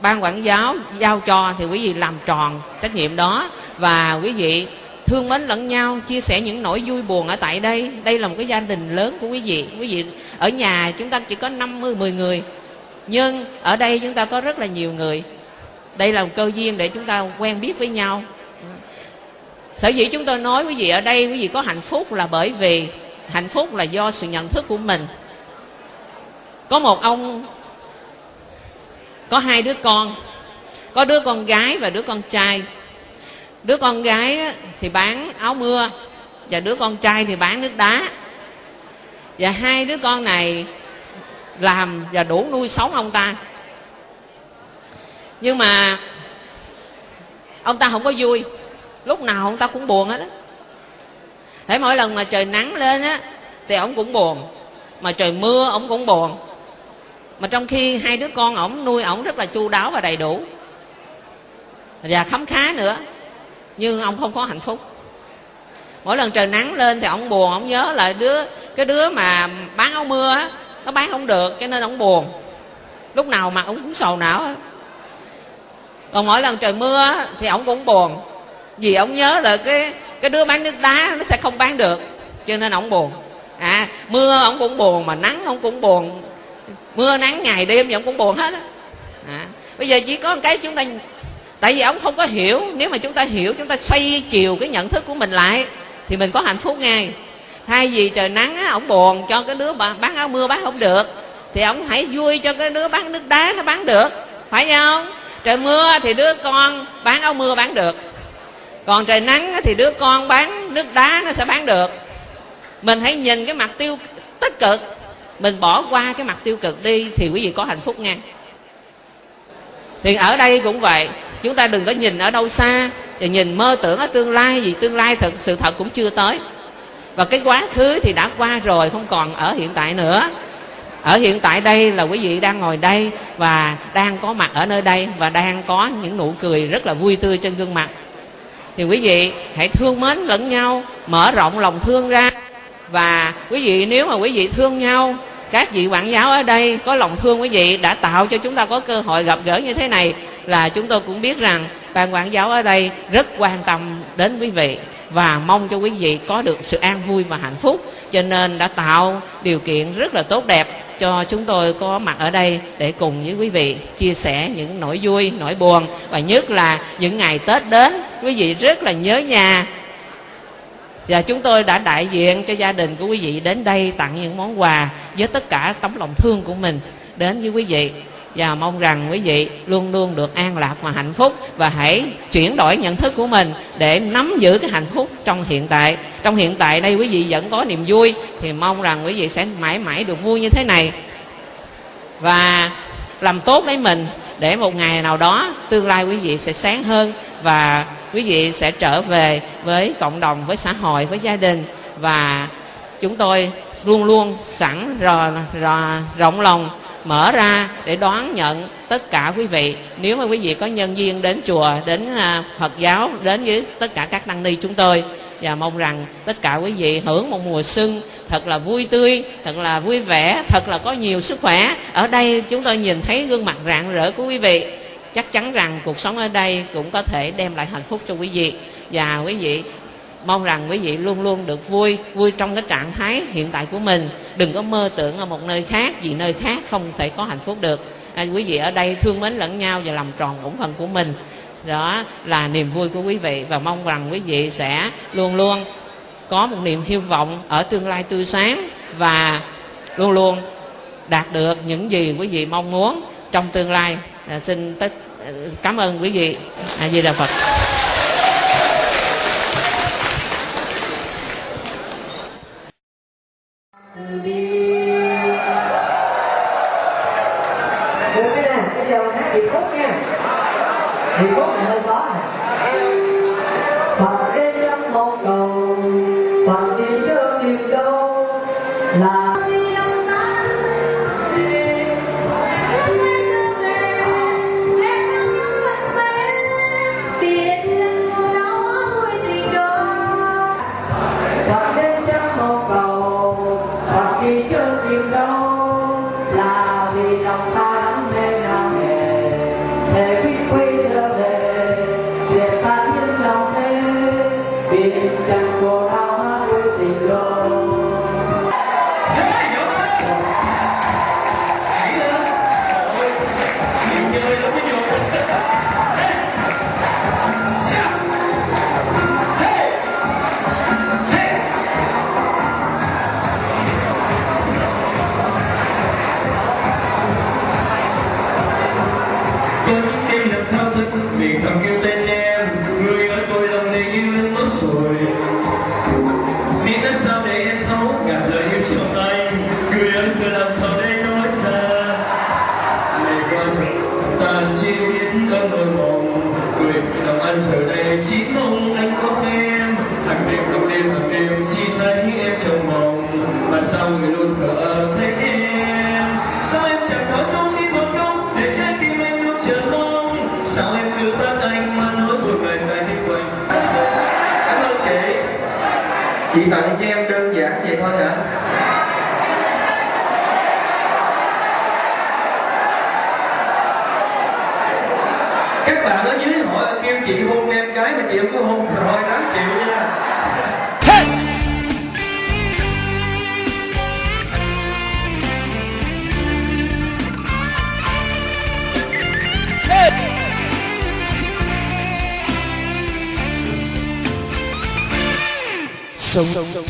ban quản giáo giao cho thì quý vị làm tròn trách nhiệm đó. Và quý vị thương mến lẫn nhau, chia sẻ những nỗi vui buồn ở tại đây. Đây là một cái gia đình lớn của quý vị. Quý vị, ở nhà chúng ta chỉ có 50 10 người, nhưng ở đây chúng ta có rất là nhiều người. Đây là một cơ duyên để chúng ta quen biết với nhau sở dĩ chúng tôi nói quý vị ở đây, quý vị có hạnh phúc là bởi vì hạnh phúc là do sự nhận thức của mình. Có một ông, có hai đứa con, có đứa con gái và đứa con trai. Đứa con gái thì bán áo mưa và đứa con trai thì bán nước đá. Và hai đứa con này làm và đủ nuôi sống ông ta. Nhưng mà ông ta không có vui lúc nào ông ta cũng buồn hết á. Thế mỗi lần mà trời nắng lên á, thì ông cũng buồn. Mà trời mưa, ông cũng buồn. Mà trong khi hai đứa con ổng nuôi ổng rất là chu đáo và đầy đủ. Và khấm khá nữa. Nhưng ông không có hạnh phúc. Mỗi lần trời nắng lên thì ông buồn. Ông nhớ lại đứa, cái đứa mà bán áo mưa á, nó bán không được, cho nên ông buồn. Lúc nào mà ông cũng sầu não á. Còn mỗi lần trời mưa thì ông cũng buồn vì ông nhớ là cái cái đứa bán nước đá nó sẽ không bán được cho nên ông buồn. À mưa ông cũng buồn mà nắng ông cũng buồn. Mưa nắng ngày đêm thì ông cũng buồn hết á. À, bây giờ chỉ có một cái chúng ta tại vì ông không có hiểu nếu mà chúng ta hiểu chúng ta xoay chiều cái nhận thức của mình lại thì mình có hạnh phúc ngay. Thay vì trời nắng á ông buồn cho cái đứa bán áo mưa bán không được thì ông hãy vui cho cái đứa bán nước đá nó bán được. Phải không? Trời mưa thì đứa con bán áo mưa bán được còn trời nắng thì đứa con bán nước đá nó sẽ bán được. Mình hãy nhìn cái mặt tiêu tích cực. Mình bỏ qua cái mặt tiêu cực đi thì quý vị có hạnh phúc nha. Thì ở đây cũng vậy. Chúng ta đừng có nhìn ở đâu xa và nhìn mơ tưởng ở tương lai vì tương lai thật sự thật cũng chưa tới. Và cái quá khứ thì đã qua rồi, không còn ở hiện tại nữa. Ở hiện tại đây là quý vị đang ngồi đây và đang có mặt ở nơi đây và đang có những nụ cười rất là vui tươi trên gương mặt thì quý vị hãy thương mến lẫn nhau, mở rộng lòng thương ra. Và quý vị, nếu mà quý vị thương nhau, các vị quản giáo ở đây có lòng thương quý vị, đã tạo cho chúng ta có cơ hội gặp gỡ như thế này, là chúng tôi cũng biết rằng ban quản giáo ở đây rất quan tâm đến quý vị và mong cho quý vị có được sự an vui và hạnh phúc. Cho nên đã tạo điều kiện rất là tốt đẹp cho chúng tôi có mặt ở đây để cùng với quý vị chia sẻ những nỗi vui, nỗi buồn. Và nhất là những ngày tết đến, quý vị rất là nhớ nhà. Và chúng tôi đã đại diện cho gia đình của quý vị đến đây tặng những món quà với tất cả tấm lòng thương của mình đến với quý vị và mong rằng quý vị luôn luôn được an lạc và hạnh phúc và hãy chuyển đổi nhận thức của mình để nắm giữ cái hạnh phúc trong hiện tại. Trong hiện tại đây quý vị vẫn có niềm vui thì mong rằng quý vị sẽ mãi mãi được vui như thế này. Và làm tốt lấy mình để một ngày nào đó tương lai quý vị sẽ sáng hơn và quý vị sẽ trở về với cộng đồng với xã hội với gia đình. Và chúng tôi luôn luôn sẵn rò, rò, rộng lòng mở ra để đón nhận tất cả quý vị. Nếu mà quý vị có nhân duyên đến chùa, đến à, phật giáo, đến với tất cả các tăng ni chúng tôi, và mong rằng tất cả quý vị hưởng một mùa xuân thật là vui tươi, thật là vui vẻ, thật là có nhiều sức khỏe. Ở đây chúng tôi nhìn thấy gương mặt rạng rỡ của quý vị. Chắc chắn rằng cuộc sống ở đây cũng có thể đem lại hạnh phúc cho quý vị. Và quý vị mong rằng quý vị luôn luôn được vui vui trong cái trạng thái hiện tại của mình. Đừng có mơ tưởng ở một nơi khác vì nơi khác không thể có hạnh phúc được. À, quý vị ở đây thương mến lẫn nhau và làm tròn bổn phận của mình. Đó là niềm vui của quý vị và mong rằng quý vị sẽ luôn luôn có một niềm hy vọng ở tương lai tươi sáng và luôn luôn đạt được những gì quý vị mong muốn trong tương lai. À, xin tất à, cảm ơn quý vị. A di đà phật. Được cái nè bây giờ hát điệp khúc nha? Điệp khúc.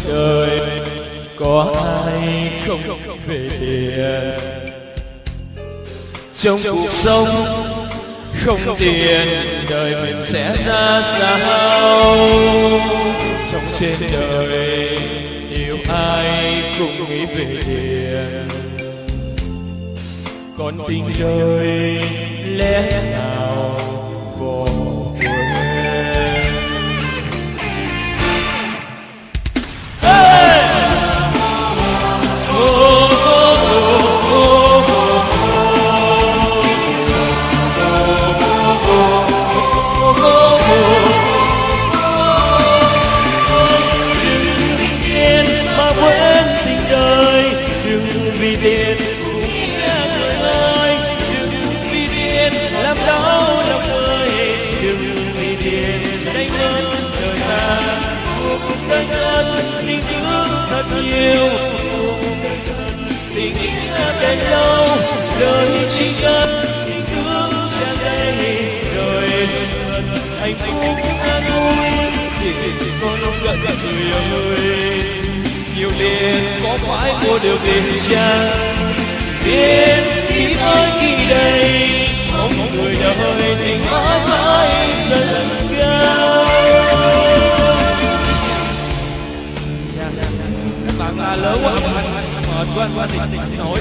Trời, có ai không về tiền trong cuộc sống, không tiền, đời mình sẽ ra sao? Trong trên đời, yêu ai cũng nghĩ về tiền còn tình đời, lẽ thân yêu. Tình nghĩa đến đâu đời chỉ cần tình thương tràn đầy đời. Hạnh phúc an vui chỉ có lúc gần gần người ơi nhiều liền có phải mua được tình trăng. Biết khi ơn khi đây, mong người đời tình mãi mãi dần cao. Lớn quá. Mệt quá anh quá thì xin lỗi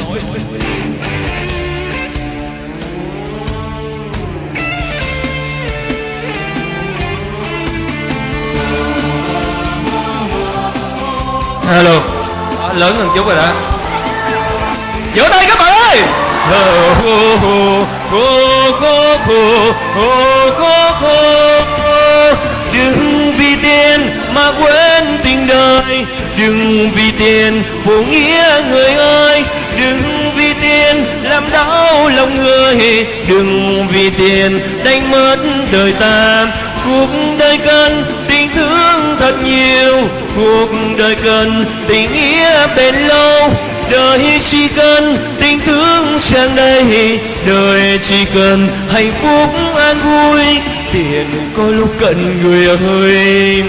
Hello. À, Lớn hơn chút rồi đó. Vỗ tay các bạn ơi! Đừng vì tiền mà quên tình đời Đừng vì tiền phụ nghĩa người ơi, Đừng vì tiền làm đau lòng người. Đừng vì tiền đánh mất đời ta, Cuộc đời cần tình thương thật nhiều. Cuộc đời cần tình nghĩa bền lâu, Đời chỉ cần tình thương sang đầy Đời chỉ cần hạnh phúc an vui, Tiền có lúc cần người ơi.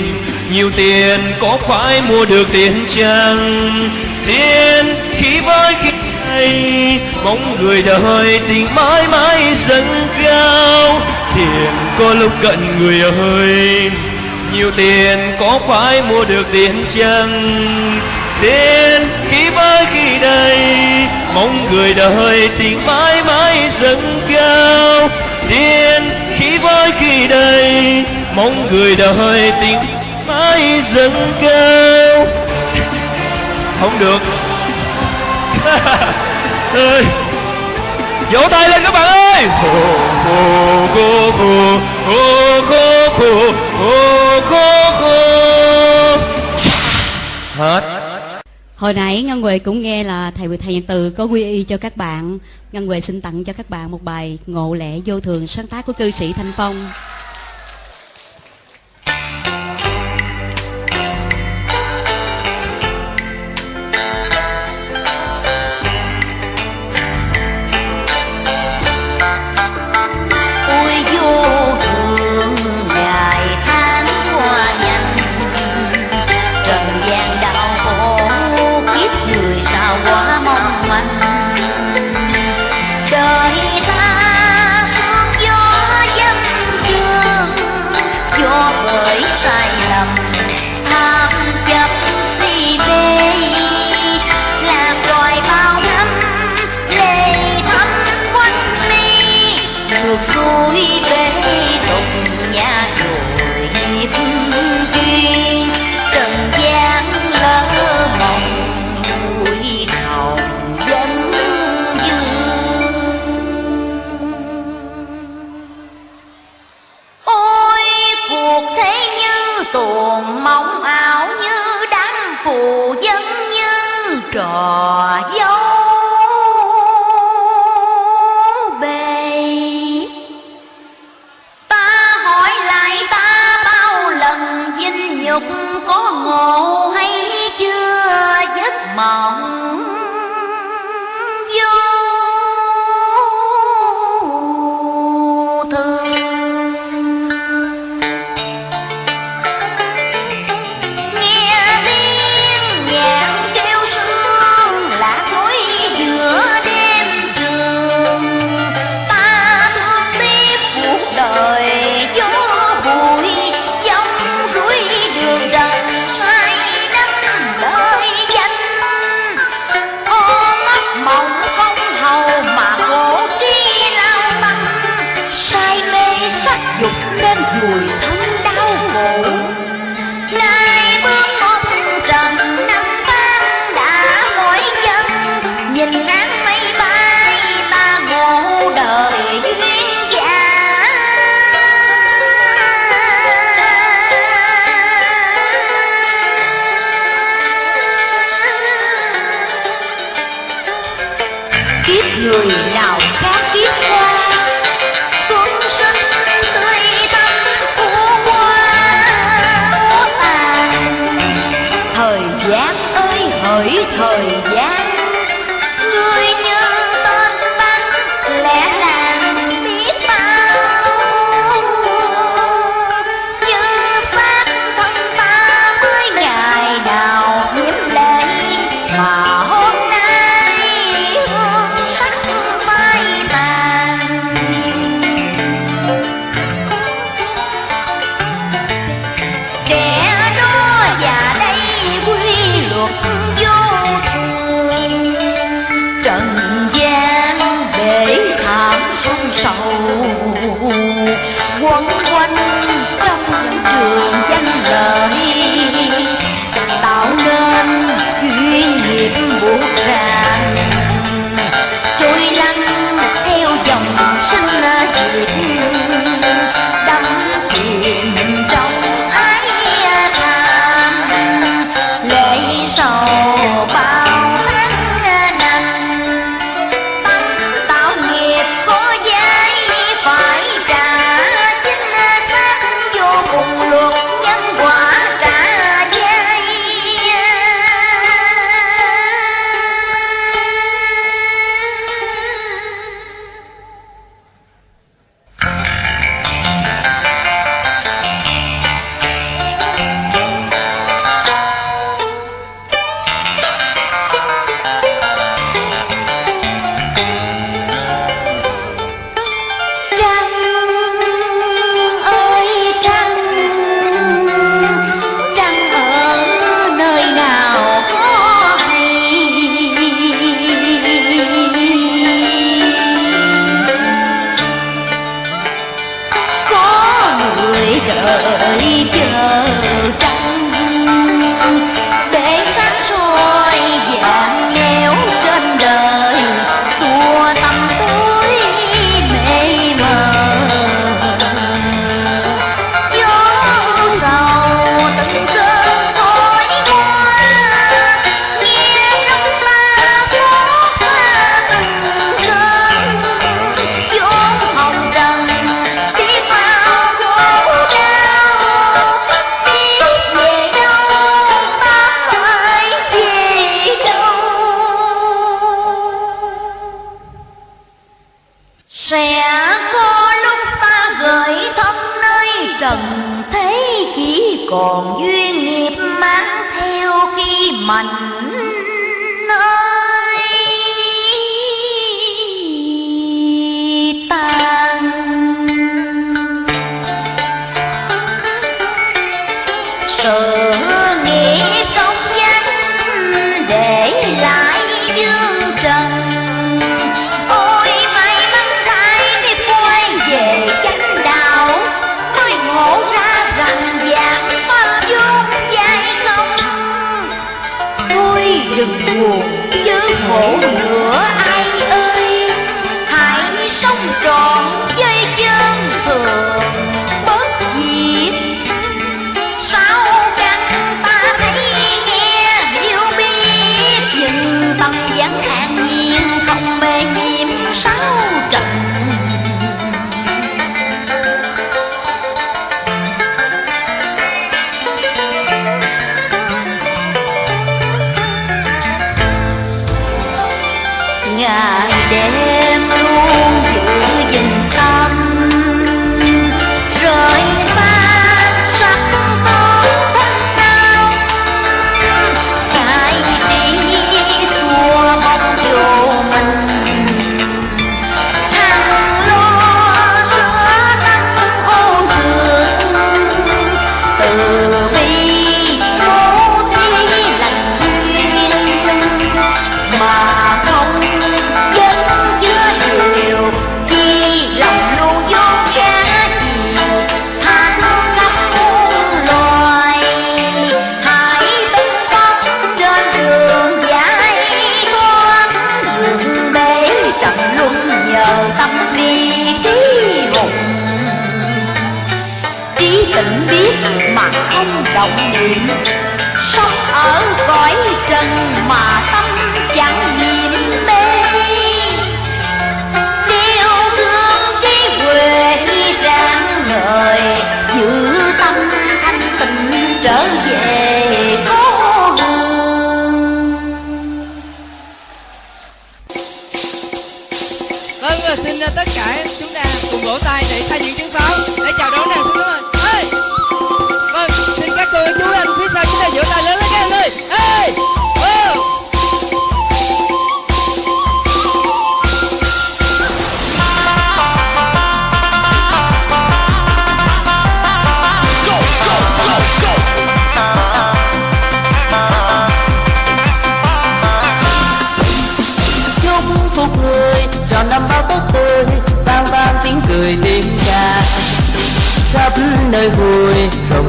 Nhiều tiền, có phải mua được tiền chăng? Tiền khi với khi này Mong người đời tình mãi mãi dâng cao. Tiền có lúc cận người ơi, Nhiều tiền có phải mua được tiền chăng? Tiền khi với khi đây Mong người đời tình mãi mãi dâng cao. Tiền khi với khi đây Mong người đời tình mới dâng cao không được. Ơi vỗ tay lên các bạn ơi. Hết. Hồi nãy ngân huệ cũng nghe là thầy thầy nhạc từ có quy y cho các bạn. Ngân huệ xin tặng cho các bạn một bài ngộ lẽ vô thường sáng tác của cư sĩ thanh phong. Nghiệp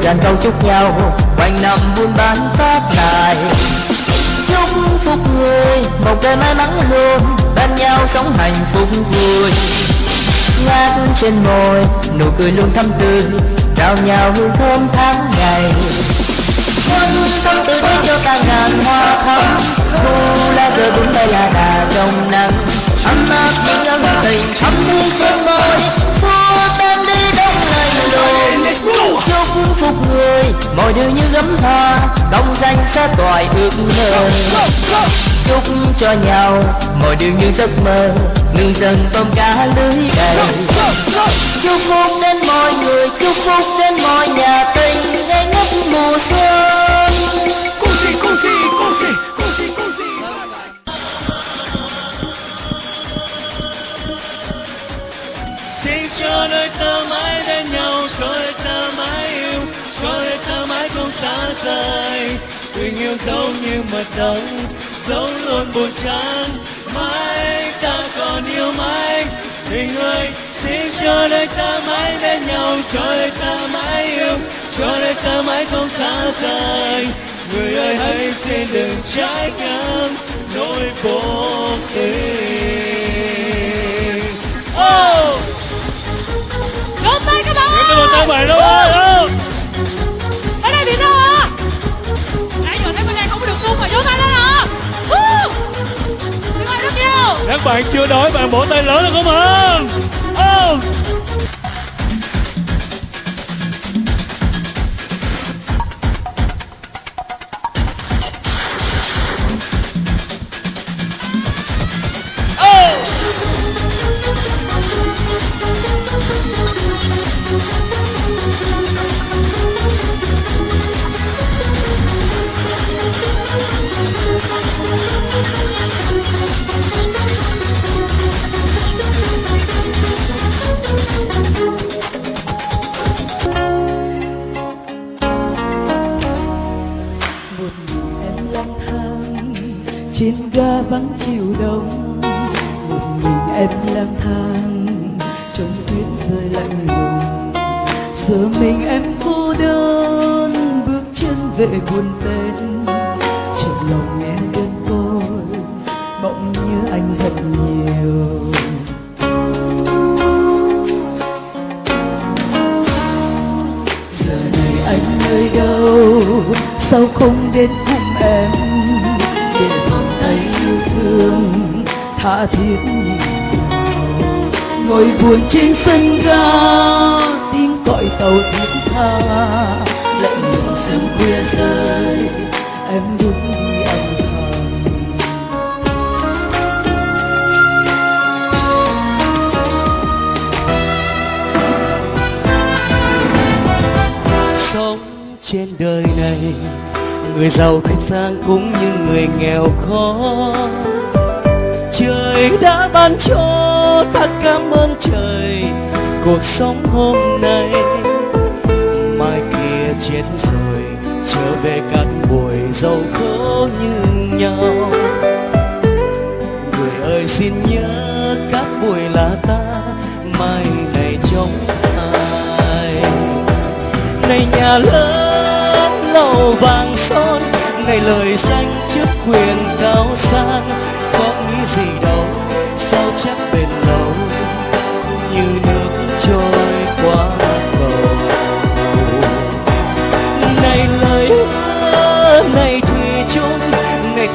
tràn câu chúc nhau, quanh năm buôn bán phát tài. Chúc phúc người, một đời may mắn luôn, bên nhau sống hạnh phúc vui. Ngát trên môi, nụ cười luôn thắm tươi trao nhau hương thơm tháng ngày. Xuân thắm tươi đến cho ta ngàn hoa thắm thu lá rơi bướm tay là đà trong nắng. Ấm áp những ân tình thắm đi trên môi xua tan đi đông lạnh lùng chúc phúc người mọi điều như gấm hoa công danh sẽ toại ước mơ. Chúc cho nhau mọi điều như giấc mơ ngừng dần tôm cá lưới đầy. Chúc phúc đến mọi người chúc phúc đến mọi nhà tình ngay ngất mùa xuân. Cô si, cô si, cô si, cô si, cô si. xin cho đôi ta mãi bên nhau cho không xa rời. Tình yêu giống như mật đắng giống luôn buồn chán. Mãi ta còn yêu mãi. Tình ơi xin cho đôi ta mãi bên nhau cho đôi ta mãi yêu. Cho đôi ta mãi không xa rời. Người ơi hãy xin đừng trái ngang nỗi vô tình oh! Vỗ tay các bạn! Tay mày đâu ơi đâu Nãy giờ thấy bên đây không có được buông mà vỗ tay lên à? Các bạn chưa đói, bạn bỏ tay lớn được không ạ oh! Trên ga vắng chiều đông. Một mình em lang thang, trong tuyết rơi lạnh lùng. Giờ mình em cô đơn, bước chân về buồn tên. Trong lòng nghe đơn côi bỗng nhớ anh thật nhiều. Giờ này anh nơi đâu, sao không đến cùng em? Tha thiết nhìn ngồi buồn trên sân ga, tiếng còi tàu thiết tha. Lạnh lùng sương khuya rơi, em đúng sống trên đời này, người giàu khách sang cũng như người nghèo khó trời đã ban cho ta cảm ơn trời cuộc sống hôm nay. Mai kia chết rồi, trở về cát bụi giàu khổ như nhau. Người ơi xin nhớ các buổi là ta, mai này trong ai? Này nhà lớn lầu vàng son, này lời danh chức quyền cao sang.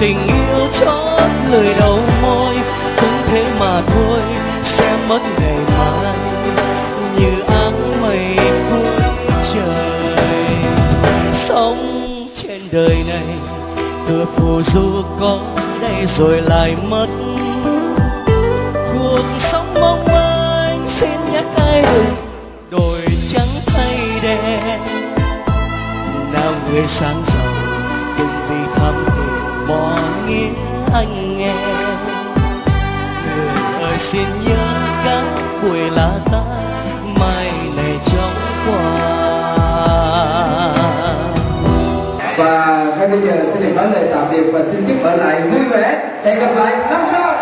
Tình yêu chót lời đầu môi, cũng thế mà thôi, sẽ mất ngày mai. Như áng mây cuối trời, sống trên đời này, tựa phù du có đây rồi lại mất. Cuộc sống mong manh xin nhắc ai đừng đổi trắng thay đen. Nào người sáng xin nhớ các buổi là ta mai này trong qua và ngay bây giờ xin được nói lời tạm biệt và xin chúc ở lại vui vẻ. Hẹn gặp lại năm sau.